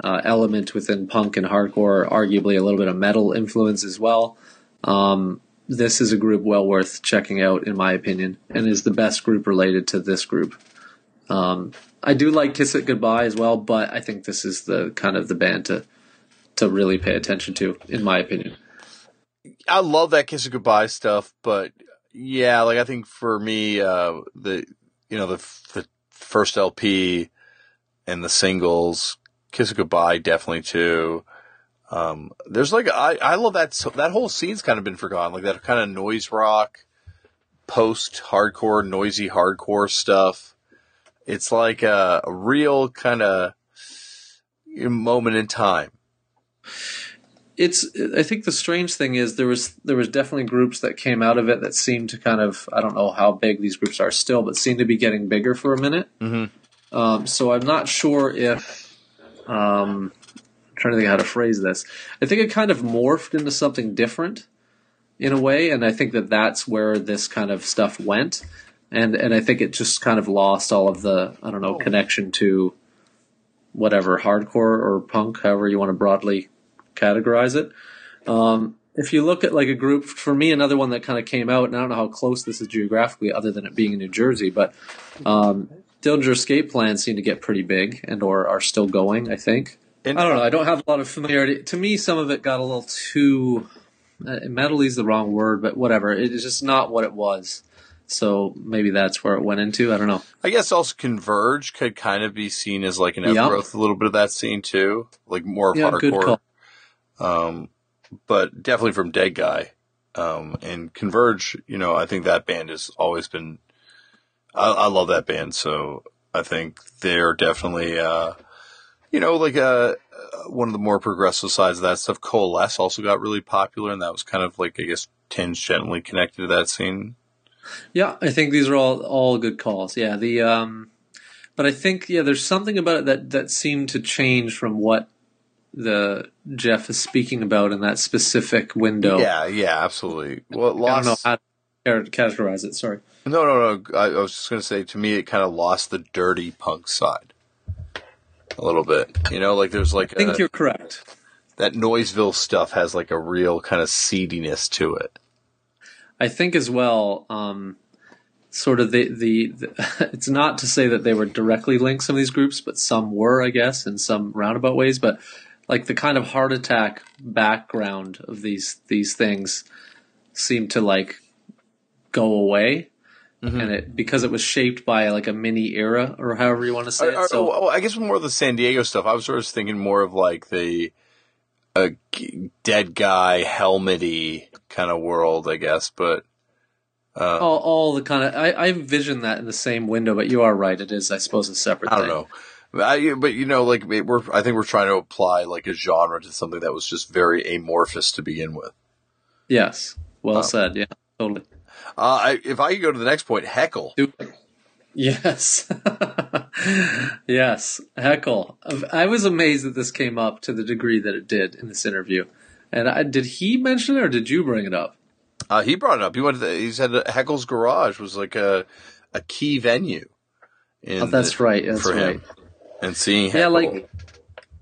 uh, element within punk and hardcore, arguably a little bit of metal influence as well. Um, this is a group well worth checking out, in my opinion, and is the best group related to this group. Um, I do like Kiss It Goodbye as well, but I think this is the kind of the band to to really pay attention to, in my opinion. I love that Kiss It Goodbye stuff, but yeah, like I think for me, uh, the you know the, the first LP and the singles, Kiss It Goodbye, definitely too. Um, there's like I I love that that whole scene's kind of been forgotten, like that kind of noise rock, post hardcore, noisy hardcore stuff. It's like a, a real kind of moment in time. It's. I think the strange thing is there was there was definitely groups that came out of it that seemed to kind of I don't know how big these groups are still, but seemed to be getting bigger for a minute. Mm-hmm. Um, so I'm not sure if. Um, trying to think how to phrase this. I think it kind of morphed into something different in a way, and I think that that's where this kind of stuff went, and and I think it just kind of lost all of the I don't know Oh. connection to whatever hardcore or punk, however you want to broadly categorize it. Um, if you look at like a group, for me, another one that kind of came out, and I don't know how close this is geographically, other than it being in New Jersey, but um, Dillinger Escape Plan seem to get pretty big and or are still going. I think. And I don't know. I don't have a lot of familiarity. To me, some of it got a little too uh, is the wrong word, but whatever. It is just not what it was. So maybe that's where it went into. I don't know. I guess also Converge could kind of be seen as like an Yeah. outgrowth, a little bit of that scene too, like more of Yeah, good hardcore. call. Um, but definitely from Dead Guy. Um, and Converge, you know, I think that band has always been, I, I love that band. So I think they're definitely, uh, you know, like, uh, one of the more progressive sides of that stuff. Coalesce also got really popular and that was kind of like, I guess, tangentially connected to that scene. Yeah, I think these are all all good calls. Yeah, the um, but I think yeah, there's something about it that that seemed to change from what the Geoff is speaking about in that specific window. Yeah, yeah, absolutely. Well, it I don't know how to categorize it. Sorry. No, no, no. I, I was just going to say, to me, it kind of lost the dirty punk side a little bit. You know, like there's like I think a, you're correct. that Noiseville stuff has like a real kind of seediness to it. I think as well, um, sort of the, the, the it's not to say that they were directly linked some of these groups, but some were, I guess, in some roundabout ways. But like the kind of heart attack background of these these things seemed to like go away, Mm-hmm. and it because it was shaped by like a mini era or however you want to say I, it. I, so oh, I guess more of the San Diego stuff. I was sort of thinking more of like the a dead guy helmety kind of world, I guess. But uh, all, all the kind of I, I envision that in the same window, but you are right. It is, I suppose, a separate. I don't thing. know. I, but you know, like it- we're, I think we're trying to apply like a genre to something that was just very amorphous to begin with. Yes, well Wow. said. Yeah, totally. Uh, I, if I could go to the next point, heckle. Yes. yes. Heckle. I was amazed that this came up to the degree that it did in this interview. And I, did he mention it or did you bring it up? Uh, he brought it up. He went. The, he said Heckle's Garage was like a a key venue. In Oh, that's the- right. That's for right. him. And seeing Yeah, Heckle, like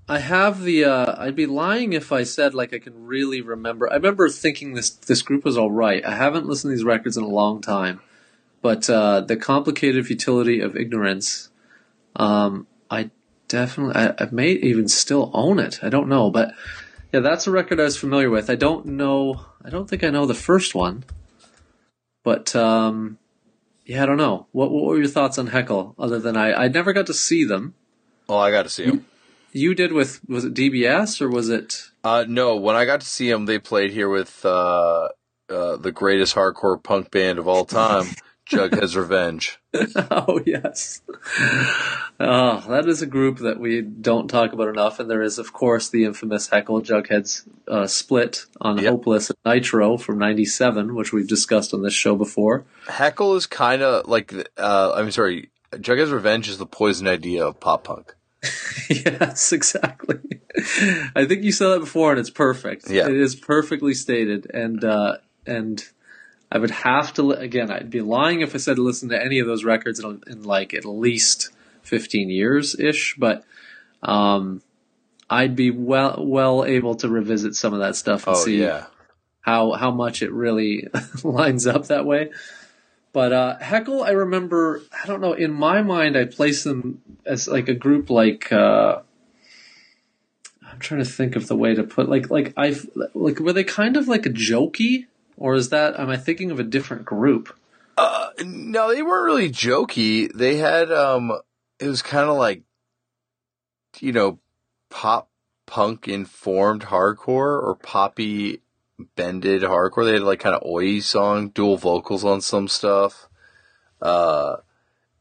I have the. Uh, I'd be lying if I said like I can really remember. I remember thinking this this group was all right. I haven't listened to these records in a long time, but uh, the complicated futility of ignorance. Um, I definitely. I, I may even still own it. I don't know, but yeah, that's a record I was familiar with. I don't know. I don't think I know the first one, but um, yeah, I don't know. What What were your thoughts on Heckle? Other than I, I never got to see them. oh, I got to see him. You did with was it DBS or was it? Uh, no, when I got to see them, they played here with uh, uh, the greatest hardcore punk band of all time, Jughead's Revenge. oh yes. Oh, that is a group that we don't talk about enough, and there is of course the infamous Heckle Jughead's uh, split on Yep. Hopeless and Nitro from '97, which we've discussed on this show before. Heckle is kind of like, uh, I'm sorry, Jughead's Revenge is the poison idea of pop punk. yes, exactly. I think you said that before, and it's perfect. Yeah. it is perfectly stated, and uh, and I would have to li- again. I'd be lying if I said to listen to any of those records in, in like at least fifteen years ish, but um, I'd be well well able to revisit some of that stuff and Oh see yeah, how how much it really lines up that way. But uh, Heckle, I remember. I don't know. In my mind, I place them as like a group. Like uh, I'm trying to think of the way to put. Like like I like were they kind of like a jokey, or is that am I thinking of a different group? Uh, no, they weren't really jokey. They had um, it was kind of like, you know, pop punk informed hardcore or poppy bended hardcore. They had like kind of oi song, dual vocals on some stuff. Uh,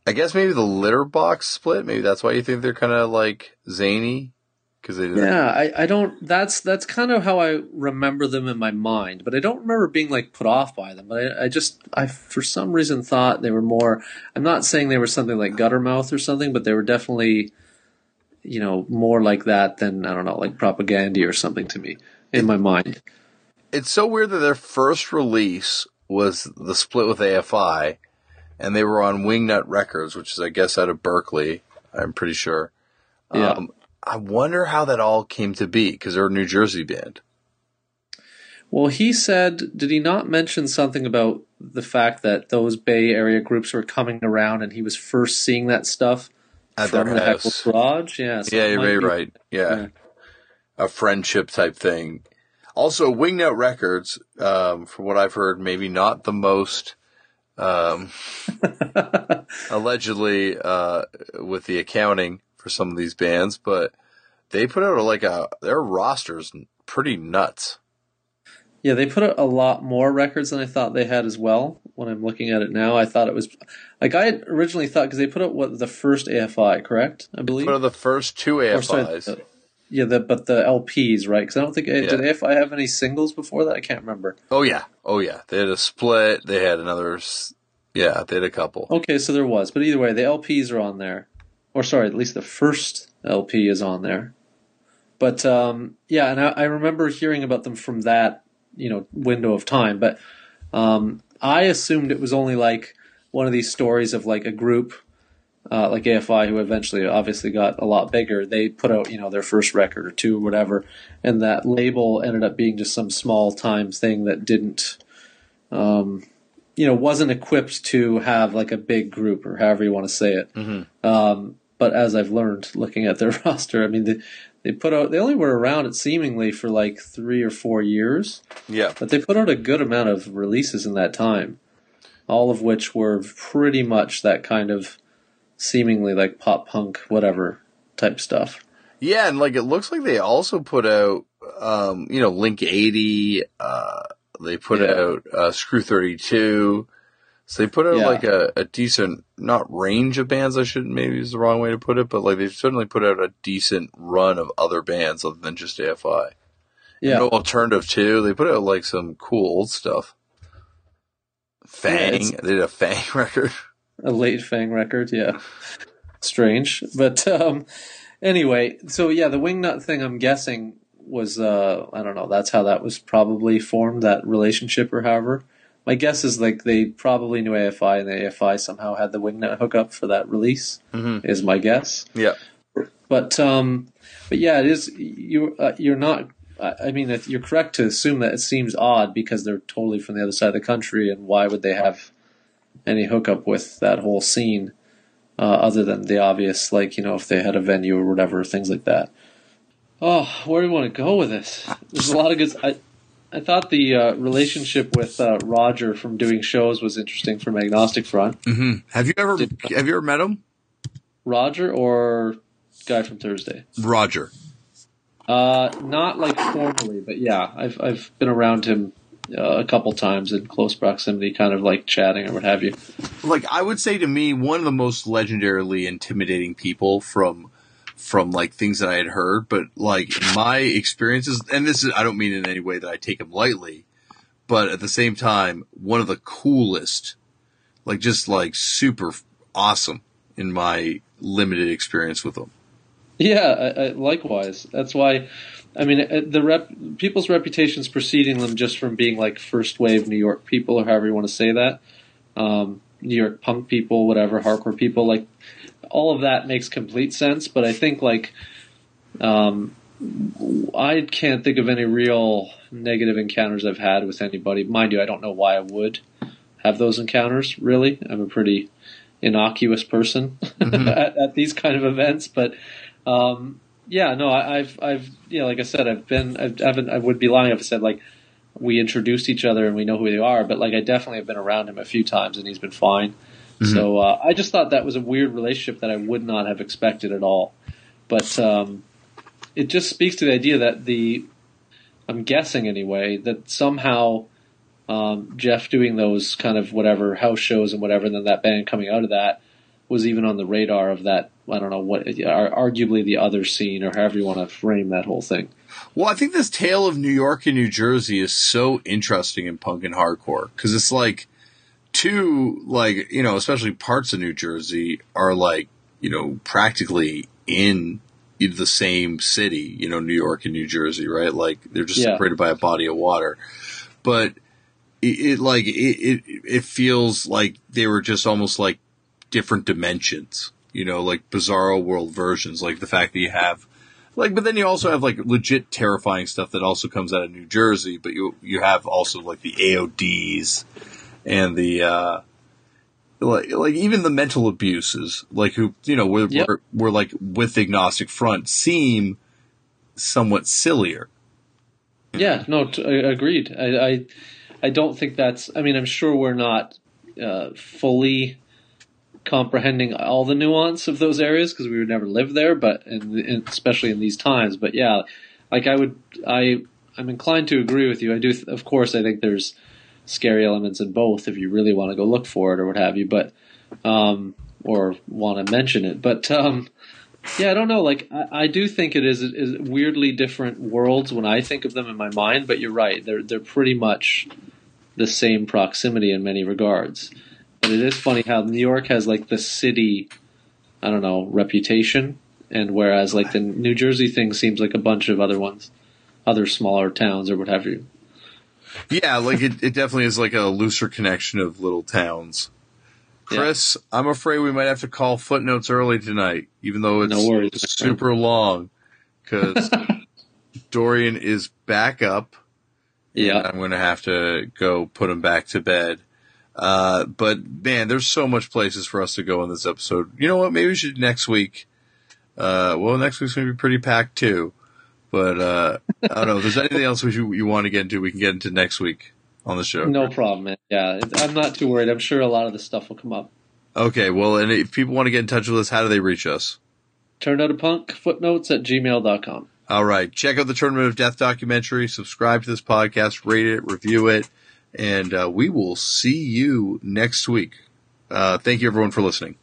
I guess maybe the litter box split. Maybe that's why you think they're kind of like zany because they. Yeah, I, I don't. That's that's kind of how I remember them in my mind, but I don't remember being like put off by them. But I, I just I for some reason thought they were more. I'm not saying they were something like Guttermouth or something, but they were definitely, you know, more like that than I don't know, like Propagandhi or something to me in my mind. It's so weird that their first release was the split with AFI, and they were on Wingnut Records, which is I guess out of Berkeley. I'm pretty sure. Yeah. Um, I wonder how that all came to be because they're a New Jersey band. Well, he said, did he not mention something about the fact that those Bay Area groups were coming around and he was first seeing that stuff At from the house. Heckle Garage? Yeah, so yeah, you're very be- right. Yeah. Yeah. A friendship type thing. Also, Wingnut Records, um, from what I've heard, maybe not the most, um, allegedly, uh, with the accounting for some of these bands, but they put out like a, their roster's pretty nuts. Yeah, they put out a lot more records than I thought they had as well. When I'm looking at it now, I thought it was like I originally thought because they put out what the first AFI, correct? I believe. Put out the first two Or, sorry, AFIs. the- yeah, the, but the LPs, right? Because I don't think did Yeah. AFI have any singles before that. I can't remember. Oh yeah. Oh yeah. They had a split. They had another, yeah, they had a couple. Okay, so there was, but either way, the LPs are on there, or sorry, at least the first LP is on there. But um, yeah, and I, I remember hearing about them from that you know window of time. But um, I assumed it was only like one of these stories of like a group, uh, like AFI, who eventually obviously got a lot bigger. They put out you know their first record or two or whatever, and that label ended up being just some small time thing that didn't. Um, you know, wasn't equipped to have like a big group or however you want to say it. Mm-hmm. Um, but as I've learned looking at their roster, I mean, they, they put out, they only were around it seemingly for like three or four years, Yeah. but they put out a good amount of releases in that time, all of which were pretty much that kind of seemingly like pop punk, whatever type stuff. Yeah, and like it looks like they also put out, um, you know, Link 80. Uh, they put Yeah. out uh, Screw 32. So they put out Yeah. like a, a decent, not range of bands. I should maybe is the wrong way to put it, but like they've certainly put out a decent run of other bands other than just AFI. Yeah. No alternative too. They put out like some cool old stuff. Fang. it's- they did a Fang record. A late Fang record, yeah. Strange, but um, anyway, so yeah, the wingnut thing. I'm guessing was uh, I don't know. That's how that was probably formed. That relationship, or however. My guess is like they probably knew AFI, and the AFI somehow had the wingnut hookup for that release. Mm-hmm. Is my guess. Yeah. But um, but yeah, it is. You uh, you're not. I mean, you're correct to assume that it seems odd because they're totally from the other side of the country, and why would they have any hookup with that whole scene, uh, other than the obvious, like you know, if they had a venue or whatever, things like that. Oh, where do you want to go with this? There's a lot of good. I, I thought the uh, relationship with uh, Roger from doing shows was interesting from Agnostic Front. Mm-hmm. Have you ever Did- have you ever met him? Roger or guy from Thursday? Roger. Uh, not like formally, but yeah, I've I've been around him uh, a couple times in close proximity, kind of like chatting or what have you. like I would say to me, one of the most legendarily intimidating people from from like things that I had heard, but like my experiences, and this is I don't mean in any way that I take him lightly, but at the same time, one of the coolest, like just like super awesome in my limited experience with him. Yeah, I, I, likewise. That's why. I mean, uh, the rep, people's reputations preceding them just from being like first wave New York people, or however you want to say that, um, New York punk people, whatever, hardcore people, like all of that makes complete sense. But I think like, um, I can't think of any real negative encounters I've had with anybody. Mind you, I don't know why I would have those encounters. Really, I'm a pretty innocuous person mm-hmm. at, at, these kind of events. But um, yeah, no, I, have I've you know, like I said, I've been I've, I haven't I would be lying if I said like we introduced each other and we know who they are. But like I definitely have been around him a few times and he's been fine. Mm-hmm. So uh, I just thought that was a weird relationship that I would not have expected at all. But um, it just speaks to the idea that the I'm guessing anyway that somehow um, Geoff doing those kind of whatever house shows and whatever, and then that band coming out of that was even on the radar of that. I don't know what, arguably the other scene or however you want to frame that whole thing. Well, I think this tale of New York and New Jersey is so interesting in punk and hardcore because it's like two, like you know, especially parts of New Jersey are like you know practically in the same city, you know, New York and New Jersey, right? Like they're just yeah. separated by a body of water. But it, it like it, it it feels like they were just almost like different dimensions, you know, like bizarro world versions, like the fact that you have like but then you also have like legit terrifying stuff that also comes out of New Jersey, but you you have also like the AODs and the uh like, like even the mental abuses, like who you know were yep. were, were like with the agnostic front seem somewhat sillier. Yeah, no, t- agreed. I, I, I don't think that's. I mean, I'm sure we're not uh, fully comprehending all the nuance of those areas because we would never live there, but in, in, especially in these times. But yeah, like I would, I, I'm inclined to agree with you. I do, of course, I think there's scary elements in both if you really want to go look for it or what have you, but um, or want to mention it. But um, yeah, I don't know. Like I, I do think it is, is, weirdly different worlds when I think of them in my mind. But you're right; they're they're pretty much the same proximity in many regards. But it is funny how New York has like the city, I don't know, reputation, and whereas like the New Jersey thing seems like a bunch of other ones, other smaller towns or what have you. Yeah, like it, it definitely is like a looser connection of little towns. Chris, yeah. I'm afraid we might have to call footnotes early tonight, even though it's no worries, super long, because Dorian is back up. Yeah, I'm going to have to go put him back to bed. Uh, but man, there's so much places for us to go in this episode. You know what? Maybe we should next week. Uh, well, next week's going to be pretty packed too. But uh, I don't know. If there's anything else you, you want to get into, we can get into next week on the show. No problem, man. Yeah, I'm not too worried. I'm sure a lot of the stuff will come up. Okay, well, and if people want to get in touch with us, how do they reach us? Turned out a punk footnotes at gmail.com. All right. Check out the Tournament of Death documentary. Subscribe to this podcast, rate it, review it, and uh, we will see you next week. Uh, thank you, everyone, for listening.